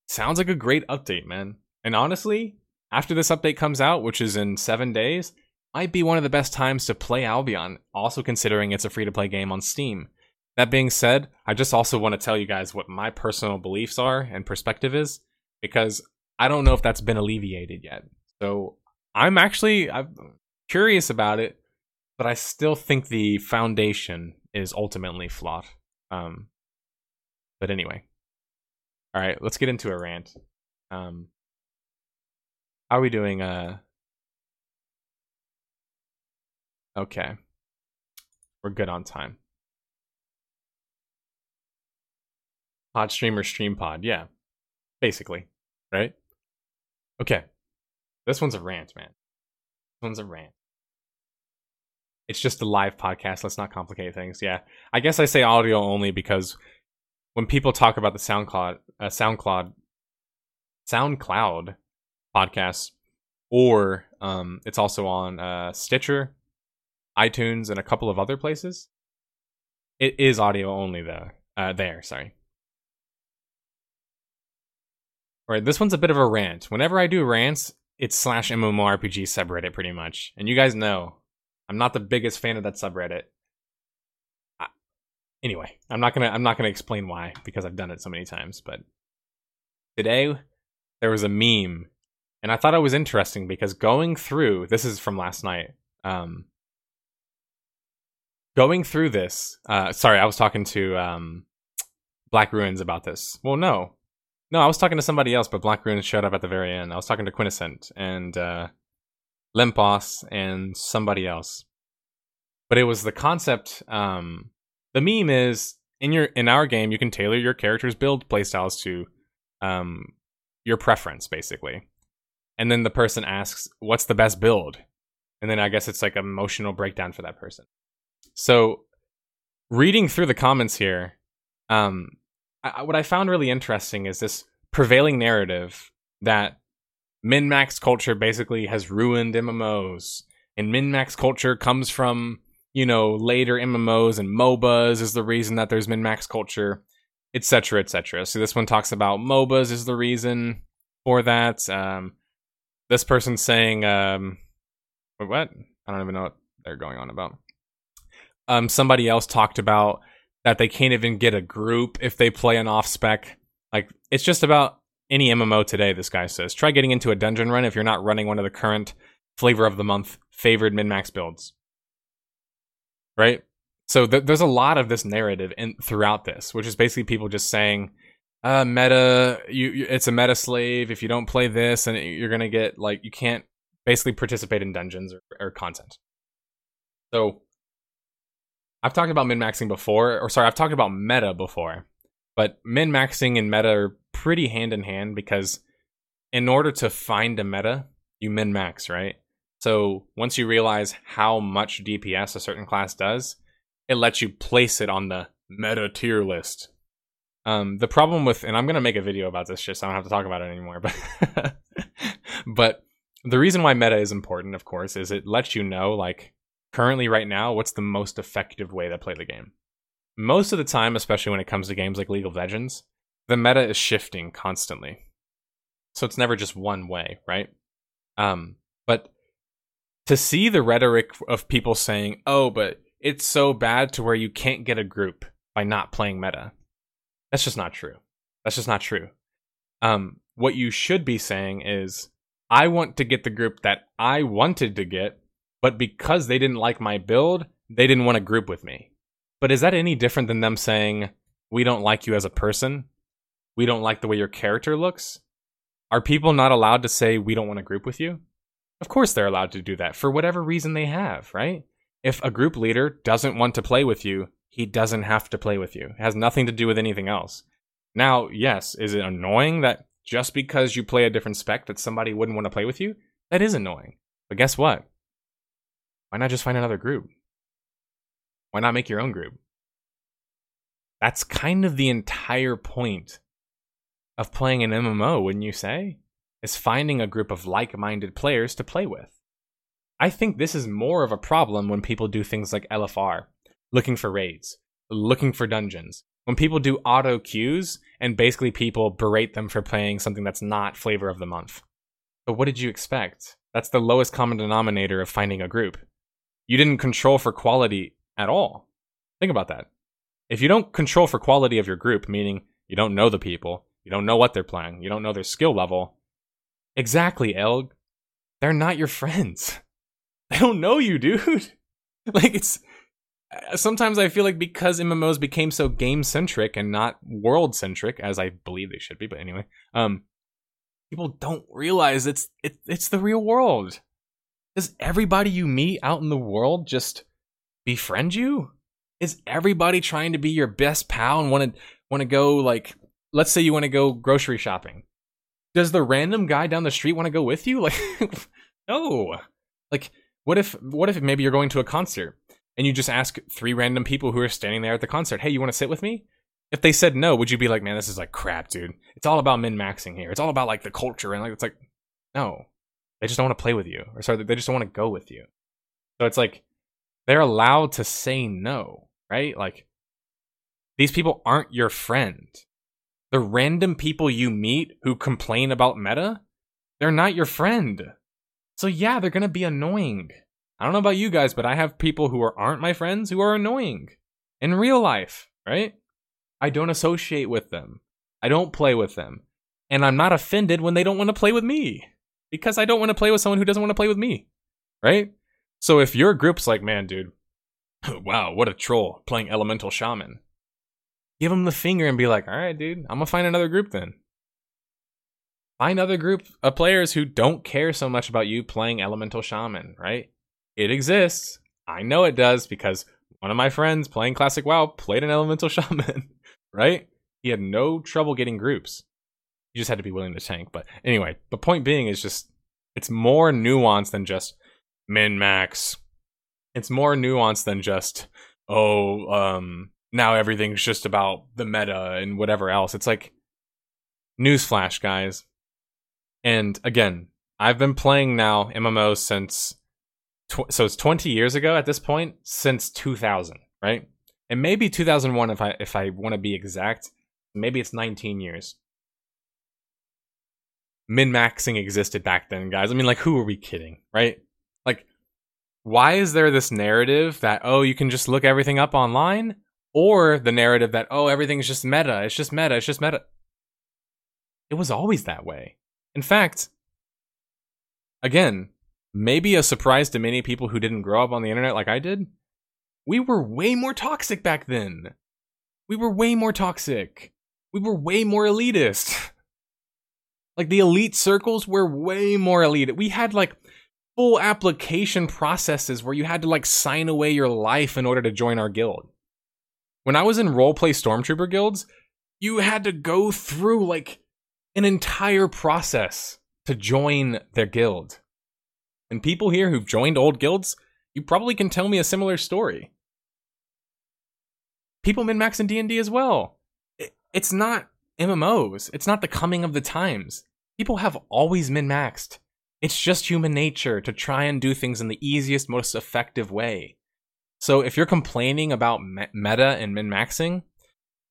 Speaker 1: Sounds like a great update, man. And honestly, after this update comes out, which is in seven days, might be one of the best times to play Albion, also considering it's a free to play game on Steam. That being said, I just also want to tell you guys what my personal beliefs are and perspective is, because I don't know if that's been alleviated yet. So I'm actually I'm curious about it, but I still think the foundation is ultimately flawed. Um, but anyway, all right, let's get into a rant. Um, are we doing? Uh, okay, we're good on time. Pod stream or stream pod, yeah, basically, right? Okay, this one's a rant, man. This one's a rant. It's just a live podcast. Let's not complicate things. Yeah, I guess I say audio only because when people talk about the SoundCloud, uh, SoundCloud, SoundCloud podcasts, or um, it's also on uh, Stitcher, iTunes, and a couple of other places. It is audio only though. Uh, there, sorry. All right, this one's a bit of a rant. Whenever I do rants, it's slash MMORPG subreddit pretty much. And you guys know, I'm not the biggest fan of that subreddit. I, anyway, I'm not gonna I'm not gonna explain why because I've done it so many times. But today there was a meme, and I thought it was interesting because going through this is from last night. Um, going through this, uh, sorry, I was talking to um, Black Ruins about this. Well, no, no, I was talking to somebody else, but Black Ruins showed up at the very end. I was talking to Quintessent and uh, Lempos and somebody else. But it was the concept. Um, the meme is in your in our game, you can tailor your character's build playstyles to um, your preference, basically. And then the person asks, "What's the best build?" And then I guess it's like emotional breakdown for that person. So, reading through the comments here, um, I, what I found really interesting is this prevailing narrative that min max culture basically has ruined MMOs, and min max culture comes from you know later MMOs and MOBAs is the reason that there's min max culture, etc. etc. So this one talks about MOBAs is the reason for that. Um, this person's saying, um, what? I don't even know what they're going on about. Um, somebody else talked about that they can't even get a group if they play an off spec. Like it's just about any MMO today. This guy says try getting into a dungeon run if you're not running one of the current flavor of the month favored min max builds. Right. So th- there's a lot of this narrative in throughout this, which is basically people just saying, uh, "Meta, you, you it's a meta slave. If you don't play this, and you're gonna get like you can't basically participate in dungeons or, or content." So I've talked about min maxing before, or sorry, I've talked about meta before, but min maxing and meta are pretty hand in hand because in order to find a meta, you min max, right? So once you realize how much DPS a certain class does, it lets you place it on the meta tier list. Um, the problem with, and I'm gonna make a video about this just so I don't have to talk about it anymore, but *laughs* but the reason why meta is important, of course, is it lets you know like currently right now what's the most effective way to play the game. Most of the time especially when it comes to games like league of legends the meta is shifting constantly. So it's never just one way right? Um but to see the rhetoric of people saying oh but it's so bad to where you can't get a group by not playing meta that's just not true that's just not true um what you should be saying is i want to get the group that i wanted to get but because they didn't like my build, they didn't want to group with me. But is that any different than them saying, we don't like you as a person? We don't like the way your character looks? Are people not allowed to say, we don't want to group with you? Of course they're allowed to do that for whatever reason they have, right? If a group leader doesn't want to play with you, he doesn't have to play with you. It has nothing to do with anything else. Now, yes, is it annoying that just because you play a different spec that somebody wouldn't want to play with you? That is annoying. But guess what? Why not just find another group? Why not make your own group? That's kind of the entire point of playing an MMO, wouldn't you say? Is finding a group of like minded players to play with. I think this is more of a problem when people do things like LFR, looking for raids, looking for dungeons. When people do auto queues and basically people berate them for playing something that's not flavor of the month. But what did you expect? That's the lowest common denominator of finding a group you didn't control for quality at all. Think about that. If you don't control for quality of your group, meaning you don't know the people, you don't know what they're playing, you don't know their skill level, exactly, Elg, they're not your friends. *laughs* They don't know you, dude. *laughs* like it's sometimes I feel like because MMOs became so game centric and not world centric, as I believe they should be, but anyway, um, people don't realize it's it, it's the real world. Does everybody you meet out in the world just befriend you? Is everybody trying to be your best pal and want to want to go like let's say you want to go grocery shopping. Does the random guy down the street want to go with you? *laughs* Like *laughs* no. Like what if what if maybe you're going to a concert and you just ask three random people who are standing there at the concert, "Hey, you want to sit with me?" If they said no, would you be like, "Man, this is like crap, dude. It's all about min-maxing here. It's all about like the culture and like it's like no. They just don't want to play with you, or sorry, they just don't want to go with you. So it's like they're allowed to say no, right? Like These people aren't your friend. The random people you meet who complain about meta, they're not your friend. So yeah, they're gonna be annoying. I don't know about you guys, but I have people who are, aren't my friends who are annoying in real life, right? I don't associate with them. I don't play with them. And I'm not offended when they don't want to play with me because I don't want to play with someone who doesn't want to play with me, right? So if your group's like, man, dude, *clears throat* wow, what a troll playing Elemental Shaman, give them the finger and be like, all right, dude, I'm gonna find another group then. Find other group of players who don't care so much about you playing Elemental Shaman, right? It exists. I know it does because one of my friends playing Classic WoW played an Elemental *laughs* Shaman, right? He had no trouble getting groups. You just had to be willing to tank. But anyway, the point being is just it's more nuanced than just min max. It's more nuanced than just oh um now everything's just about the meta and whatever else. It's like newsflash, guys. And again, I've been playing now MMOs since tw- so it's 20 years ago at this point since 2000, right? And maybe 2001 if I if I want to be exact. Maybe it's 19 years. Min maxing existed back then, guys. I mean, like, who are we kidding, right? Like, why is there this narrative that oh you can just look everything up online, or the narrative that oh everything's just meta, it's just meta, it's just meta. It was always that way. In fact, again, maybe a surprise to many people who didn't grow up on the internet like I did, we were way more toxic back then. We were way more toxic. We were way more elitist. *laughs* like the elite circles were way more elite. We had like full application processes where you had to like sign away your life in order to join our guild. When I was in roleplay stormtrooper guilds, you had to go through like an entire process to join their guild. And people here who've joined old guilds, you probably can tell me a similar story. People min max in D&D as well. It's not MMOs. It's not the coming of the times. People have always min maxed. It's just human nature to try and do things in the easiest, most effective way. So if you're complaining about meta and min maxing,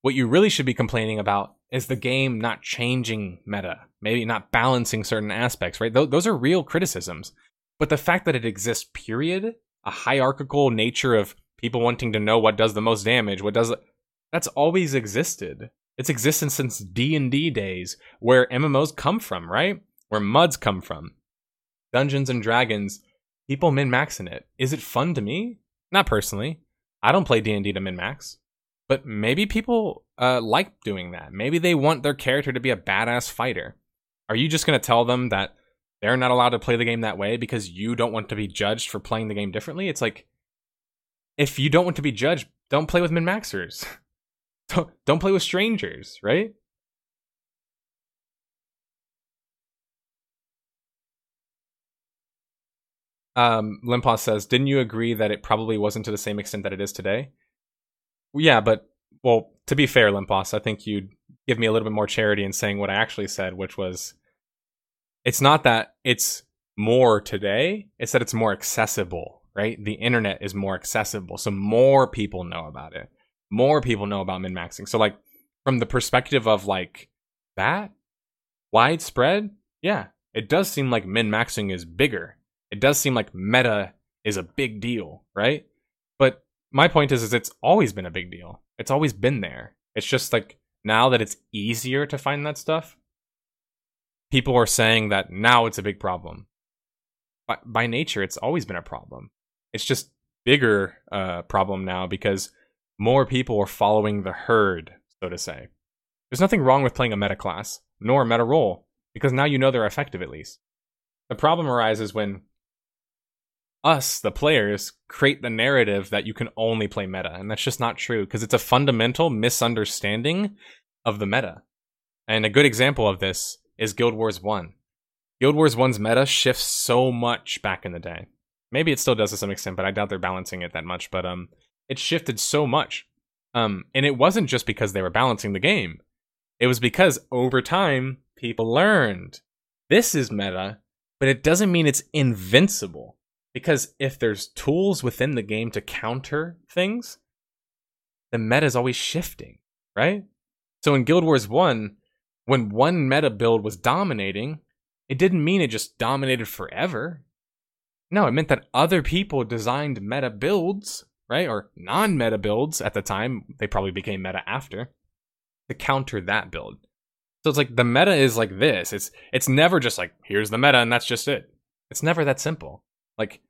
Speaker 1: what you really should be complaining about is the game not changing meta, maybe not balancing certain aspects, right? Those are real criticisms. But the fact that it exists, period, a hierarchical nature of people wanting to know what does the most damage, what does that's always existed. It's existed since D&D days where MMOs come from, right? Where MUDs come from. Dungeons and Dragons, people min-maxing it. Is it fun to me? Not personally. I don't play D&D to min-max. But maybe people uh, like doing that. Maybe they want their character to be a badass fighter. Are you just going to tell them that they're not allowed to play the game that way because you don't want to be judged for playing the game differently. It's like if you don't want to be judged, don't play with min maxers. *laughs* don't, don't play with strangers, right? Um, Limpos says, "Didn't you agree that it probably wasn't to the same extent that it is today?" Yeah, but well, to be fair, Limpos, I think you'd give me a little bit more charity in saying what I actually said, which was it's not that it's more today, it's that it's more accessible, right? The internet is more accessible. So more people know about it. More people know about min maxing. So, like, from the perspective of like that widespread, yeah, it does seem like min maxing is bigger. It does seem like meta is a big deal, right? But my point is, is it's always been a big deal. It's always been there. It's just like now that it's easier to find that stuff, people are saying that now it's a big problem. By, by nature, it's always been a problem. It's just bigger uh, problem now because more people are following the herd, so to say. There's nothing wrong with playing a meta class, nor a meta role, because now you know they're effective at least. The problem arises when us, the players, create the narrative that you can only play meta, and that's just not true because it's a fundamental misunderstanding of the meta. And a good example of this is Guild Wars 1. Guild Wars 1's meta shifts so much back in the day. Maybe it still does to some extent, but I doubt they're balancing it that much. But um, it shifted so much. Um, and it wasn't just because they were balancing the game. It was because over time, people learned this is meta, but it doesn't mean it's invincible. Because if there's tools within the game to counter things, the meta is always shifting, right? So in Guild Wars 1, when one meta build was dominating, it didn't mean it just dominated forever. No, it meant that other people designed meta builds, right? Or non meta builds at the time. They probably became meta after to counter that build. So it's like the meta is like this. It's it's never just like here's the meta and that's just it. It's never that simple. Like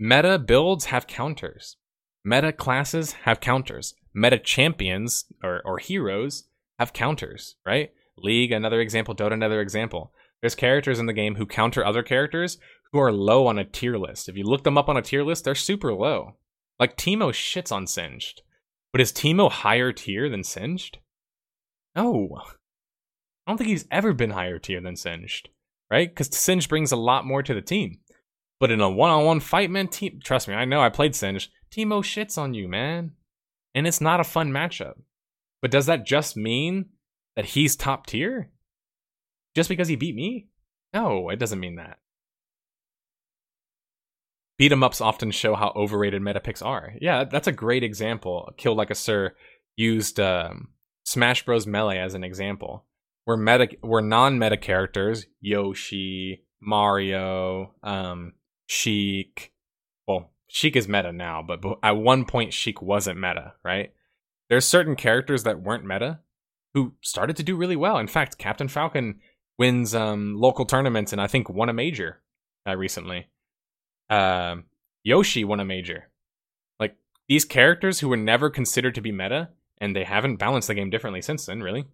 Speaker 1: meta builds have counters. Meta classes have counters. Meta champions or, or heroes have counters, right? League, another example, Dota, another example. There's characters in the game who counter other characters who are low on a tier list. If you look them up on a tier list, they're super low. Like Teemo shits on Singed. But is Teemo higher tier than Singed? No. I don't think he's ever been higher tier than Singed, right? Because Singed brings a lot more to the team. But in a one-on-one fight, man, team, trust me, I know I played Singed. Teemo shits on you, man, and it's not a fun matchup. But does that just mean that he's top tier? Just because he beat me? No, it doesn't mean that. Beat 'em ups often show how overrated meta picks are. Yeah, that's a great example. Kill Like a Sir used um, Smash Bros. Melee as an example were meta were non-meta characters yoshi mario um sheik well sheik is meta now but at one point sheik wasn't meta right there's certain characters that weren't meta who started to do really well in fact captain falcon wins um local tournaments and i think won a major uh, recently um yoshi won a major like these characters who were never considered to be meta and they haven't balanced the game differently since then really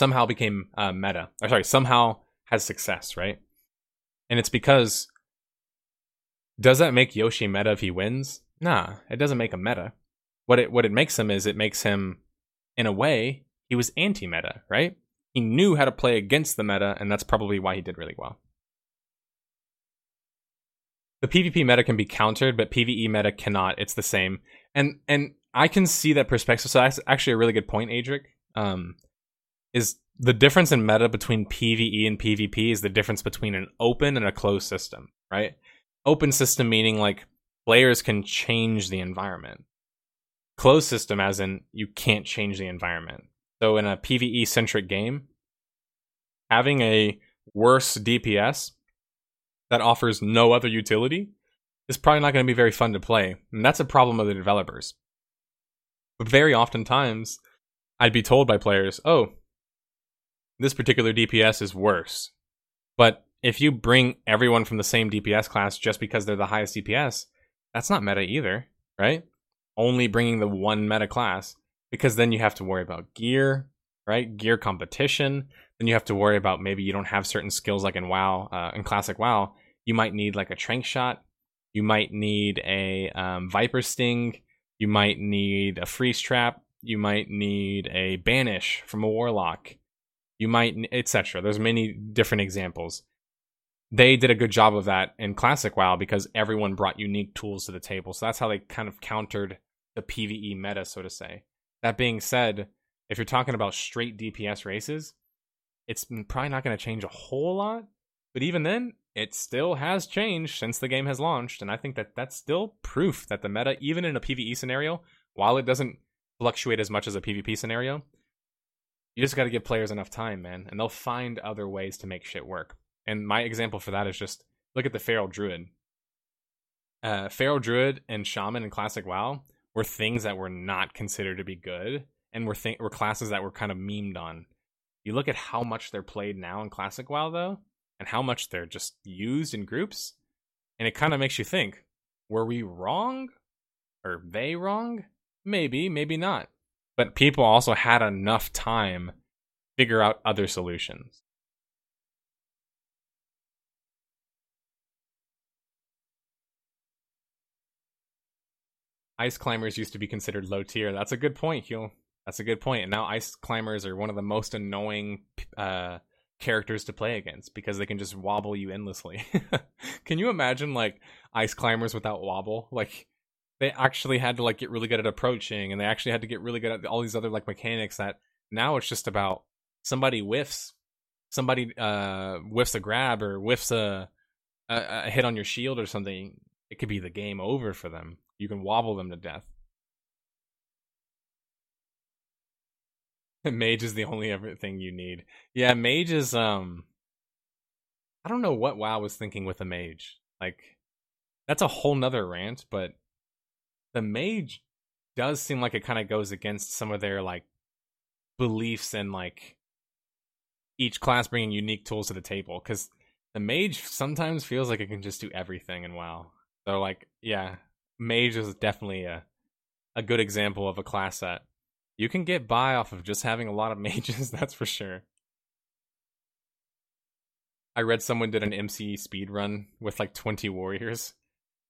Speaker 1: somehow became uh, meta. Or sorry, somehow has success, right? And it's because does that make Yoshi meta if he wins? Nah, it doesn't make him meta. What it what it makes him is it makes him, in a way, he was anti-meta, right? He knew how to play against the meta, and that's probably why he did really well. The PvP meta can be countered, but PvE meta cannot. It's the same, and and I can see that perspective. So that's actually a really good point, Adric. Um, is the difference in meta between PvE and PvP is the difference between an open and a closed system, right? Open system meaning like players can change the environment. Closed system as in you can't change the environment. So in a PvE centric game, having a worse DPS that offers no other utility is probably not going to be very fun to play. And that's a problem of the developers. But very oftentimes, I'd be told by players, oh, this particular DPS is worse. But if you bring everyone from the same DPS class just because they're the highest DPS, that's not meta either, right? Only bringing the one meta class because then you have to worry about gear, right? Gear competition. Then you have to worry about maybe you don't have certain skills like in WoW, uh, in Classic WoW. You might need like a Tranq Shot. You might need a um, Viper Sting. You might need a Freeze Trap. You might need a Banish from a Warlock you might etc there's many different examples they did a good job of that in classic wow because everyone brought unique tools to the table so that's how they kind of countered the pve meta so to say that being said if you're talking about straight dps races it's probably not going to change a whole lot but even then it still has changed since the game has launched and i think that that's still proof that the meta even in a pve scenario while it doesn't fluctuate as much as a pvp scenario you just got to give players enough time, man, and they'll find other ways to make shit work. And my example for that is just look at the Feral Druid. Uh, Feral Druid and Shaman in Classic WoW were things that were not considered to be good, and were th- were classes that were kind of memed on. You look at how much they're played now in Classic WoW, though, and how much they're just used in groups, and it kind of makes you think: Were we wrong? Are they wrong? Maybe, maybe not but people also had enough time figure out other solutions. Ice climbers used to be considered low tier. That's a good point, Hugh. That's a good point. And now ice climbers are one of the most annoying uh, characters to play against because they can just wobble you endlessly. *laughs* can you imagine like ice climbers without wobble? Like they actually had to like get really good at approaching and they actually had to get really good at all these other like mechanics that now it's just about somebody whiffs somebody uh whiffs a grab or whiffs a, a, a hit on your shield or something it could be the game over for them you can wobble them to death *laughs* mage is the only everything you need. Yeah, mage is um I don't know what WoW was thinking with a mage. Like that's a whole nother rant, but the mage does seem like it kind of goes against some of their like beliefs and like each class bringing unique tools to the table because the mage sometimes feels like it can just do everything in WoW. So like, yeah, mage is definitely a a good example of a class that you can get by off of just having a lot of *laughs* mages. That's for sure. I read someone did an MC speed run with like 20 warriors.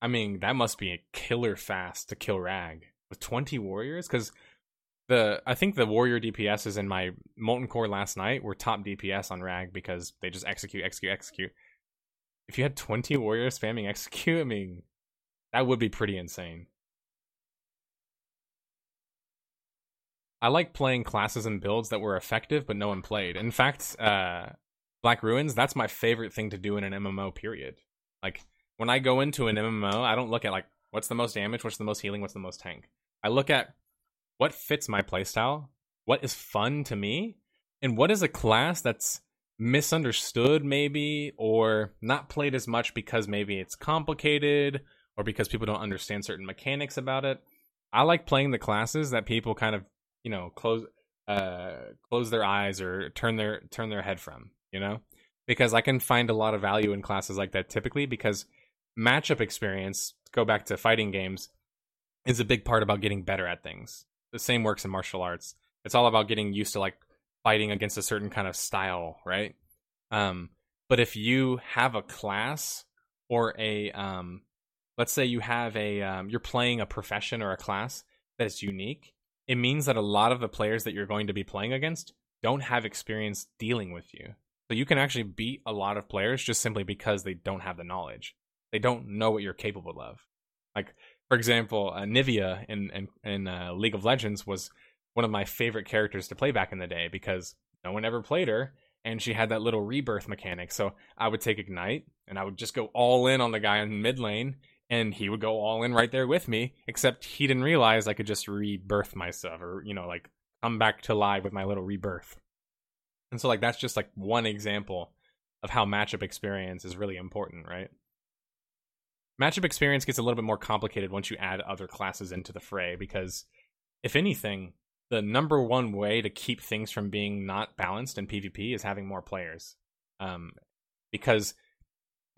Speaker 1: I mean, that must be a killer fast to kill Rag with 20 warriors because the I think the warrior DPSs in my Molten Core last night were top DPS on Rag because they just execute, execute, execute. If you had 20 warriors spamming execute, I mean, that would be pretty insane. I like playing classes and builds that were effective but no one played. In fact, uh, Black Ruins, that's my favorite thing to do in an MMO period. Like when I go into an MMO, I don't look at like what's the most damage, what's the most healing, what's the most tank. I look at what fits my playstyle, what is fun to me, and what is a class that's misunderstood maybe or not played as much because maybe it's complicated or because people don't understand certain mechanics about it. I like playing the classes that people kind of, you know, close uh close their eyes or turn their turn their head from, you know? Because I can find a lot of value in classes like that typically because matchup experience, go back to fighting games, is a big part about getting better at things. The same works in martial arts. It's all about getting used to like fighting against a certain kind of style, right? Um, but if you have a class or a um, let's say you have a um, you're playing a profession or a class that is unique, it means that a lot of the players that you're going to be playing against don't have experience dealing with you. So you can actually beat a lot of players just simply because they don't have the knowledge. They don't know what you're capable of. Like for example, uh, in in, in uh, League of Legends was one of my favorite characters to play back in the day because no one ever played her and she had that little rebirth mechanic. So I would take Ignite and I would just go all in on the guy in mid lane and he would go all in right there with me, except he didn't realize I could just rebirth myself or, you know, like come back to life with my little rebirth. And so like that's just like one example of how matchup experience is really important, right? Matchup experience gets a little bit more complicated once you add other classes into the fray because if anything, the number one way to keep things from being not balanced in PvP is having more players. Um, because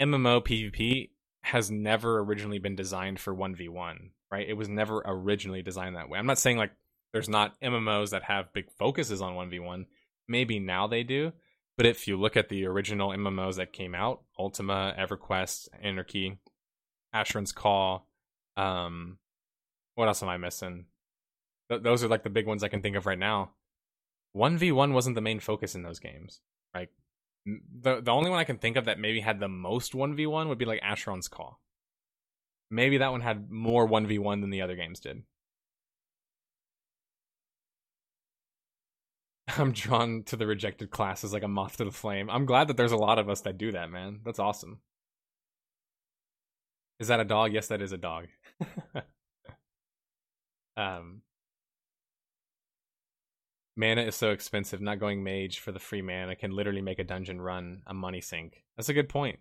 Speaker 1: MMO PvP has never originally been designed for 1v1, right? It was never originally designed that way. I'm not saying like there's not MMOs that have big focuses on 1v1. Maybe now they do. But if you look at the original MMOs that came out, Ultima, EverQuest, Anarchy, Asheron's Call, um, what else am I missing? Th- those are like the big ones I can think of right now. 1v1 wasn't the main focus in those games. Like the the only one I can think of that maybe had the most 1v1 would be like Asheron's Call. Maybe that one had more 1v1 than the other games did. *laughs* I'm drawn to the rejected classes like a moth to the flame. I'm glad that there's a lot of us that do that, man. That's awesome. Is that a dog? Yes, that is a dog. *laughs* um Mana is so expensive, not going mage for the free mana can literally make a dungeon run a money sink. That's a good point.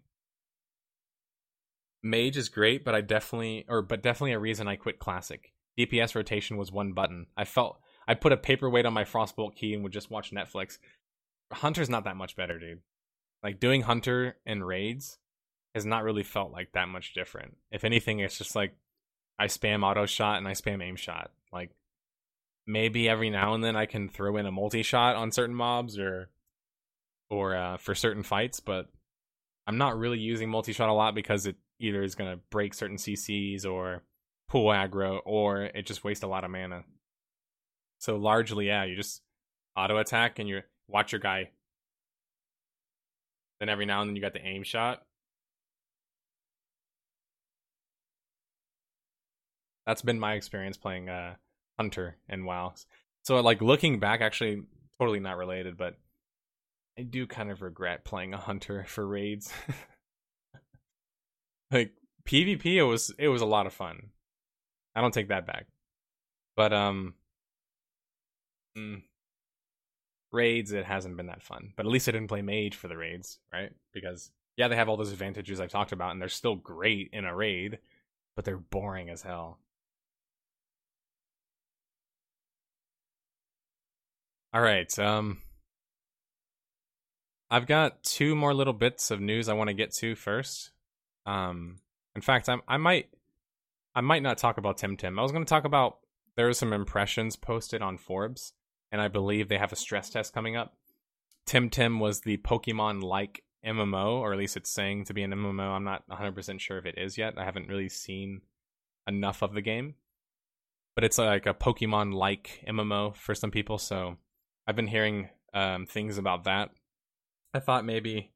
Speaker 1: Mage is great, but I definitely or but definitely a reason I quit classic. DPS rotation was one button. I felt I put a paperweight on my frostbolt key and would just watch Netflix. Hunter's not that much better, dude. Like doing hunter and raids has not really felt like that much different. If anything, it's just like I spam auto shot and I spam aim shot. Like maybe every now and then I can throw in a multi shot on certain mobs or or uh, for certain fights, but I'm not really using multi shot a lot because it either is to break certain CCs or pull aggro or it just wastes a lot of mana. So largely, yeah, you just auto attack and you watch your guy. Then every now and then you got the aim shot. That's been my experience playing uh, Hunter and WoW. So like looking back, actually totally not related, but I do kind of regret playing a Hunter *laughs* for raids. *laughs* like PvP, it was it was a lot of fun. I don't take that back, but um, mm, raids, it hasn't been that fun. But at least I didn't play mage for the raids, right? Because yeah, they have all those advantages I've talked about, and they're still great in a raid, but they're boring as hell. All right, um, I've got two more little bits of news I want to get to first. Um, in fact, I'm, I might, I might not talk about Temtem. I was going to talk about there are some impressions posted on Forbes, and I believe they have a stress test coming up. Temtem was the Pokemon like MMO, or at least it's saying to be an MMO. I'm not 100% sure if it is yet. I haven't really seen enough of the game. But it's like a Pokemon like MMO for some people, so I've been hearing um, things about that. I thought maybe,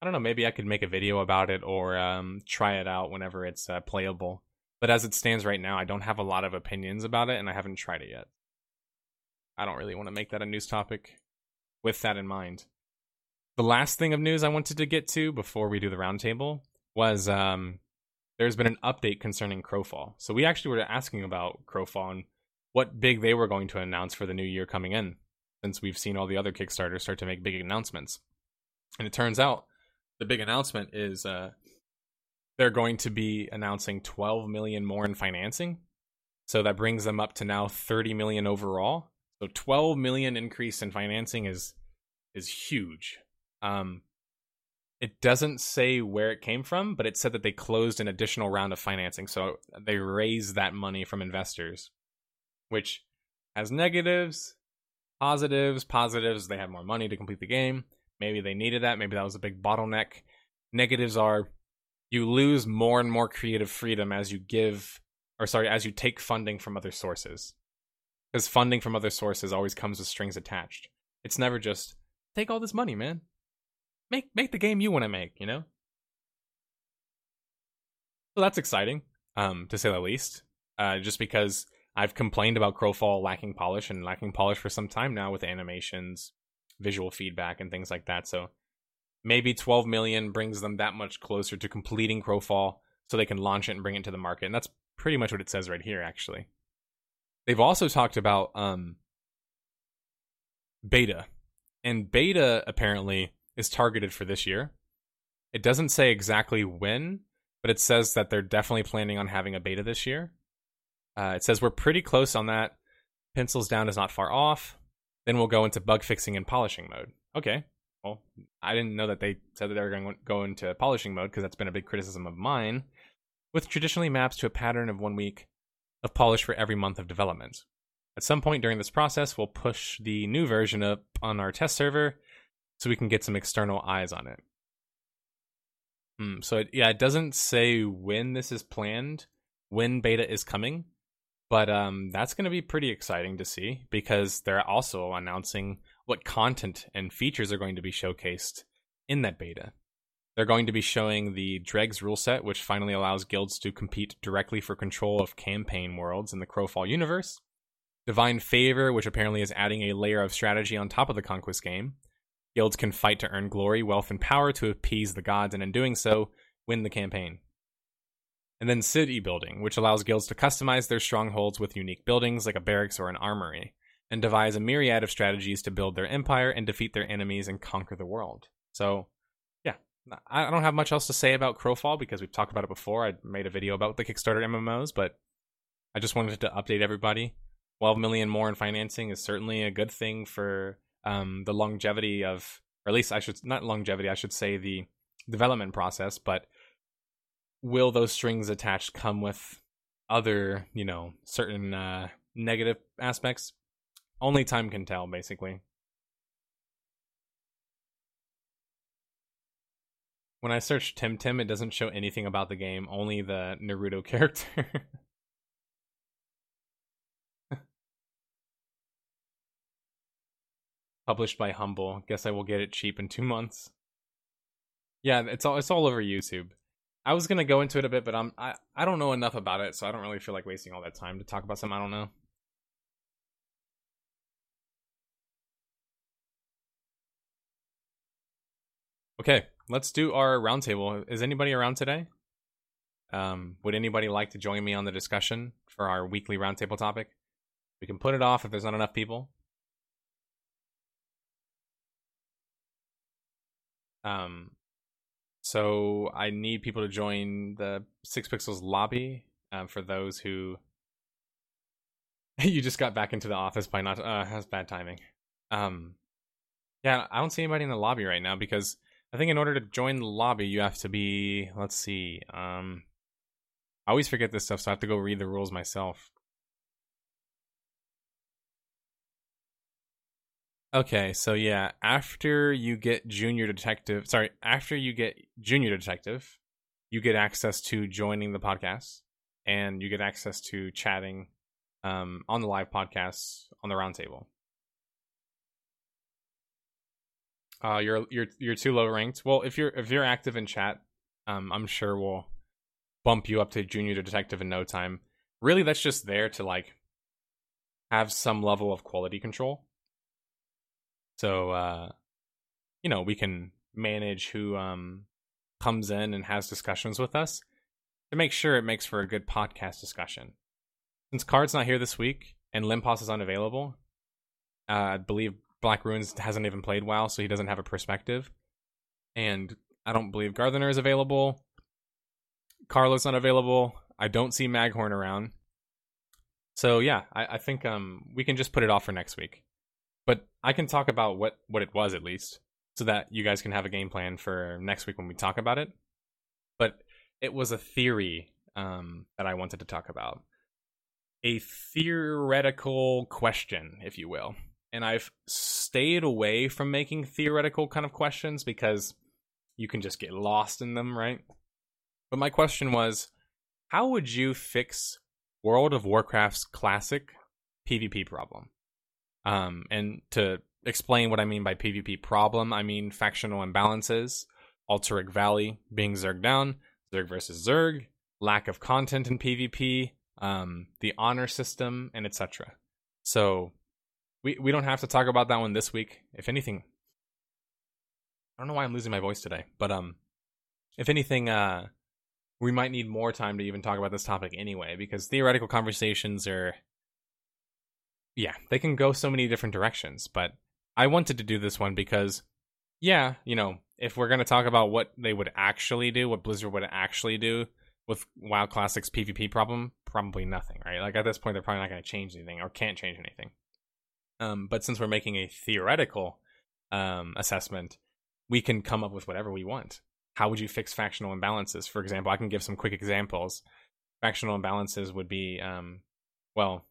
Speaker 1: I don't know, maybe I could make a video about it or um, try it out whenever it's uh, playable. But as it stands right now, I don't have a lot of opinions about it, and I haven't tried it yet. I don't really want to make that a news topic with that in mind. The last thing of news I wanted to get to before we do the roundtable was um, there's been an update concerning Crowfall. So we actually were asking about Crowfall and what big they were going to announce for the new year coming in, since we've seen all the other Kickstarters start to make big announcements. And it turns out the big announcement is uh, they're going to be announcing 12 million more in financing. So that brings them up to now 30 million overall. So 12 million increase in financing is is huge. Um, it doesn't say where it came from, but it said that they closed an additional round of financing. So they raised that money from investors, which has negatives, positives. Positives, they have more money to complete the game. Maybe they needed that. Maybe that was a big bottleneck. Negatives are you lose more and more creative freedom as you give, or sorry, as you take funding from other sources. Because funding from other sources always comes with strings attached. It's never just take all this money, man. Make make the game you want to make, you know. So that's exciting, um, to say the least. Uh, just because I've complained about Crowfall lacking polish and lacking polish for some time now with animations, visual feedback, and things like that. So maybe 12 million brings them that much closer to completing Crowfall so they can launch it and bring it to the market. And that's pretty much what it says right here, actually. They've also talked about um, beta and beta apparently is targeted for this year. It doesn't say exactly when, but it says that they're definitely planning on having a beta this year. Uh, it says we're pretty close on that. Pencils down is not far off. Then we'll go into bug fixing and polishing mode. Okay. Well, I didn't know that they said that they were going to go into polishing mode because that's been a big criticism of mine. With traditionally maps to a pattern of one week of polish for every month of development. At some point during this process, we'll push the new version up on our test server so we can get some external eyes on it. Hmm, so it, yeah, it doesn't say when this is planned, when beta is coming, but um, that's going to be pretty exciting to see because they're also announcing what content and features are going to be showcased in that beta. They're going to be showing the Dregs rule set, which finally allows guilds to compete directly for control of campaign worlds in the Crowfall universe. Divine Favor, which apparently is adding a layer of strategy on top of the Conquest game. Guilds can fight to earn glory, wealth, and power to appease the gods, and in doing so, win the campaign. And then City Building, which allows guilds to customize their strongholds with unique buildings like a barracks or an armory, and devise a myriad of strategies to build their empire and defeat their enemies and conquer the world. So, yeah, I don't have much else to say about Crowfall because we've talked about it before. I made a video about the Kickstarter MMOs, but I just wanted to update everybody 12 million more in financing is certainly a good thing for um, the longevity of, or at least I should not longevity, I should say the development process. But will those strings attached come with other, you know, certain uh, negative aspects? Only time can tell, basically. When I search Temtem, it doesn't show anything about the game, only the Naruto *laughs* character. published by Humble. Guess I will get it cheap in two months. Yeah, it's all it's all over YouTube. I was gonna go into it a bit, but I'm I, I don't know enough about it, so I don't really feel like wasting all that time to talk about something I don't know. Okay, let's do our roundtable. Is anybody around today? Um, would anybody like to join me on the discussion for our weekly roundtable topic? We can put it off if there's not enough people. Um, so I need people to join the Six Pixels lobby. Um, for those who *laughs* you just got back into the office by not uh that's bad timing. Um, yeah, I don't see anybody in the lobby right now because I think in order to join the lobby you have to be let's see um I always forget this stuff so I have to go read the rules myself. Okay, so yeah, after you get junior detective, sorry, after you get junior detective, you get access to joining the podcast and you get access to chatting um, on the live podcasts on the roundtable. Uh, you're you're you're too low ranked. Well, if you're if you're active in chat, um, I'm sure we'll bump you up to junior detective in no time. Really, that's just there to like have some level of quality control so uh you know, we can manage who um comes in and has discussions with us to make sure it makes for a good podcast discussion. Since Card's not here this week and Limpos is unavailable, uh, I believe Black Ruins hasn't even played WoW, so he doesn't have a perspective. And I don't believe Gardener is available. Carlos not available. I don't see Maghorn around. So yeah, I, I think um we can just put it off for next week. I can talk about what what it was at least, so that you guys can have a game plan for next week when we talk about it. But it was a theory um, that I wanted to talk about, a theoretical question, if you will. And I've stayed away from making theoretical kind of questions because you can just get lost in them, right? But my question was, how would you fix World of Warcraft's classic PvP problem? Um, and to explain what I mean by PvP problem, I mean factional imbalances, Alterac Valley being Zerg down, Zerg versus Zerg, lack of content in PvP, um, the honor system, and etc. So we we don't have to talk about that one this week. If anything, I don't know why I'm losing my voice today, but um, if anything, uh, we might need more time to even talk about this topic anyway, because theoretical conversations are yeah, they can go so many different directions. But I wanted to do this one because, yeah, you know, if we're going to talk about what they would actually do, what Blizzard would actually do with WoW Classic's PvP problem, probably nothing, right? Like at this point, they're probably not going to change anything or can't change anything. Um, but since we're making a theoretical um, assessment, we can come up with whatever we want. How would you fix factional imbalances? For example, I can give some quick examples. Factional imbalances would be, um, well,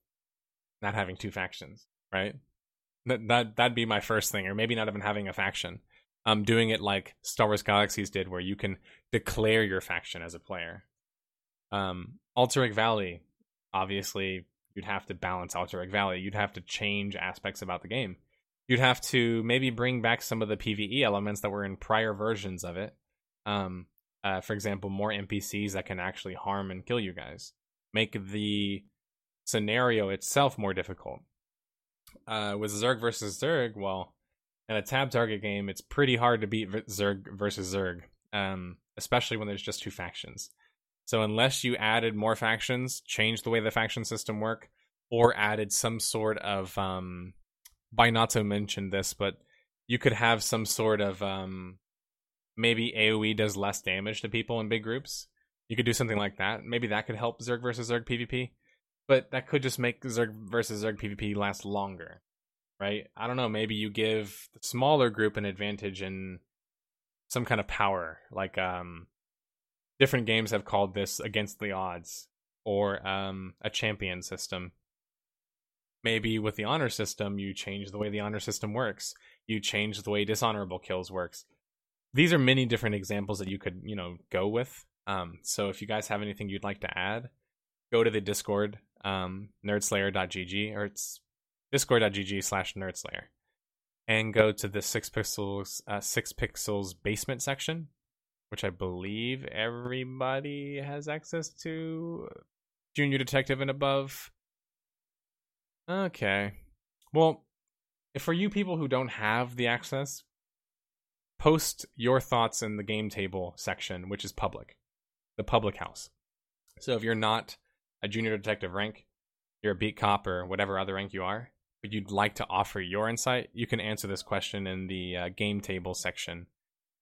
Speaker 1: not having two factions, right? That that that'd be my first thing, or maybe not even having a faction. Um, doing it like Star Wars Galaxies did, where you can declare your faction as a player. Um, Alterac Valley, obviously, you'd have to balance Alterac Valley. You'd have to change aspects about the game. You'd have to maybe bring back some of the PVE elements that were in prior versions of it. Um, uh, for example, more NPCs that can actually harm and kill you guys. Make the scenario itself more difficult. Uh, with Zerg versus Zerg, well, in a tab target game, it's pretty hard to beat Zerg versus Zerg, um, especially when there's just two factions. So unless you added more factions, changed the way the faction system work, or added some sort of um, Binato mentioned this, but you could have some sort of um, maybe AOE does less damage to people in big groups. You could do something like that. Maybe that could help Zerg versus Zerg PvP but that could just make Zerg versus Zerg PvP last longer, right? I don't know. Maybe you give the smaller group an advantage in some kind of power, like um, different games have called this against the odds or um, a champion system. Maybe with the honor system, you change the way the honor system works. You change the way dishonorable kills works. These are many different examples that you could, you know, go with. Um, so if you guys have anything you'd like to add, go to the Discord um, nerdslayer.gg or it's discord.gg slash nerdslayer and go to the six pixels uh, six pixels basement section which i believe everybody has access to. Junior detective and above. Okay. Well for you people who don't have the access post your thoughts in the game table section which is public the public house. So if you're not a junior detective rank, you're a beat cop or whatever other rank you are, but you'd like to offer your insight, you can answer this question in the uh, game table section.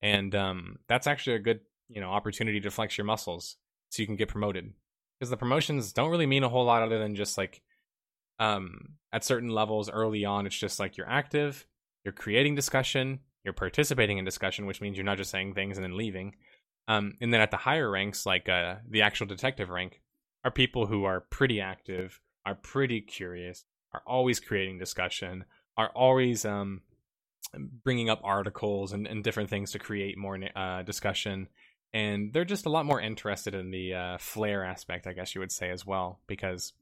Speaker 1: And um, that's actually a good you know opportunity to flex your muscles so you can get promoted. Because the promotions don't really mean a whole lot other than just like um, at certain levels early on it's just like you're active you're creating discussion you're participating in discussion which means you're not just saying things and then leaving. Um, and then at the higher ranks like uh, the actual detective rank are people who are pretty active are pretty curious are always creating discussion are always um, bringing up articles and, and different things to create more uh, discussion. And they're just a lot more interested in the uh, flair aspect, I guess you would say, as well, because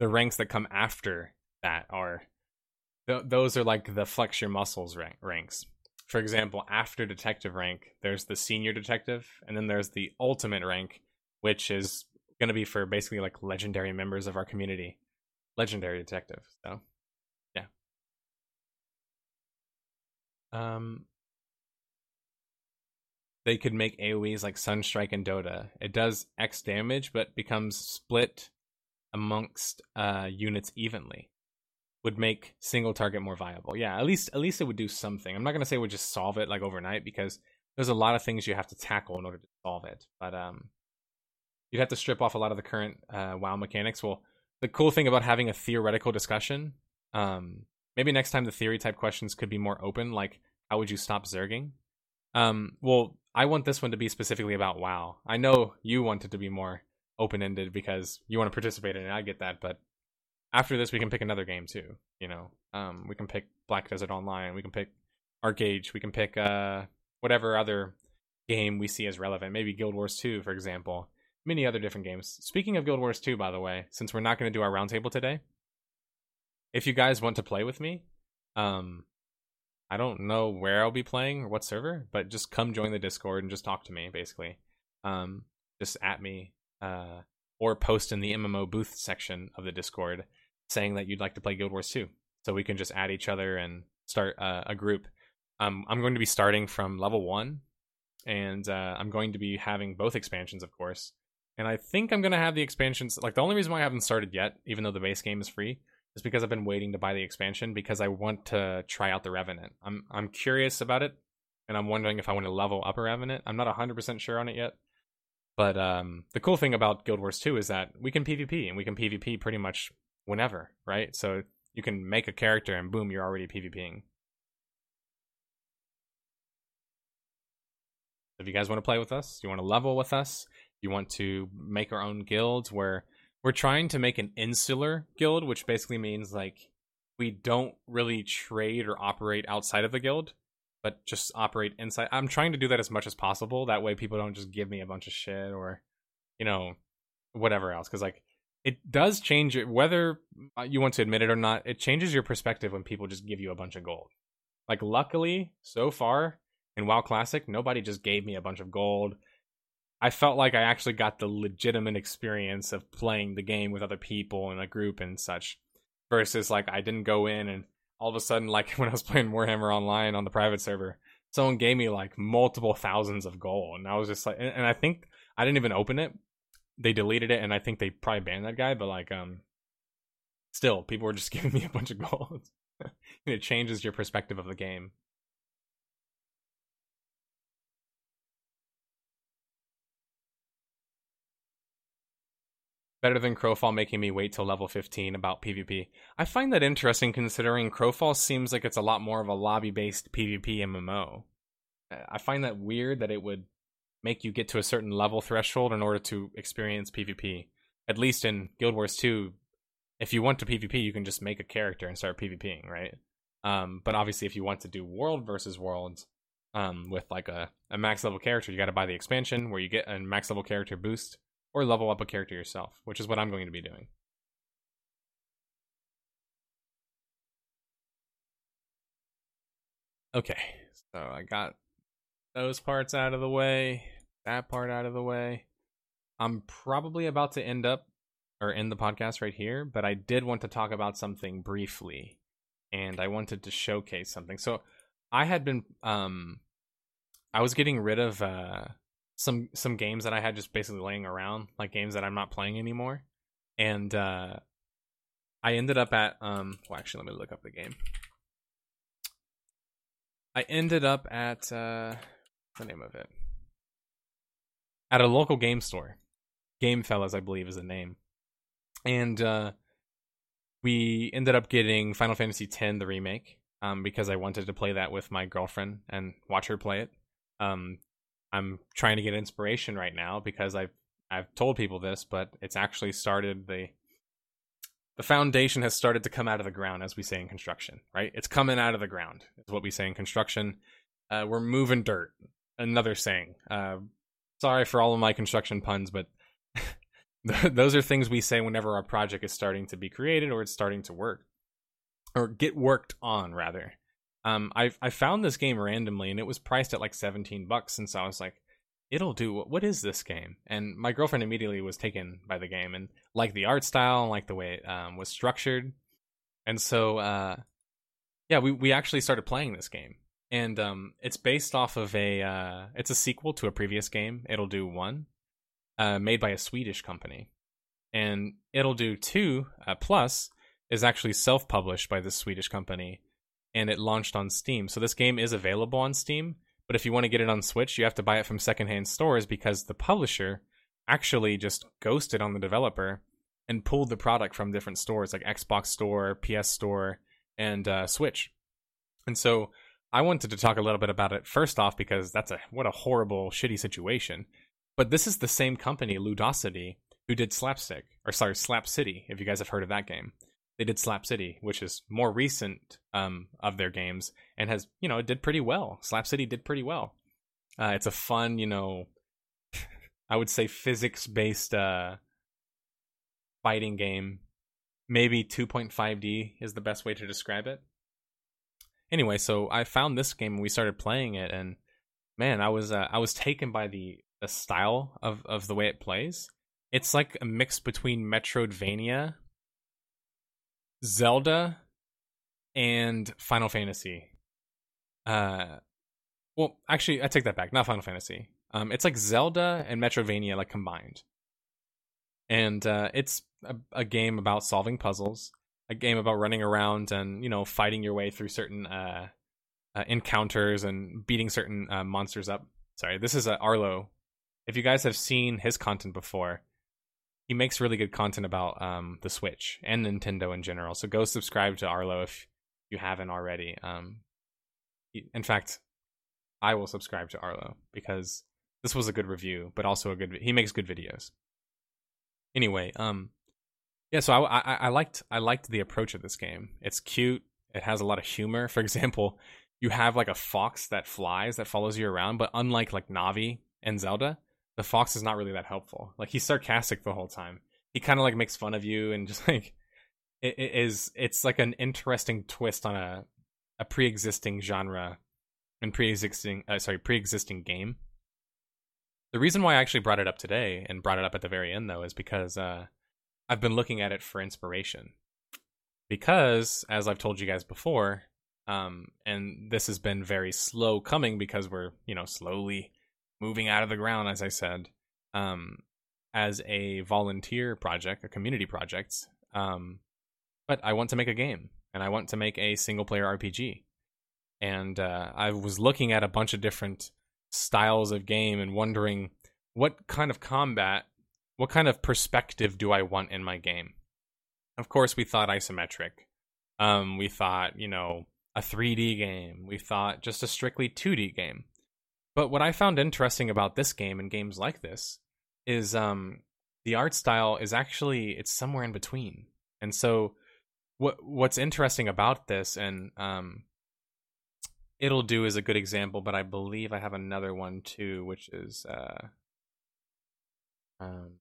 Speaker 1: the ranks that come after that are th- those are like the flex your muscles rank- ranks. For example, after detective rank, there's the senior detective, and then there's the ultimate rank, which is going to be for basically like legendary members of our community. Legendary detective. So yeah. Um, they could make AoEs like Sunstrike and Dota. It does X damage, but becomes split amongst uh, units evenly. Would make single target more viable. Yeah, at least at least it would do something. I'm not gonna say it would just solve it like overnight because there's a lot of things you have to tackle in order to solve it. But um, you'd have to strip off a lot of the current uh, WoW mechanics. Well, the cool thing about having a theoretical discussion um, maybe next time the theory type questions could be more open, like how would you stop zerging? Um, well, I want this one to be specifically about WoW. I know you want it to be more open ended because you want to participate in it. I get that, but after this, we can pick another game too. You know, um, we can pick Black Desert Online. We can pick ArcheAge. We can pick uh, whatever other game we see as relevant. Maybe Guild Wars 2, for example. Many other different games. Speaking of Guild Wars 2, by the way, since we're not going to do our roundtable today, if you guys want to play with me, um, I don't know where I'll be playing or what server, but just come join the Discord and just talk to me, basically. Um, just at me, uh, or post in the MMO booth section of the Discord saying that you'd like to play Guild Wars 2. So we can just add each other and start uh, a group. Um, I'm going to be starting from level one, and uh, I'm going to be having both expansions, of course. And I think I'm going to have the expansions. Like the only reason why I haven't started yet, even though the base game is free, is because I've been waiting to buy the expansion because I want to try out the Revenant. I'm I'm curious about it, and I'm wondering if I want to level up a Revenant. I'm not 100 percent sure on it yet. But um, the cool thing about Guild Wars 2 is that we can PvP and we can PvP pretty much whenever, right? So you can make a character and boom, you're already PvPing. If you guys want to play with us, you want to level with us, you want to make our own guilds where we're trying to make an insular guild, which basically means like we don't really trade or operate outside of the guild, but just operate inside. I'm trying to do that as much as possible. That way, people don't just give me a bunch of shit or, you know, whatever else. Because like it does change it, whether uh, you want to admit it or not. It changes your perspective when people just give you a bunch of gold. Like luckily, so far in WoW Classic, nobody just gave me a bunch of gold I felt like I actually got the legitimate experience of playing the game with other people in a group and such, versus like I didn't go in and all of a sudden, like *laughs* when I was playing Warhammer Online on the private server, someone gave me like multiple thousands of gold, and I was just like, and, and I think I didn't even open it. They deleted it, and I think they probably banned that guy. But like, um, still, people were just *laughs* giving me a bunch of gold. *laughs* it changes your perspective of the game. Better than Crowfall making me wait till level 15 about PvP. I find that interesting considering Crowfall seems like it's a lot more of a lobby based PvP MMO. I find that weird that it would make you get to a certain level threshold in order to experience PvP. At least in Guild Wars 2, if you want to PvP, you can just make a character and start PvPing, right? Um, but obviously, if you want to do world versus world um, with like a, a max level character, you got to buy the expansion where you get a max level character boost or level up a character yourself, which is what I'm going to be doing. Okay, so I got those parts out of the way, that part out of the way. I'm probably about to end up or end the podcast right here, but I did want to talk about something briefly and I wanted to showcase something. So I had been um I was getting rid of uh some some games that I had just basically laying around, like games that I'm not playing anymore. And uh I ended up at um well actually let me look up the game. I ended up at uh the name of it? At a local game store. Game Fellas, I believe, is the name. And uh, we ended up getting Final Fantasy X, the remake, um, because I wanted to play that with my girlfriend and watch her play it. Um, I'm trying to get inspiration right now because I've I've told people this, but it's actually started the the foundation has started to come out of the ground, as we say in construction. Right, it's coming out of the ground. Is what we say in construction. Uh, we're moving dirt. Another saying. Uh, sorry for all of my construction puns, but *laughs* those are things we say whenever our project is starting to be created or it's starting to work or get worked on rather um i i found this game randomly and it was priced at like 17 bucks and so i was like Ittle Dew what is this game? And my girlfriend immediately was taken by the game and like the art style and like the way it um, was structured. And so uh yeah we we actually started playing this game. And um it's based off of a uh it's a sequel to a previous game Ittle Dew one uh, made by a Swedish company. And Ittle Dew 2 uh, Plus is actually self published by this Swedish company and it launched on Steam. So this game is available on Steam, but if you want to get it on Switch, you have to buy it from secondhand stores because the publisher actually just ghosted on the developer and pulled the product from different stores like Xbox Store, PS Store, and uh, Switch. And so I wanted to talk a little bit about it first off because that's a what a horrible, shitty situation. But this is the same company, Ludosity, who did Slapstick, or sorry, Slap City, if you guys have heard of that game. They did Slap City, which is more recent um, of their games, and has, you know, it did pretty well. Slap City did pretty well. Uh, it's a fun, you know, *laughs* I would say physics based uh, fighting game. Maybe 2.5D is the best way to describe it. Anyway, so I found this game and we started playing it, and man, I was uh, I was taken by the the style of of the way it plays. It's like a mix between Metroidvania, Zelda, and Final Fantasy. Uh, well, actually, I take that back. Not Final Fantasy. Um, it's like Zelda and Metroidvania like combined, and uh, it's a, a game about solving puzzles, a game about running around and you know fighting your way through certain uh, uh, encounters and beating certain uh, monsters up. Sorry, this is uh, Arlo if you guys have seen his content before, he makes really good content about um, the Switch and Nintendo in general. So go subscribe to Arlo if you haven't already. Um, in fact, I will subscribe to Arlo because this was a good review, but also a good. He makes good videos. Anyway, um, yeah. So I, I, I liked I liked the approach of this game. It's cute. It has a lot of humor. For *laughs* example, you have like a fox that flies that follows you around, but unlike like Navi and Zelda, the fox is not really that helpful. Like he's sarcastic the whole time. He kind of like makes fun of you and *laughs* just like it, it is. It's like an interesting twist on a a pre-existing genre and pre-existing uh, sorry pre-existing game. The reason why I actually brought it up today and brought it up at the very end though is because uh, I've been looking at it for inspiration. Because as I've told you guys before, um, and this has been very slow coming because we're you know slowly moving out of the ground, as I said, um, as a volunteer project, a community project. Um, but I want to make a game, and I want to make a single player RPG. And uh, I was looking at a bunch of different styles of game and wondering what kind of combat, what kind of perspective do I want in my game? Of course, we thought isometric. Um, we thought, you know, a 3D game. We thought just a strictly 2D game. But what I found interesting about this game and games like this is um, the art style is actually it's somewhere in between. And so what what's interesting about this and um, Ittle Dew is a good example, but I believe I have another one too, which is uh, um,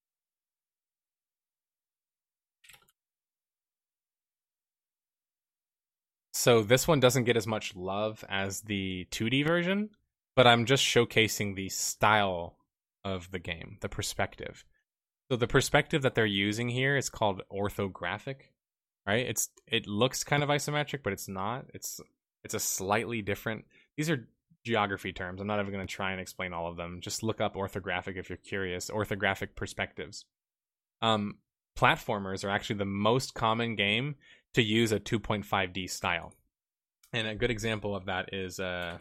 Speaker 1: so this one doesn't get as much love as the 2D version, but I'm just showcasing the style of the game, the perspective. So the perspective that they're using here is called orthographic, right? It's it looks kind of isometric, but it's not. It's it's a slightly different. These are geography terms. I'm not even going to try and explain all of them. Just look up orthographic if you're curious. Orthographic perspectives. Um, platformers are actually the most common game to use a 2.5D style, and a good example of that is uh,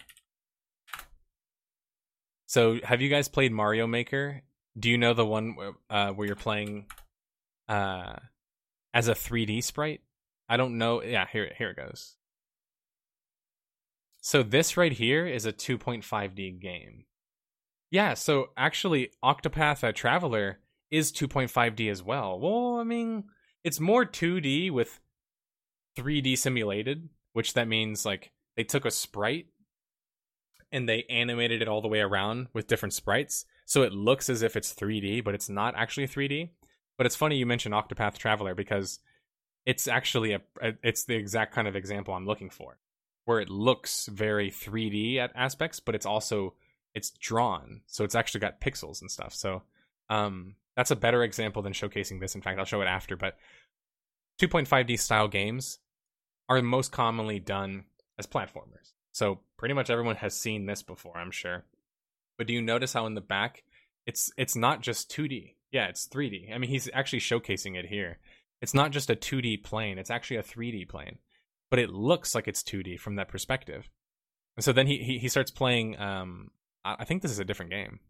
Speaker 1: So, have you guys played Mario Maker? Do you know the one uh, where you're playing uh, as a 3D sprite? I don't know. Yeah, here here it goes. So this right here is a 2.5D game. Yeah, so actually Octopath uh, Traveler is 2.5D as well. Well, I mean, it's more 2D with 3D simulated, which that means like they took a sprite and they animated it all the way around with different sprites. So it looks as if it's 3D, but it's not actually 3D. But it's funny you mentioned Octopath Traveler because it's actually a it's the exact kind of example I'm looking for, where it looks very 3D at aspects, but it's also it's drawn, so it's actually got pixels and stuff. So um, that's a better example than showcasing this. In fact, I'll show it after. But 2.5D style games are most commonly done as platformers. So pretty much everyone has seen this before, I'm sure. But do you notice how in the back it's it's not just 2D. Yeah, it's 3D. I mean, he's actually showcasing it here. It's not just a 2D plane, it's actually a 3D plane. But it looks like it's 2D from that perspective. And so then he he, he starts playing um I think this is a different game.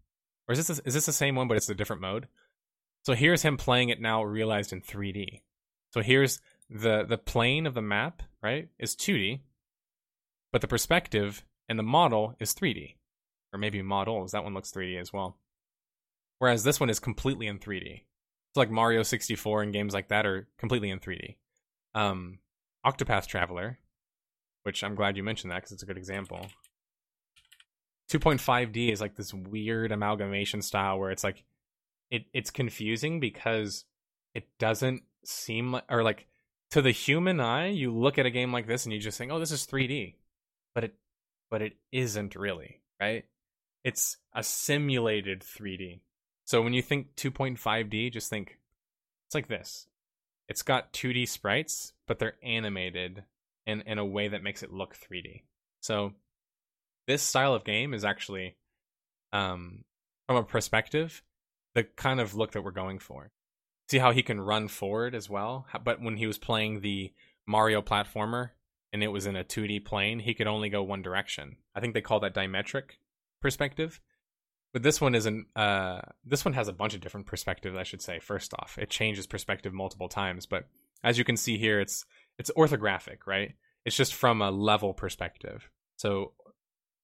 Speaker 1: Or is this is this the same one but it's a different mode? So here's him playing it now realized in 3D. So here's the the plane of the map, right? Is 2D, but the perspective and the model is 3D. Or maybe models, that one looks 3D as well. Whereas this one is completely in 3D. So like Mario 64 and games like that are completely in 3D. Um, Octopath Traveler, which I'm glad you mentioned that because it's a good example. 2.5D is like this weird amalgamation style where it's like it it's confusing because it doesn't seem like or like to the human eye, you look at a game like this and you just think, "Oh, this is 3D." But it but it isn't really, right? It's a simulated 3D. So when you think 2.5D, just think it's like this. It's got 2D sprites, but they're animated in, in a way that makes it look 3D. So this style of game is actually um, from a perspective the kind of look that we're going for. See how he can run forward as well, but when he was playing the Mario platformer, and it was in a 2D plane, he could only go one direction. I think they call that dimetric perspective. But this one isn't. Uh, this one has a bunch of different perspectives. I should say. First off, it changes perspective multiple times. But as you can see here, it's it's orthographic, right? It's just from a level perspective. So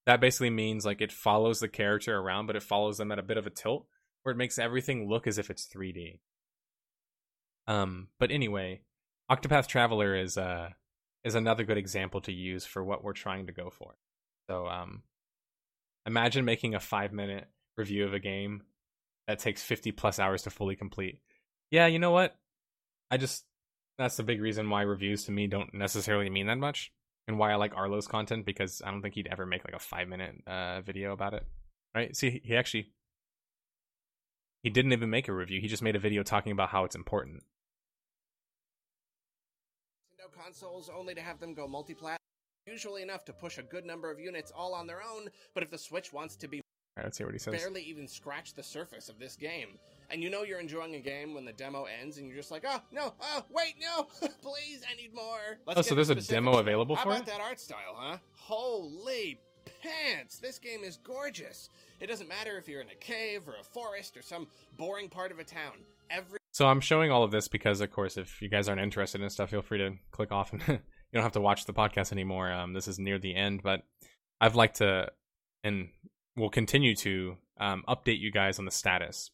Speaker 1: that basically means like it follows the character around, but it follows them at a bit of a tilt, where it makes everything look as if it's 3D. Um, but anyway, Octopath Traveler is uh is another good example to use for what we're trying to go for. So um, imagine making a five minute review of a game that takes 50 plus hours to fully complete. Yeah, you know what? I just, that's the big reason why reviews to me don't necessarily mean that much and why I like Arlo's content because I don't think he'd ever make like a five minute uh, video about it. Right? See, he actually, he didn't even make a review. He just made a video talking about how it's important
Speaker 2: consoles only to have them go multi-plat. Usually enough to push a good number of units all on their own, but if the Switch wants to be
Speaker 1: right, let's see what he says.
Speaker 2: Barely even scratch the surface of this game. And you know you're enjoying a game when the demo ends and you're just like, oh, no, oh, wait, no, *laughs* please, I need more.
Speaker 1: Let's oh, so there's a demo available
Speaker 2: How
Speaker 1: for
Speaker 2: about it? that art style, huh? Holy pants! This game is gorgeous. It doesn't matter if you're in a cave or a forest or some boring part of a town. Every
Speaker 1: so I'm showing all of this because, of course, if you guys aren't interested in stuff, feel free to click off and *laughs* you don't have to watch the podcast anymore. Um, this is near the end, but I've liked to and will continue to um, update you guys on the status.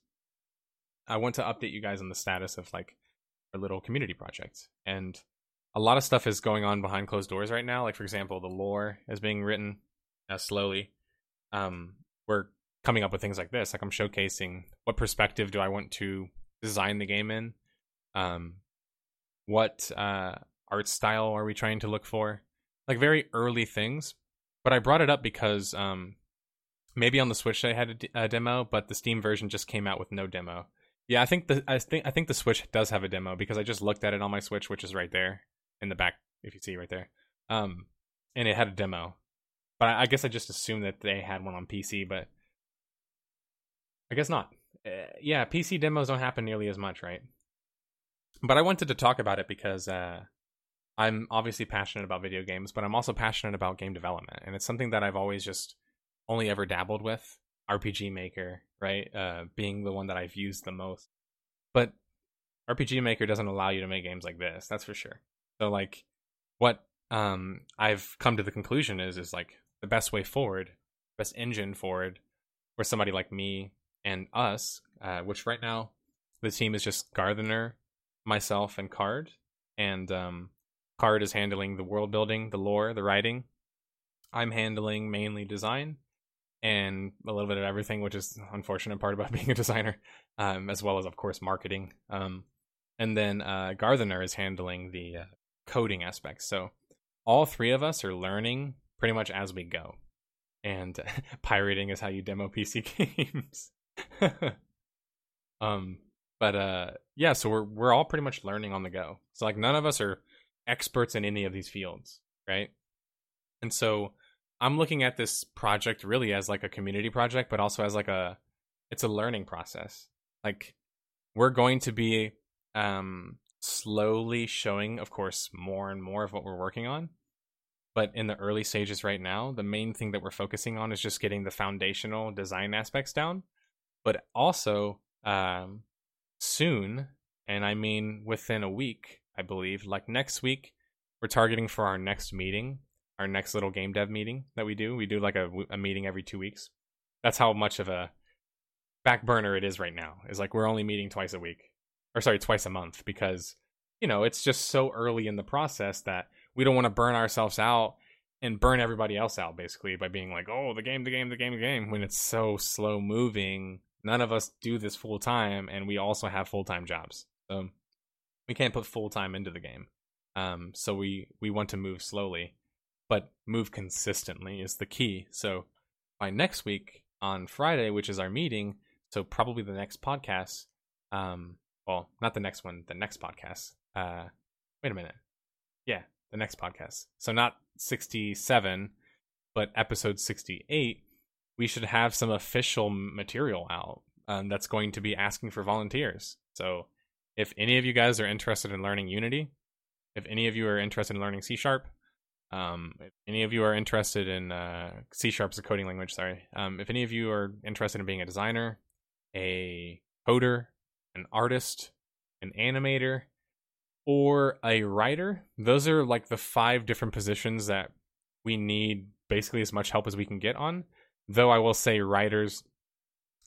Speaker 1: I want to update you guys on the status of like our little community project, and a lot of stuff is going on behind closed doors right now. Like for example, the lore is being written uh, slowly. Um, we're coming up with things like this. Like I'm showcasing what perspective do I want to design the game in? Um, what uh, art style are we trying to look for? Like very early things. But I brought it up because um, maybe on the Switch they had a, d- a demo, but the Steam version just came out with no demo. Yeah, I think the I think I think the Switch does have a demo because I just looked at it on my Switch, which is right there in the back, if you see right there. Um, and it had a demo, but I, I guess I just assumed that they had one on PC, but I guess not. Uh, yeah, PC demos don't happen nearly as much, right? But I wanted to talk about it because uh, I'm obviously passionate about video games, but I'm also passionate about game development, and it's something that I've always just only ever dabbled with. RPG Maker, right? Uh, being the one that I've used the most. But RPG Maker doesn't allow you to make games like this, that's for sure. So like what um I've come to the conclusion is is like the best way forward, best engine forward for somebody like me and us, uh, which right now the team is just Gardener, myself, and Card. And um, Card is handling the world building, the lore, the writing. I'm handling mainly design and a little bit of everything, which is unfortunate part about *laughs* being a designer, um, as well as of course marketing. Um, and then uh, Gardener is handling the uh, coding aspects. So all three of us are learning pretty much as we go. And *laughs* pirating is how you demo PC *laughs* games. *laughs* um, but uh, yeah, so we're we're all pretty much learning on the go. So like none of us are experts in any of these fields, right? And so I'm looking at this project really as like a community project, but also as like a it's a learning process. Like we're going to be um slowly showing, of course, more and more of what we're working on. But in the early stages right now, the main thing that we're focusing on is just getting the foundational design aspects down. But also, um, soon, and I mean within a week, I believe, like next week, we're targeting for our next meeting, our next little game dev meeting that we do. We do like a, a meeting every two weeks. That's how much of a back burner it is right now. Is like we're only meeting twice a week or sorry, twice a month because you know it's just so early in the process that we don't want to burn ourselves out and burn everybody else out basically by being like, oh, the game, the game, the game, the game when it's so slow moving. None of us do this full time, and we also have full time jobs, so we can't put full time into the game. Um, so we we want to move slowly, but move consistently is the key. So by next week on Friday, which is our meeting, so probably the next podcast, um, well, not the next one, the next podcast. Uh, wait a minute. Yeah, the next podcast. So not 67, but episode 68. We should have some official material out um, that's going to be asking for volunteers. So if any of you guys are interested in learning Unity, if any of you are interested in learning C Sharp, um, if any of you are interested in uh, C Sharp is a coding language, sorry. Um, if any of you are interested in being a designer, a coder, an artist, an animator, or a writer. Those are like the five different positions that we need basically as much help as we can get on. Though I will say writers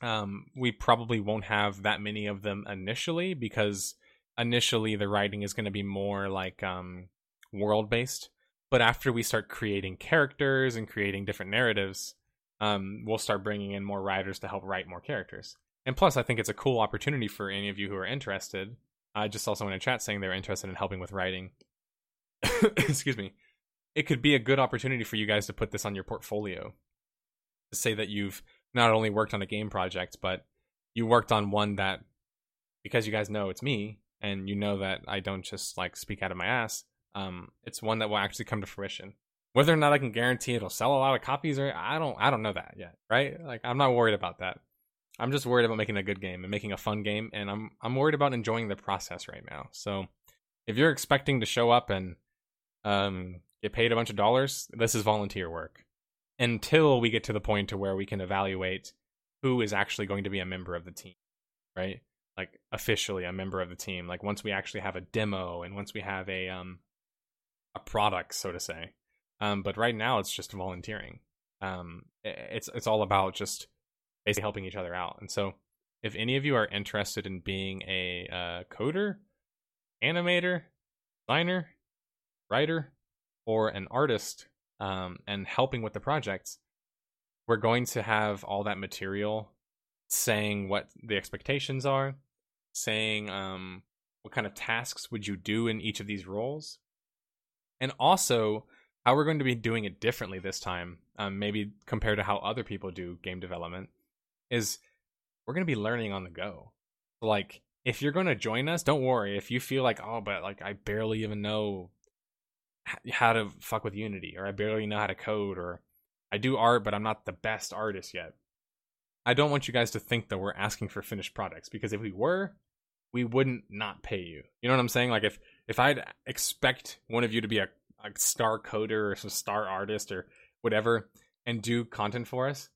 Speaker 1: um, we probably won't have that many of them initially because initially the writing is going to be more like um, world based. But after we start creating characters and creating different narratives, um, we'll start bringing in more writers to help write more characters. And plus, I think it's a cool opportunity for any of you who are interested. I just saw someone in chat saying they're interested in helping with writing. *coughs* Excuse me. It could be a good opportunity for you guys to put this on your portfolio. Say that you've not only worked on a game project, but you worked on one that, because you guys know it's me, and you know that I don't just like speak out of my ass, um, it's one that will actually come to fruition. Whether or not I can guarantee it'll sell a lot of copies, or I don't, I don't know that yet, right? Like I'm not worried about that. I'm just worried about making a good game and making a fun game, and I'm I'm worried about enjoying the process right now. So, if you're expecting to show up and um, get paid a bunch of dollars, this is volunteer work until we get to the point to where we can evaluate who is actually going to be a member of the team, right? Like officially a member of the team. Like once we actually have a demo and once we have a um a product, so to say. Um, but right now it's just volunteering. Um, it's it's all about just basically helping each other out. And so, if any of you are interested in being a uh, coder, animator, designer, writer, or an artist, um, and helping with the projects, we're going to have all that material saying what the expectations are, saying um, what kind of tasks would you do in each of these roles, and also how we're going to be doing it differently this time, um, maybe compared to how other people do game development is we're going to be learning on the go. Like, if you're going to join us, don't worry. If you feel like, oh, but like I barely even know how to fuck with Unity, or I barely know how to code, or I do art, but I'm not the best artist yet. I don't want you guys to think that we're asking for finished products because if we were, we wouldn't not pay you. You know what I'm saying? Like if if I'd expect one of you to be a, a star coder or some star artist or whatever and do content for us,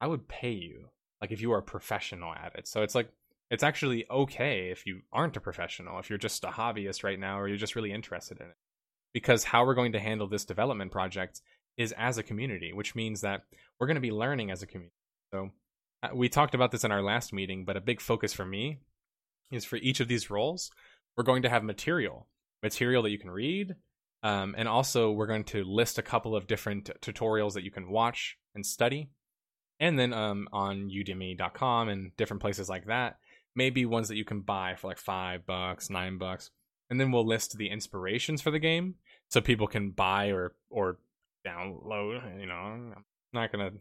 Speaker 1: I would pay you like if you are a professional at it. So it's like it's actually okay if you aren't a professional, if you're just a hobbyist right now or you're just really interested in it. Because how we're going to handle this development project is as a community, which means that we're going to be learning as a community. So uh, we talked about this in our last meeting, but a big focus for me is for each of these roles, we're going to have material, material that you can read, um, and also we're going to list a couple of different tutorials that you can watch and study, and then um, on Udemy.com and different places like that, maybe ones that you can buy for like five bucks, nine bucks, and then we'll list the inspirations for the game so people can buy or or download. You know, I'm not gonna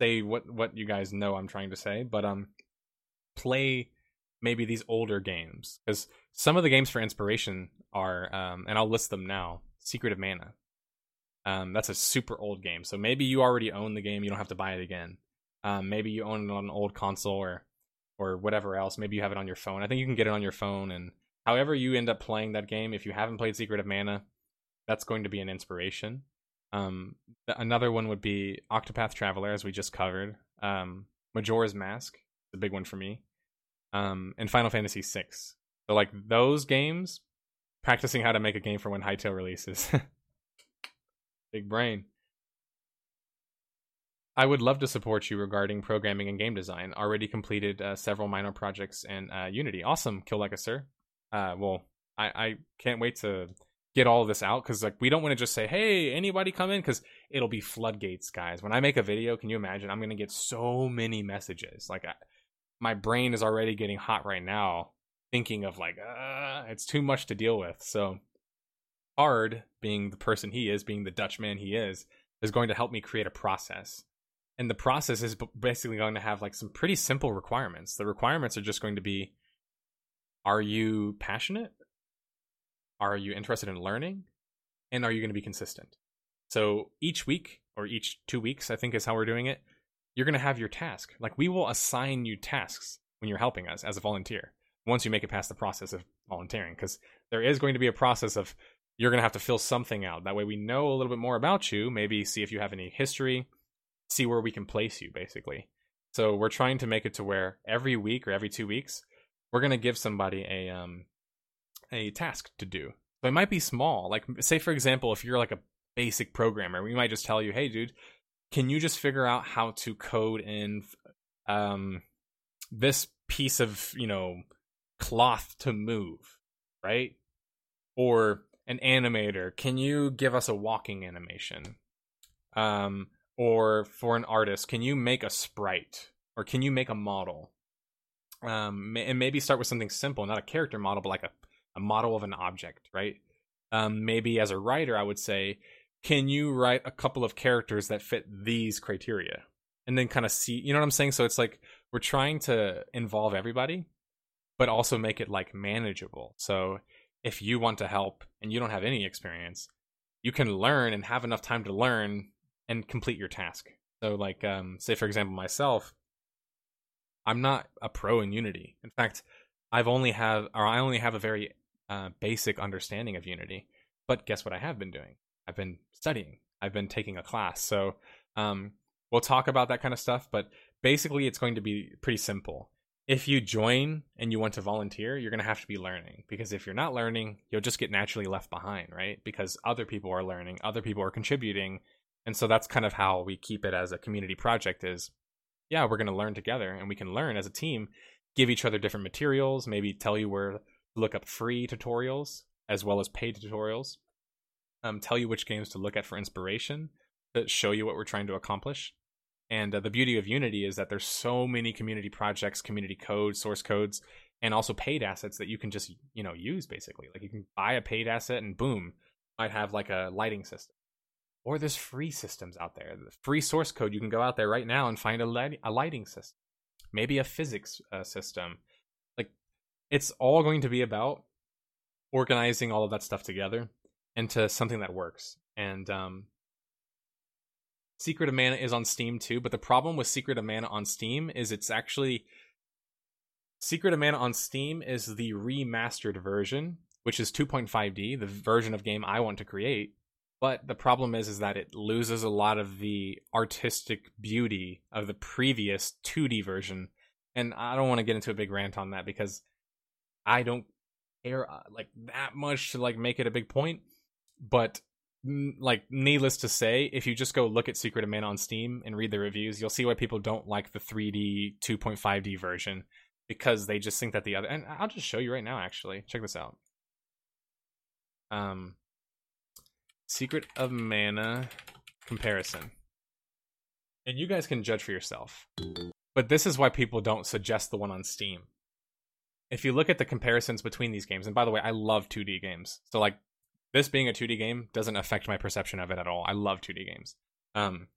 Speaker 1: say what what you guys know I'm trying to say, but um, play maybe these older games because some of the games for inspiration are um, and I'll list them now. Secret of Mana. Um, that's a super old game, so maybe you already own the game. You don't have to buy it again. Um, maybe you own it on an old console or or whatever else. Maybe you have it on your phone. I think you can get it on your phone, and however you end up playing that game, if you haven't played Secret of Mana, that's going to be an inspiration. Um, another one would be Octopath Traveler, as we just covered. Um, Majora's Mask, the big one for me. Um, and Final Fantasy VI. So like those games, practicing how to make a game for when Hytale releases. *laughs* big brain. I would love to support you regarding programming and game design. Already completed uh, several minor projects in uh, Unity. Awesome, Kill Like a Sir. Uh, well, I, I can't wait to get all this out because like we don't want to just say hey anybody come in? Because it'll be floodgates guys. When i make a video can you imagine? I'm gonna get so many messages. Like I, my brain is already getting hot right now thinking of like uh, it's too much to deal with. So hard being the person he is being the dutch man he is is going to help me create a process. And the process is basically going to have like some pretty simple requirements. The requirements are just going to be are you passionate are you interested in learning? And are you going to be consistent? So each week or each two weeks, I think is how we're doing it, you're going to have your task. Like we will assign you tasks when you're helping us as a volunteer once you make it past the process of volunteering because there is going to be a process of you're going to have to fill something out that way we know a little bit more about you maybe see if you have any history see where we can place you basically so we're trying to make it to where every week or every two weeks we're to give somebody a um a task to do. So it might be small. Like say for example, if you're like a basic programmer, we might just tell you, "Hey dude, can you just figure out how to code in um this piece of, you know, cloth to move?" Right? Or an animator, can you give us a walking animation? Um or for an artist, can you make a sprite or can you make a model? Um, and maybe start with something simple, not a character model, but like a a model of an object, right? Um, maybe as a writer, I would say, can you write a couple of characters that fit these criteria? And then kind of see, you know what I'm saying? So it's like we're trying to involve everybody, but also make it like manageable. So if you want to help and you don't have any experience, you can learn and have enough time to learn and complete your task. So like um say for example myself, I'm not a pro in Unity. In fact, I've only have or I only have a very uh, basic understanding of Unity. But guess what I have been doing? I've been studying. I've been taking a class. So um, we'll talk about that kind of stuff. But basically, it's going to be pretty simple. If you join and you want to volunteer, you're going to have to be learning because if you're not learning, you'll just get naturally left behind, right? Because other people are learning, other people are contributing, and so that's kind of how we keep it as a community project. Is yeah, we're going to learn together, and we can learn as a team, give each other different materials, maybe tell you where to look up free tutorials as well as paid tutorials, um, tell you which games to look at for inspiration, that show you what we're trying to accomplish. And uh, the beauty of Unity is that there's so many community projects, community code, source codes, and also paid assets that you can just you know use basically. Like you can buy a paid asset and boom, might have like a lighting system. Or there's free systems out there. The free source code you can go out there right now and find a, light- a lighting system, maybe a physics uh, system, Like it's all going to be about organizing all of that stuff together into something that works. And um, Secret of Mana is on Steam too, but the problem with Secret of Mana on Steam is it's actually Secret of Mana on Steam is the remastered version, which is 2.5D, the version of game I want to create. But the problem is is that it loses a lot of the artistic beauty of the previous 2D version. And I don't want to get into a big rant on that because I don't care uh, like that much to like make it a big point. But like needless to say, if you just go look at Secret of Mana on Steam and read the reviews, you'll see why people don't like the 3D 2.5D version because they just think that the other and I'll just show you right now actually. Check this out. Um Secret of Mana comparison. And you guys can judge for yourself. But this is why people don't suggest the one on Steam. If you look at the comparisons between these games, and by the way, I love 2D games. So like this being a 2D game doesn't affect my perception of it at all. I love 2D games. Um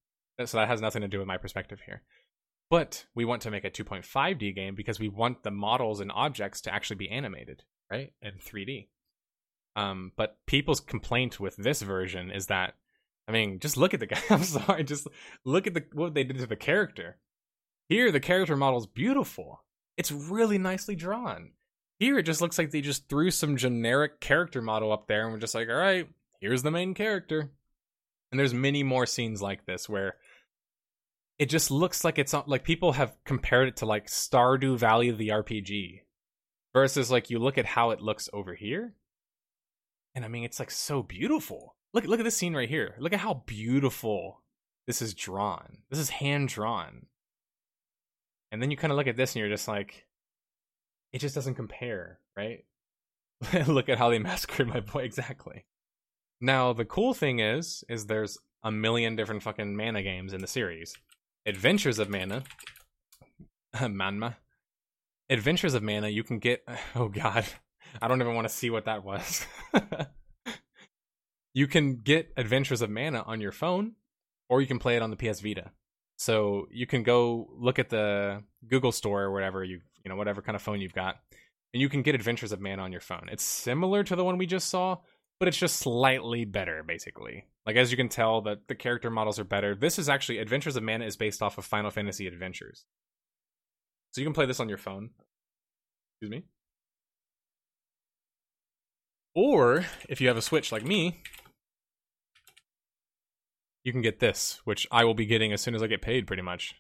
Speaker 1: so that has nothing to do with my perspective here. But we want to make a 2.5D game because we want the models and objects to actually be animated, right? In 3D. Um, but people's complaint with this version is that, I mean, just look at the *laughs* guy. I'm sorry, just look at the what they did to the character. Here, the character model is beautiful. It's really nicely drawn. Here, it just looks like they just threw some generic character model up there and we're just like, all right, here's the main character. And there's many more scenes like this where it just looks like it's like people have compared it to like Stardew Valley the RPG versus like you look at how it looks over here and I mean, it's like so beautiful. Look, look at this scene right here. Look at how beautiful this is drawn. This is hand drawn. And then you kind of look at this and you're just like, it just doesn't compare, right? *laughs* look at how they *laughs* massacred my boy exactly. Now, the cool thing is, is there's a million different fucking mana games in the series. Adventures of Mana, *laughs* Manma. Adventures of Mana, you can get. Oh god, I don't even want to see what that was. *laughs* you can get Adventures of Mana on your phone, or you can play it on the PS Vita. So you can go look at the Google Store or whatever you you know whatever kind of phone you've got, and you can get Adventures of Mana on your phone. It's similar to the one we just saw, but it's just slightly better, basically. Like as you can tell, that the character models are better. This is actually Adventures of Mana is based off of Final Fantasy Adventures, so you can play this on your phone. Excuse me. Or if you have a Switch like me, you can get this, which I will be getting as soon as I get paid, pretty much.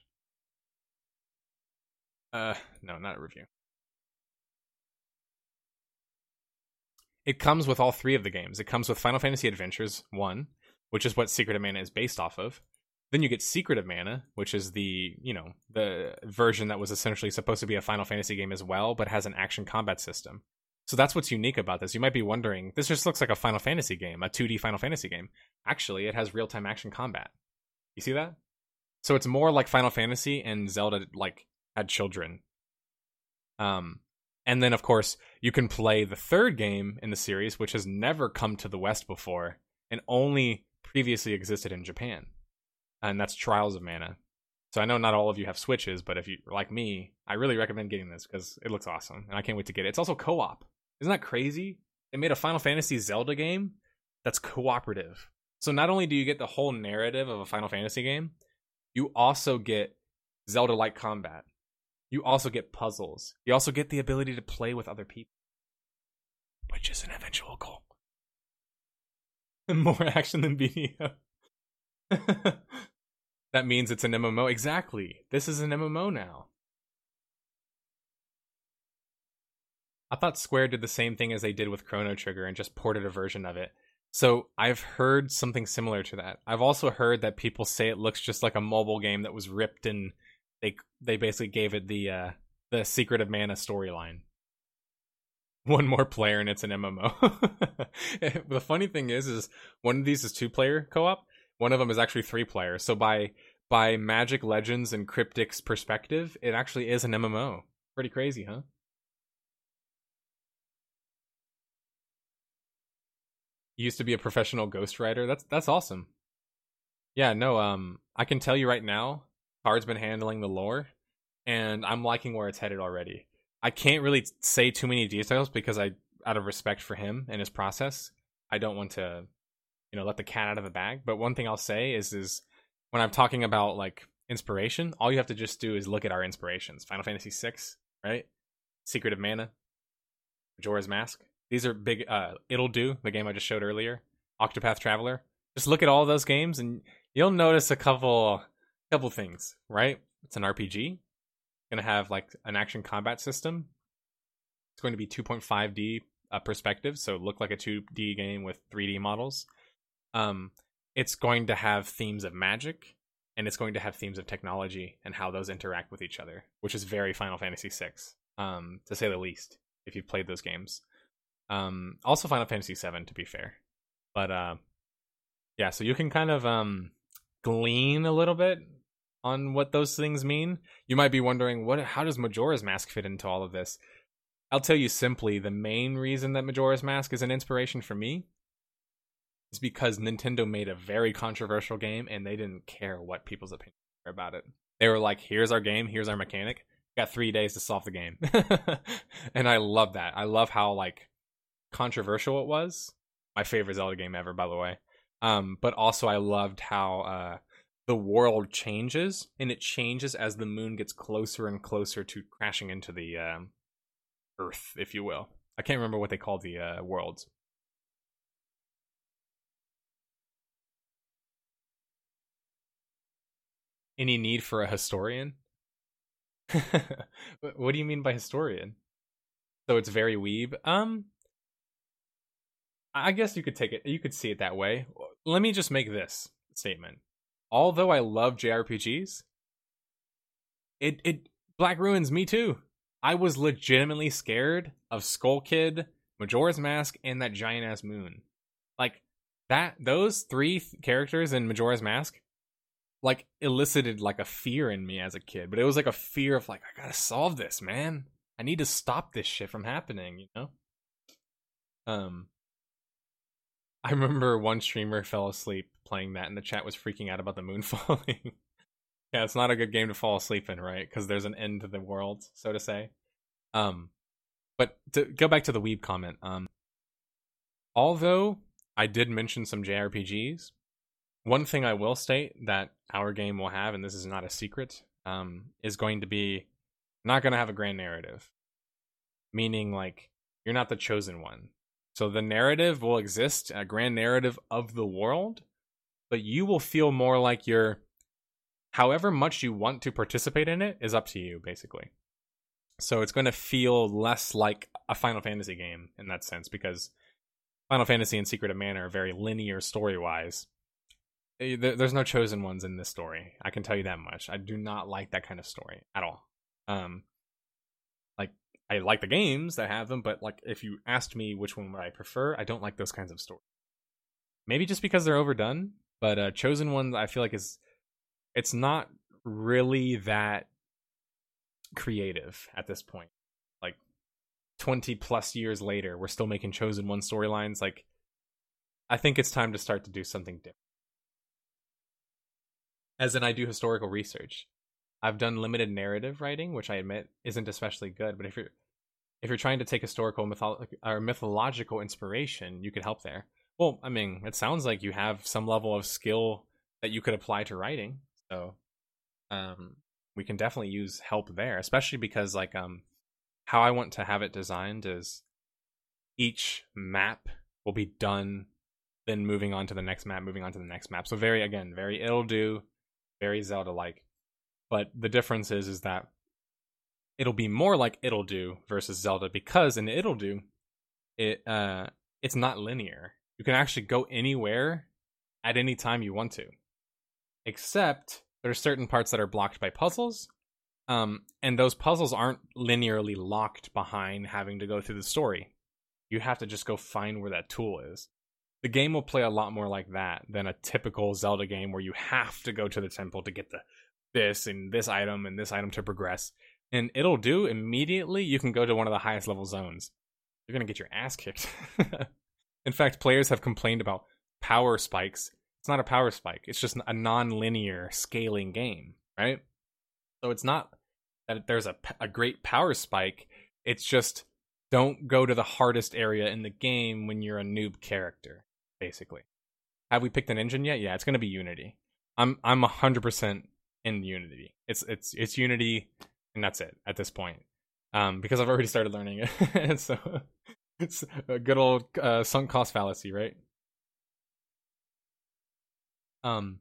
Speaker 1: Uh, no, not a review. It comes with all three of the games. It comes with Final Fantasy Adventures 1, which is what Secret of Mana is based off of. Then you get Secret of Mana, which is the, you know, the version that was essentially supposed to be a Final Fantasy game as well, but has an action combat system. So that's what's unique about this. You might be wondering, this just looks like a Final Fantasy game, a 2D Final Fantasy game. Actually, it has real time action combat. You see that? So it's more like Final Fantasy and Zelda like had children. Um and then of course, you can play the third game in the series which has never come to the West before and only previously existed in Japan. And that's Trials of Mana. So I know not all of you have Switches, but if you like me, I really recommend getting this because it looks awesome and I can't wait to get it. It's also co-op. Isn't that crazy? They made a Final Fantasy Zelda game that's cooperative. So not only do you get the whole narrative of a Final Fantasy game, you also get Zelda like combat. You also get puzzles. You also get the ability to play with other people, which is an eventual goal. *laughs* More action than BDO. *laughs* that means it's an MMO. Exactly. This is an MMO now. I thought Square did the same thing as they did with Chrono Trigger and just ported a version of it. So I've heard something similar to that. I've also heard that people say it looks just like a mobile game that was ripped and they they basically gave it the uh the Secret of Mana storyline. *laughs* One more player and it's an MMO. *laughs* the funny thing is is one of these is two player co-op, one of them is actually three player. So by by Magic Legends and Cryptic's perspective, it actually is an MMO. Pretty crazy, huh? Used to be a professional ghostwriter. That's that's awesome. Yeah, no, um I can tell you right now, Card's been handling the lore and I'm liking where it's headed already. I can't really say too many details because I out of respect for him and his process, I don't want to you know, let the cat out of the bag, but one thing I'll say is is when I'm talking about like inspiration, all you have to just do is look at our inspirations. Final Fantasy 6, right? Secret of Mana, Majora's Mask, these are big. Uh, Ittle Dew, the game I just showed earlier. Octopath Traveler. just look at all those games and you'll notice a couple couple things, right? It's an RPG. Going to have like an action combat system. It's going to be 2.5D uh, perspective, so look like a 2D game with 3D models. Um, it's going to have themes of magic, and it's going to have themes of technology and how those interact with each other, which is very Final Fantasy VI, um, to say the least. If you've played those games, um, also Final Fantasy VII, to be fair, but uh, yeah, so you can kind of um, glean a little bit on what those things mean. You might be wondering, what? How does Majora's Mask fit into all of this? I'll tell you simply, the main reason that Majora's Mask is an inspiration for me is because Nintendo made a very controversial game and they didn't care what people's opinions were about it. They were like, here's our game, here's our mechanic. Got three days to solve the game. *laughs* and I love that. I love how like controversial it was. My favorite Zelda game ever, by the way. Um, but also I loved how uh the world changes and it changes as the moon gets closer and closer to crashing into the um, earth if you will. I can't remember what they call the uh, worlds. Any need for a historian? *laughs* What do you mean by historian? So it's very weeb? Um i guess you could take it you could see it that way let me just make this statement although I love JRPGs, it it Black Ruins me too. I was legitimately scared of Skull Kid, Majora's Mask, and that giant ass moon. Like that those three th- characters in Majora's Mask like elicited like a fear in me as a kid, but it was like a fear of like I got to solve this, man. I need to stop this shit from happening, you know? Um I remember one streamer fell asleep playing that, and the chat was freaking out about the moon *laughs* falling. yeah, it's not a good game to fall asleep in, right? Because there's an end to the world, so to say. Um, but to go back to the weeb comment, um, although I did mention some JRPGs, one thing I will state that our game will have, and this is not a secret, um, is going to be not going to have a grand narrative. Meaning, like, you're not the chosen one. So the narrative will exist, a grand narrative of the world, but you will feel more like you're however much you want to participate in it is up to you basically. So it's going to feel less like a final fantasy game in that sense because final fantasy and secret of mana are very linear story wise eh, there's no chosen ones in this story. I can tell you that much. I do not like that kind of story at all. Um i like the games that have them but like if you asked me which one would i prefer i don't like those kinds of stories maybe just because they're overdone but uh, chosen one I feel like is it's not really that creative at this point. Like 20 plus years later, we're still making chosen one storylines. Like I think it's time to start to do something different. As in, I do historical research. I've done limited narrative writing, which I admit isn't especially good. But if you're if you're trying to take historical mytholo- or mythological inspiration, you could help there. Well, I mean, it sounds like you have some level of skill that you could apply to writing. So, um, we can definitely use help there, especially because like um, how I want to have it designed is each map will be done, then moving on to the next map, moving on to the next map. So very again, very Ittle Dew, very Zelda like. But the difference is is that it'll be more like Ittle Dew versus Zelda because in Ittle Dew, it uh it's not linear you can actually go anywhere at any time you want to. Except there are certain parts that are blocked by puzzles. Um, and those puzzles aren't linearly locked behind having to go through the story. You have to just go find where that tool is. The game will play a lot more like that than a typical Zelda game where you have to go to the temple to get the this and this item and this item to progress. And Ittle Dew immediately you can go to one of the highest level zones. You're gonna get your ass kicked. *laughs* In fact, players have complained about power spikes. It's not a power spike, it's just a non linear scaling game, right? So it's not that there's a, a great power spike, it's just don't go to the hardest area in the game when you're a noob character, basically. Have we picked an engine yet? Yeah, it's going to be Unity. I'm I'm 100% in Unity. It's it's it's Unity and that's it at this point. Um because I've already started learning it. *laughs* so it's a good old uh, sunk cost fallacy, right? Um,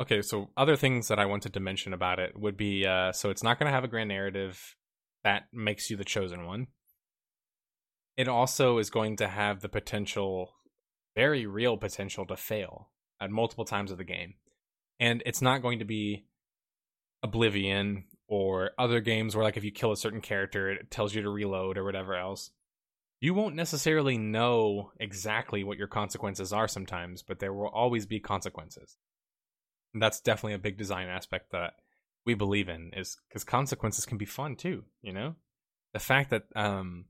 Speaker 1: okay, so other things that I wanted to mention about it would be uh, so it's not going to have a grand narrative that makes you the chosen one. It also is going to have the potential, very real potential, to fail at multiple times of the game. And it's not going to be Oblivion or other games where, like, if you kill a certain character, it tells you to reload or whatever else. You won't necessarily know exactly what your consequences are sometimes, but there will always be consequences. And that's definitely a big design aspect that we believe in is because consequences can be fun too you know the fact that um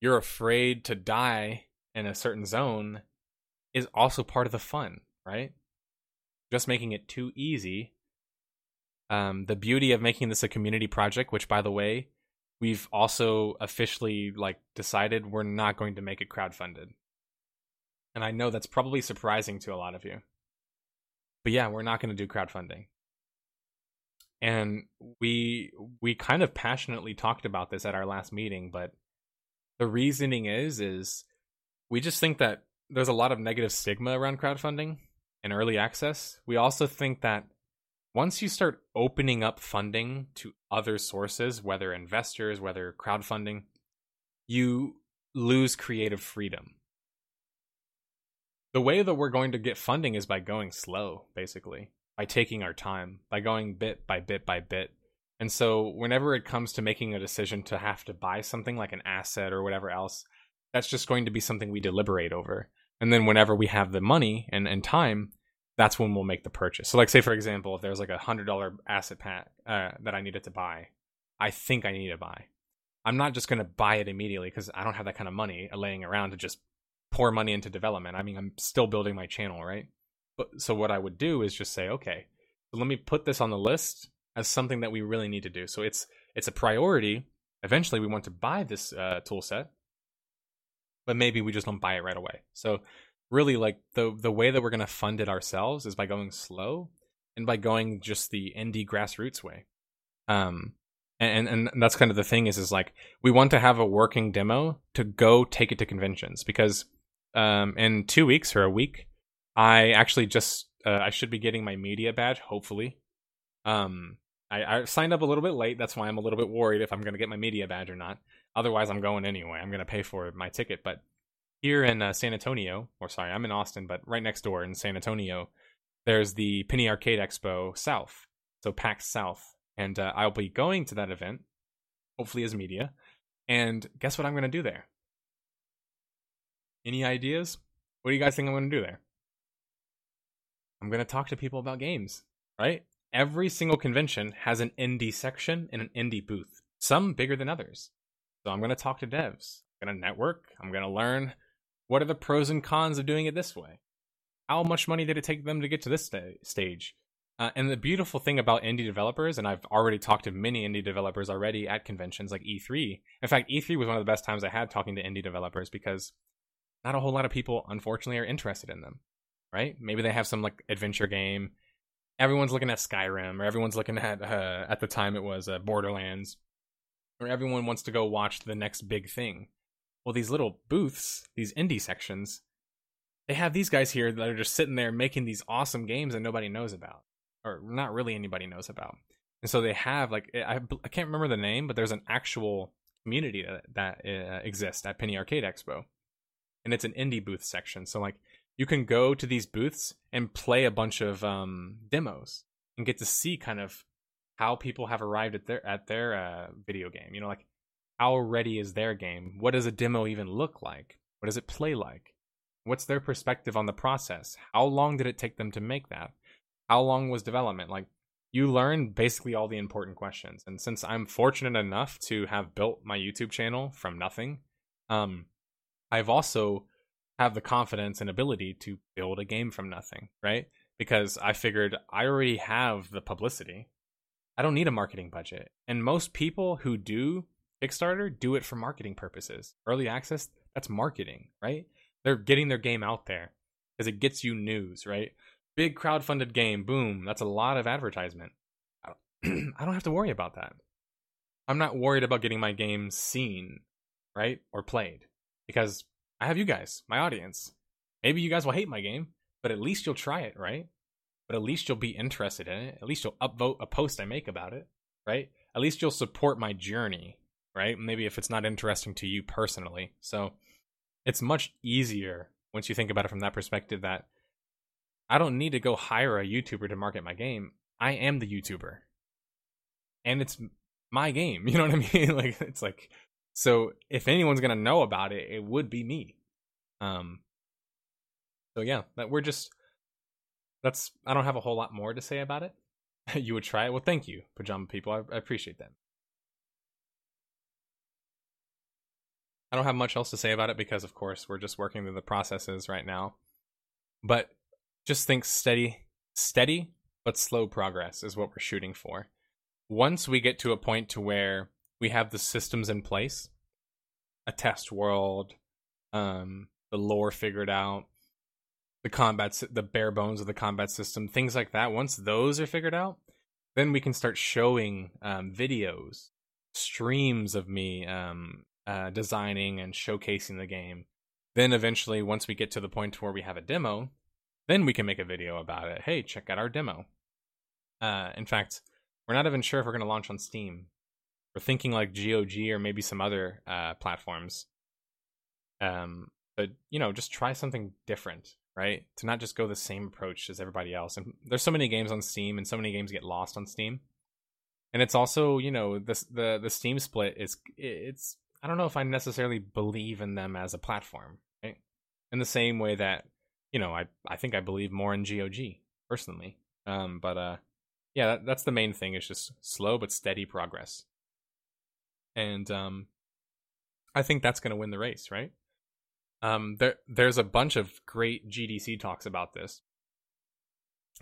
Speaker 1: you're afraid to die in a certain zone is also part of the fun right just making it too easy. Um the beauty of making this a community project which by the way we've also officially like decided we're not going to make it crowdfunded. And i know that's probably surprising to a lot of you. But yeah we're not going to do crowdfunding. And we we kind of passionately talked about this at our last meeting but the reasoning is is we just think that there's a lot of negative stigma around crowdfunding and early access we also think that once you start opening up funding to other sources whether investors whether crowdfunding you lose creative freedom the way that we're going to get funding is by going slow basically by taking our time, by going bit by bit by bit. And so, whenever it comes to making a decision to have to buy something like an asset or whatever else, that's just going to be something we deliberate over. And then, whenever we have the money and, and time, that's when we'll make the purchase. So, like, say, for example, if there's like a $100 asset pack uh, that I needed to buy, I think I need to buy. I'm not just going to buy it immediately because I don't have that kind of money laying around to just pour money into development. I mean, I'm still building my channel, right? But so what I would do is just say, okay, so let me put this on the list as something that we really need to do. So it's it's a priority. Eventually, we want to buy this uh, tool set, but maybe we just don't buy it right away. So really, like the the way that we're going to fund it ourselves is by going slow and by going just the indie grassroots way. Um, and and that's kind of the thing is is like we want to have a working demo to go take it to conventions because um in two weeks or a week I actually just uh, I should be getting my media badge hopefully. Um, I, I signed up a little bit late. That's why I'm a little bit worried if I'm going to get my media badge or not. Otherwise, I'm going anyway. I'm going to pay for my ticket. But here in uh, San Antonio, or sorry, I'm in Austin, but right next door in San Antonio, there's the Penny Arcade Expo South, so PAX South, and uh, I'll be going to that event, hopefully as media. And guess what I'm going to do there? Any ideas? What do you guys think I'm going to do there? I'm going to talk to people about games, right? Every single convention has an indie section and an indie booth, some bigger than others. So I'm going to talk to devs. I'm going to network. I'm going to learn what are the pros and cons of doing it this way. How much money did it take them to get to this st- stage? Uh, and the beautiful thing about indie developers, and I've already talked to many indie developers already at conventions like E3. In fact, E3 was one of the best times I had talking to indie developers because not a whole lot of people, unfortunately, are interested in them right? Maybe they have some like adventure game. Everyone's looking at Skyrim, or everyone's looking at uh, at the time it was uh, Borderlands, or everyone wants to go watch the next big thing. Well, these little booths, these indie sections, they have these guys here that are just sitting there making these awesome games that nobody knows about, or not really anybody knows about. And so they have like I, I can't remember the name, but there's an actual community that that uh, exists at Penny Arcade Expo, and it's an indie booth section. So like you can go to these booths and play a bunch of um, demos and get to see kind of how people have arrived at their at their uh, video game. You know, like how ready is their game? What does a demo even look like? What does it play like? What's their perspective on the process? How long did it take them to make that? How long was development? Like you learn basically all the important questions. And since I'm fortunate enough to have built my YouTube channel from nothing, um, I've also have the confidence and ability to build a game from nothing, right? Because I figured I already have the publicity. I don't need a marketing budget. And most people who do Kickstarter do it for marketing purposes. Early access, that's marketing, right? They're getting their game out there because it gets you news, right? Big crowd-funded game, boom, that's a lot of advertisement. I don't, *clears throat* I don't have to worry about that. I'm not worried about getting my game seen, right? Or played because I have you guys, my audience. Maybe you guys will hate my game, but at least you'll try it, right? but at least you'll be interested in it. At least you'll upvote a post I make about it, right? At least you'll support my journey, right? Maybe if it's not interesting to you personally. So it's much easier once you think about it from that perspective that I don't need to go hire a YouTuber to market my game. I am the YouTuber. And it's my game. *laughs* You know what I mean? *laughs* like it's like so if anyone's gonna know about it, it would be me. Um so yeah, that we're just that's I don't have a whole lot more to say about it. *laughs* you would try it. Well, thank you, pajama people. I, I appreciate that. I don't have much else to say about it because, of course, we're just working through the processes right now. But just think steady, steady but slow progress is what we're shooting for. Once we get to a point to where we have the systems in place, a test world, um, the lore figured out, the combat, the bare bones of the combat system, things like that. Once those are figured out, then we can start showing um, videos, streams of me um, uh, designing and showcasing the game. Then eventually, once we get to the point where we have a demo, then we can make a video about it. Hey, check out our demo. Uh, in fact, we're not even sure if we're going to launch on Steam. We're thinking like GOG or maybe some other uh, platforms. Um, but you know, just try something different, right? To not just go the same approach as everybody else. And there's so many games on Steam, and so many games get lost on Steam. And it's also, you know, the the the Steam split is it's I don't know if I necessarily believe in them as a platform, right? In the same way that you know, I I think I believe more in GOG personally. Um, but uh, yeah, that, that's the main thing. It's just slow but steady progress, and um, I think that's going to win the race, right? Um, there there's a bunch of great GDC talks about this,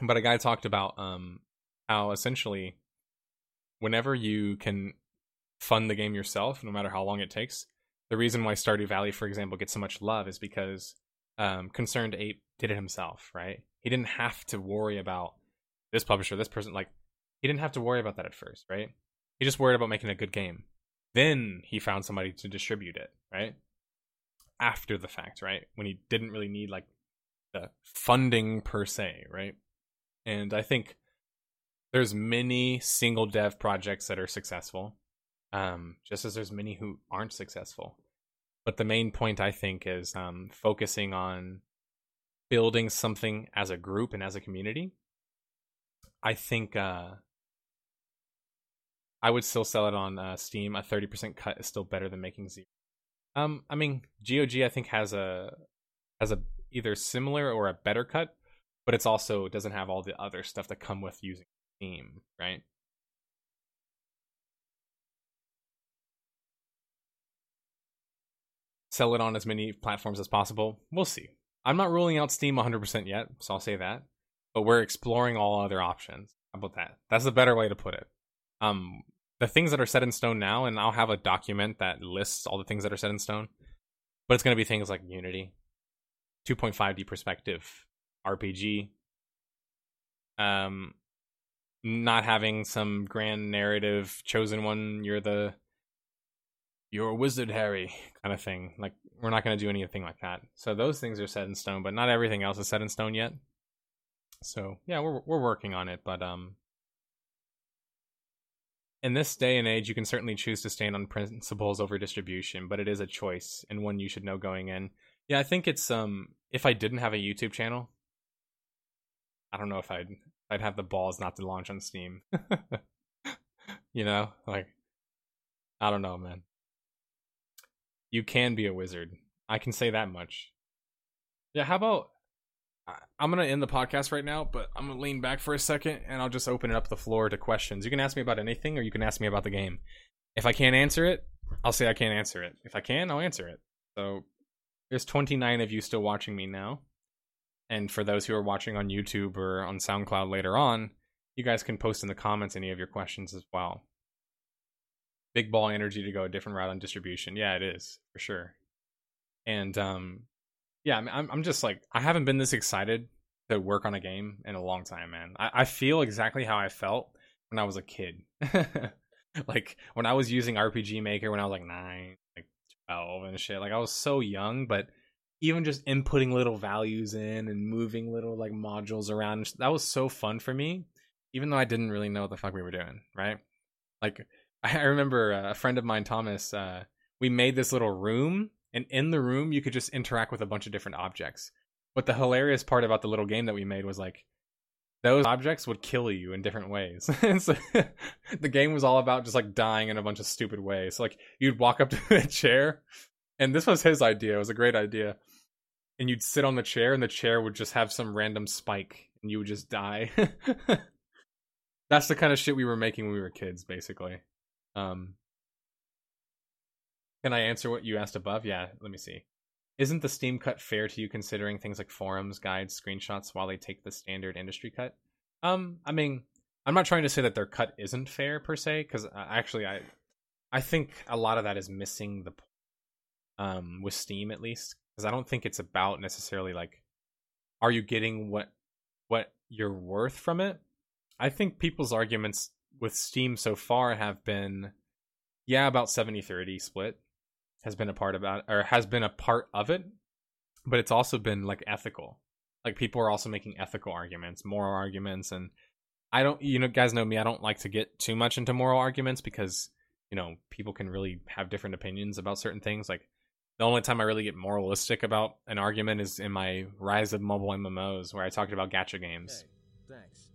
Speaker 1: but a guy talked about um how essentially, whenever you can fund the game yourself, no matter how long it takes, the reason why Stardew Valley, for example, gets so much love is because um, ConcernedApe did it himself, right? He didn't have to worry about this publisher, this person. Like, he didn't have to worry about that at first, right? He just worried about making a good game. Then he found somebody to distribute it, right? After the fact, right? When he didn't really need like the funding per se, right? And I think there's many single dev projects that are successful, um, just as there's many who aren't successful but the main point I think is um, focusing on building something as a group and as a community. I think uh, I would still sell it on uh, Steam. A thirty percent cut is still better than making zero. Um, I mean, GOG I think has a has a either similar or a better cut, but it's also doesn't have all the other stuff that come with using Steam, right? Sell it on as many platforms as possible. We'll see. I'm not ruling out Steam 100% yet, so I'll say that. But we're exploring all other options. How about that? That's the better way to put it. Um, the things that are set in stone now, and I'll have a document that lists all the things that are set in stone. But it's going to be things like Unity, 2.5D perspective, RPG, um, not having some grand narrative chosen one. You're the you're a wizard, Harry, kind of thing. Like we're not going to do anything like that. So those things are set in stone, but not everything else is set in stone yet. So yeah, we're we're working on it, but um, in this day and age, you can certainly choose to stand on principles over distribution, but it is a choice and one you should know going in. Yeah, I think it's um, if I didn't have a YouTube channel, I don't know if I'd I'd have the balls not to launch on Steam. *laughs* you know, like I don't know, man you can be a wizard. I can say that much. Yeah, how about I'm gonna end the podcast right now, but I'm gonna lean back for a second and I'll just open it up the floor to questions. You can ask me about anything, or you can ask me about the game. If I can't answer it, I'll say I can't answer it. If I can, I'll answer it. So there's 29 of you still watching me now, and for those who are watching on YouTube or on SoundCloud later on, you guys can post in the comments any of your questions as well big ball energy to go a different route on distribution. Yeah, it is for sure. And um, yeah, I'm I'm just like I haven't been this excited to work on a game in a long time, man. I, I feel exactly how I felt when I was a kid. *laughs* like when I was using RPG Maker when I was like nine, like twelve and shit. Like I was so young, but even just inputting little values in and moving little like modules around. That was so fun for me, even though I didn't really know what the fuck we were doing, right? Like *laughs* I remember uh, a friend of mine, Thomas, uh, we made this little room, and in the room you could just interact with a bunch of different objects. But the hilarious part about the little game that we made was like those objects would kill you in different ways. *laughs* so *laughs* the game was all about just like dying in a bunch of stupid ways. So, like you'd walk up to a chair, and this was his idea. It was a great idea. And you'd sit on the chair, and the chair would just have some random spike, and you would just die. That's the kind of shit we were making when we were kids, basically. Um, can I answer what you asked above? Yeah, let me see. Isn't the Steam cut fair to you considering things like forums, guides, screenshots while they take the standard industry cut? Um, I mean, I'm not trying to say that their cut isn't fair per se, because uh, actually, I, I think a lot of that is missing the, um, with Steam at least, because I don't think it's about necessarily like, are you getting what, what you're worth from it? I think people's arguments with Steam so far have been, yeah, about 70-30 split has been a part about or has been a part of it, but it's also been like ethical. Like people are also making ethical arguments, moral arguments, and I don't, you know, guys know me. I don't like to get too much into moral arguments because you know people can really have different opinions about certain things. Like the only time I really get moralistic about an argument is in my Rise of Mobile MMOs, where I talked about gacha games. Hey, thanks.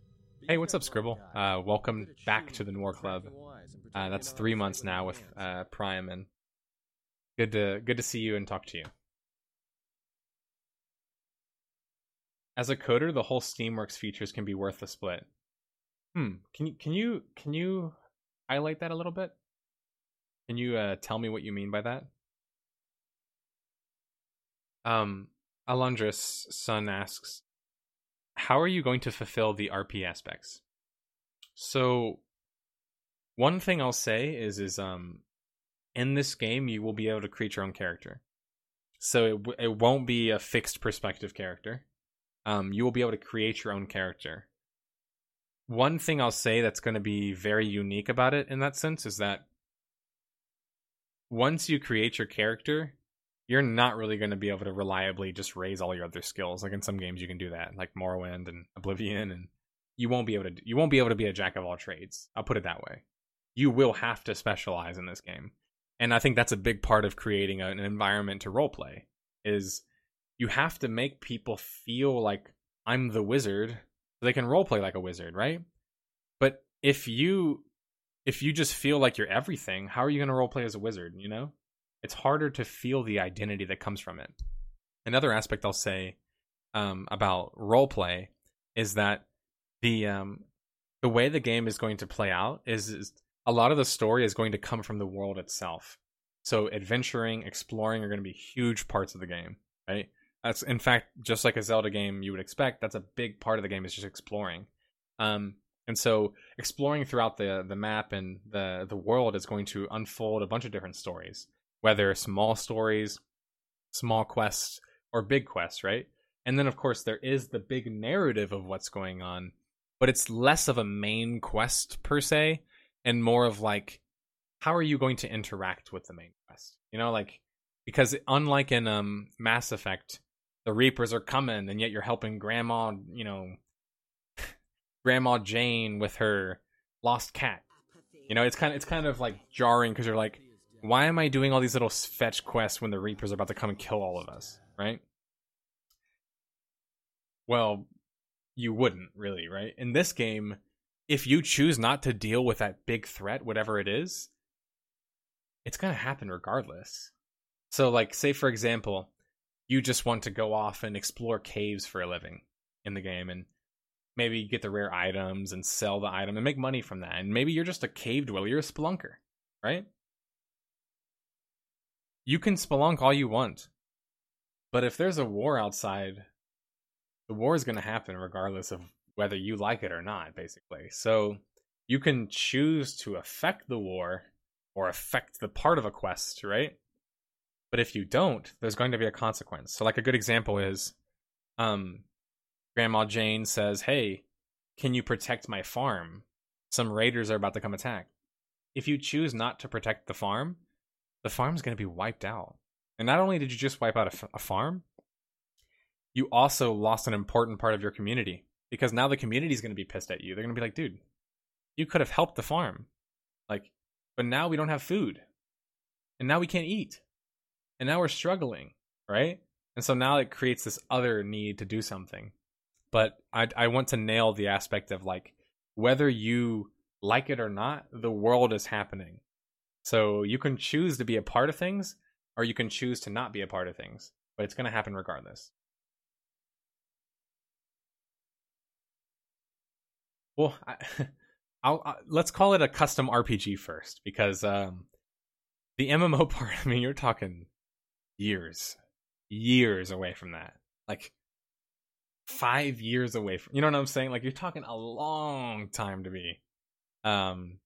Speaker 1: Hey, what's up, Scribble? Uh, welcome back to the Noir Club. Uh, that's three months now with uh, Prime, and Good to good to see you and talk to you. As a coder, the whole Steamworks features can be worth the split. Hmm. Can you can you can you highlight that a little bit? Can you uh, tell me what you mean by that? Um, Alondra's son asks, "How are you going to fulfill the RP aspects?" So, one thing I'll say is is um in this game you will be able to create your own character. So it it won't be a fixed perspective character. Um, you will be able to create your own character. One thing I'll say that's going to be very unique about it in that sense is that once you create your character, you're not really going to be able to reliably just raise all your other skills. Like in some games, you can do that, like Morrowind and Oblivion, and you won't be able to. You won't be able to be a jack of all trades. I'll put it that way. You will have to specialize in this game and i think that's a big part of creating an environment to roleplay is you have to make people feel like i'm the wizard so they can roleplay like a wizard right but if you if you just feel like you're everything how are you going to roleplay as a wizard you know it's harder to feel the identity that comes from it another aspect i'll say um, about roleplay is that the um, the way the game is going to play out is, is a lot of the story is going to come from the world itself. So adventuring, exploring are going to be huge parts of the game, right? That's in fact just like a Zelda game you would expect. That's a big part of the game is just exploring. Um, and so exploring throughout the the map and the the world is going to unfold a bunch of different stories, whether small stories, small quests, or big quests, right? And then of course there is the big narrative of what's going on, but it's less of a main quest per se and more of like how are you going to interact with the main quest you know like because unlike in um mass effect the reapers are coming and yet you're helping grandma you know *laughs* grandma jane with her lost cat you know it's kind of it's kind of like jarring because you're like why am i doing all these little fetch quests when the reapers are about to come and kill all of us right well you wouldn't really right in this game if you choose not to deal with that big threat, whatever it is, it's going to happen regardless. So, like, say for example, you just want to go off and explore caves for a living in the game and maybe get the rare items and sell the item and make money from that. And maybe you're just a cave dweller, you're a spelunker, right? You can spelunk all you want. But if there's a war outside, the war is going to happen regardless of whether you like it or not, basically. So you can choose to affect the war or affect the part of a quest, right? But if you don't, there's going to be a consequence. So, like a good example is, um, Grandma Jane says, "Hey, can you protect my farm? Some raiders are about to come attack." If you choose not to protect the farm, the farm's going to be wiped out. And not only did you just wipe out a, f- a farm, you also lost an important part of your community because now the community is going to be pissed at you. They're going to be like, dude, you could have helped the farm. Like, but now we don't have food. And now we can't eat. And now we're struggling, right? And so now it creates this other need to do something. But I I want to nail the aspect of like whether you like it or not, the world is happening. So you can choose to be a part of things or you can choose to not be a part of things, but it's going to happen regardless. Well, I, *laughs* I'll, I, let's call it a custom RPG first because um, the MMO *laughs* part. I mean, you're talking years, years away from that. Like five years away from. You know what I'm saying? Like you're talking a long time to be um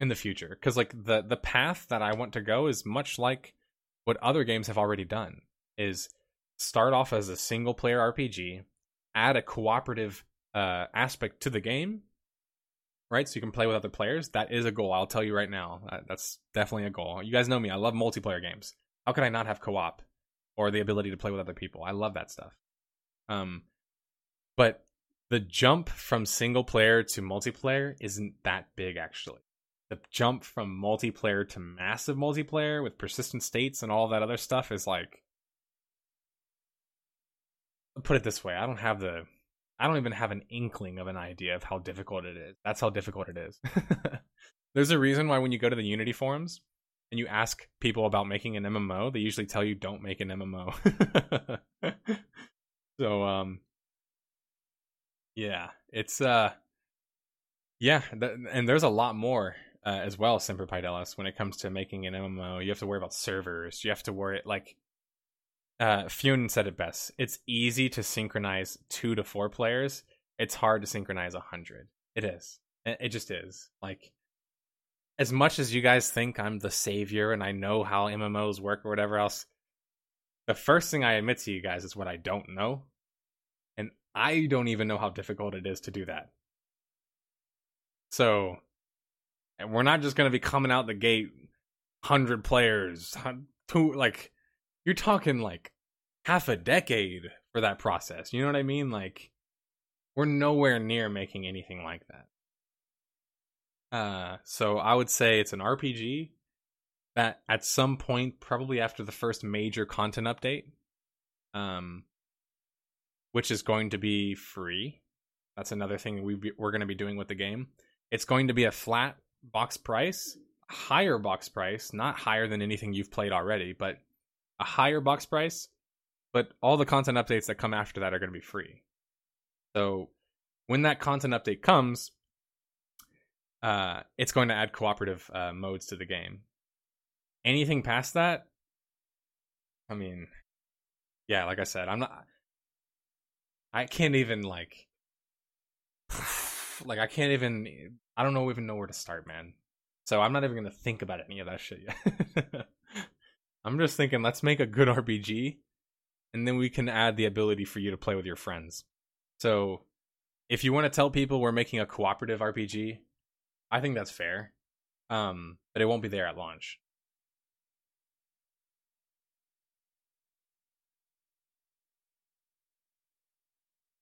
Speaker 1: in the future because like the the path that I want to go is much like what other games have already done is start off as a single player RPG, add a cooperative uh, aspect to the game, right? So you can play with other players. That is a goal. I'll tell you right now. That's definitely a goal. You guys know me. I love multiplayer games. How could I not have co-op or the ability to play with other people? I love that stuff. Um, but the jump from single player to multiplayer isn't that big actually the jump from multiplayer to massive multiplayer with persistent states and all that other stuff is like put it this way i don't have the i don't even have an inkling of an idea of how difficult it is. That's how difficult it is. *laughs* There's a reason why when you go to the unity forums and you ask people about making an mmo they usually tell you don't make an mmo *laughs* so um yeah it's uh yeah th- and there's a lot more uh, as well, Semper when it comes to making an MMO. You have to worry about servers. You have to worry like uh Fune said it best. It's easy to synchronize two to four players. It's hard to synchronize a hundred. It is. It just is. Like as much as you guys think I'm the savior and I know how MMOs work or whatever else, the first thing I admit to you guys is what I don't know. And I don't even know how difficult it is to do that. So and we're not just going to be coming out the gate 100 players two like you're talking like half a decade for that process you know what i mean? Like we're nowhere near making anything like that. Uh so i would say it's an rpg that at some point probably after the first major content update um which is going to be free. That's another thing we we're going to be doing with the game. It's going to be a flat box price, higher box price, not higher than anything you've played already, but a higher box price. But all the content updates that come after that are going to be free. So when that content update comes, uh, it's going to add cooperative uh, modes to the game. Anything past that, I mean, yeah, like I said, I'm not. I can't even like like I can't even I don't know even know where to start, man. So I'm not even gonna think about any of that shit yet. *laughs* I'm just thinking let's make a good RPG and then we can add the ability for you to play with your friends. So if you want to tell people we're making a cooperative RPG, I think that's fair. Um, but it won't be there at launch.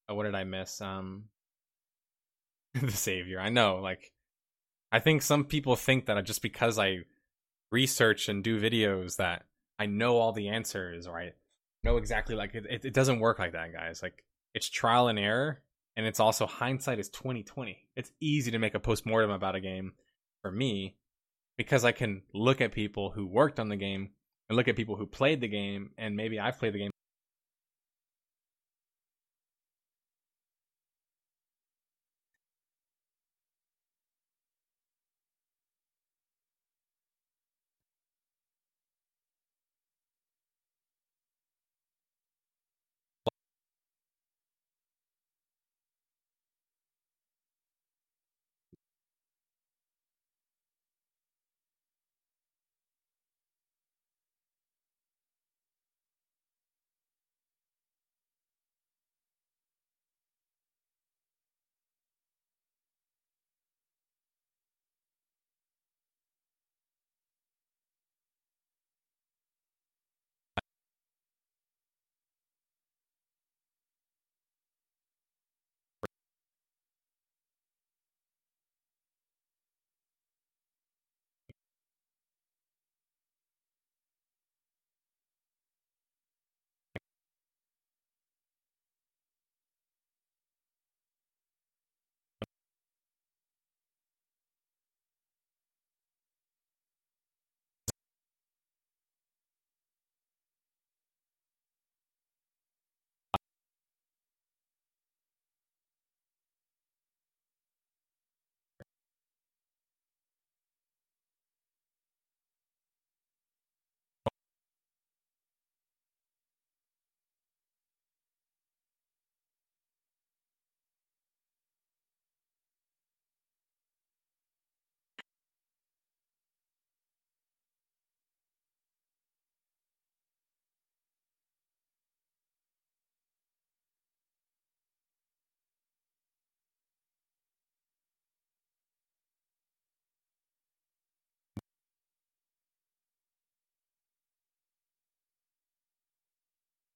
Speaker 1: Oh, what did I miss? Um, *laughs* the savior. I know, like, I think some people think that just because I research and do videos that I know all the answers or I know exactly like it, it, doesn't work like that, guys. Like it's trial and error, and it's also hindsight is twenty twenty. It's easy to make a post mortem about a game for me because I can look at people who worked on the game and look at people who played the game, and maybe I've played the game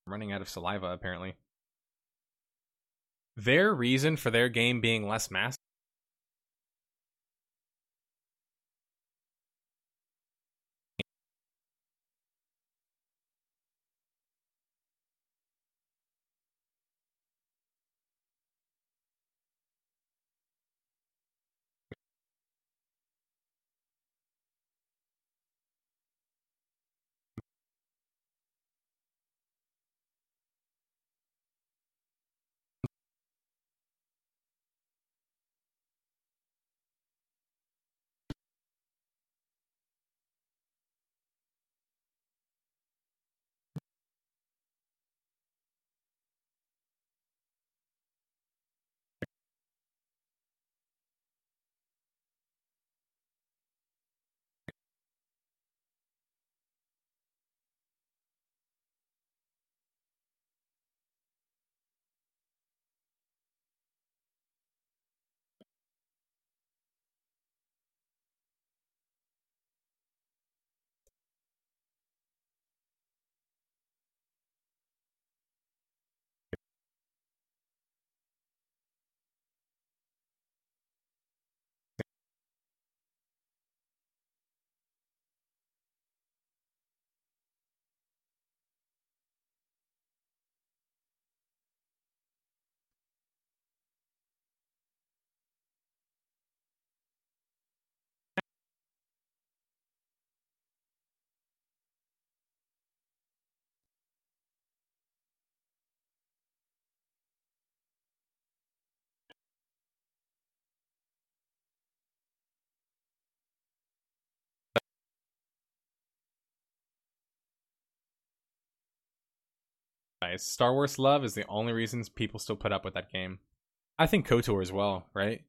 Speaker 1: running out of saliva apparently. Their reason for their game being less mass Star Wars love is the only reasons people still put up with that game. I think KOTOR as well, right?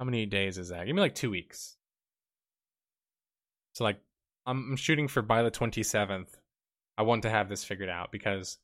Speaker 1: How many days is that? Give me like two weeks. So like I'm, shooting for by the 27th. I want to have this figured out because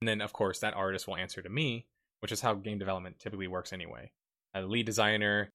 Speaker 1: And then, of course, that artist will answer to me, which is how game development typically works anyway. A lead designer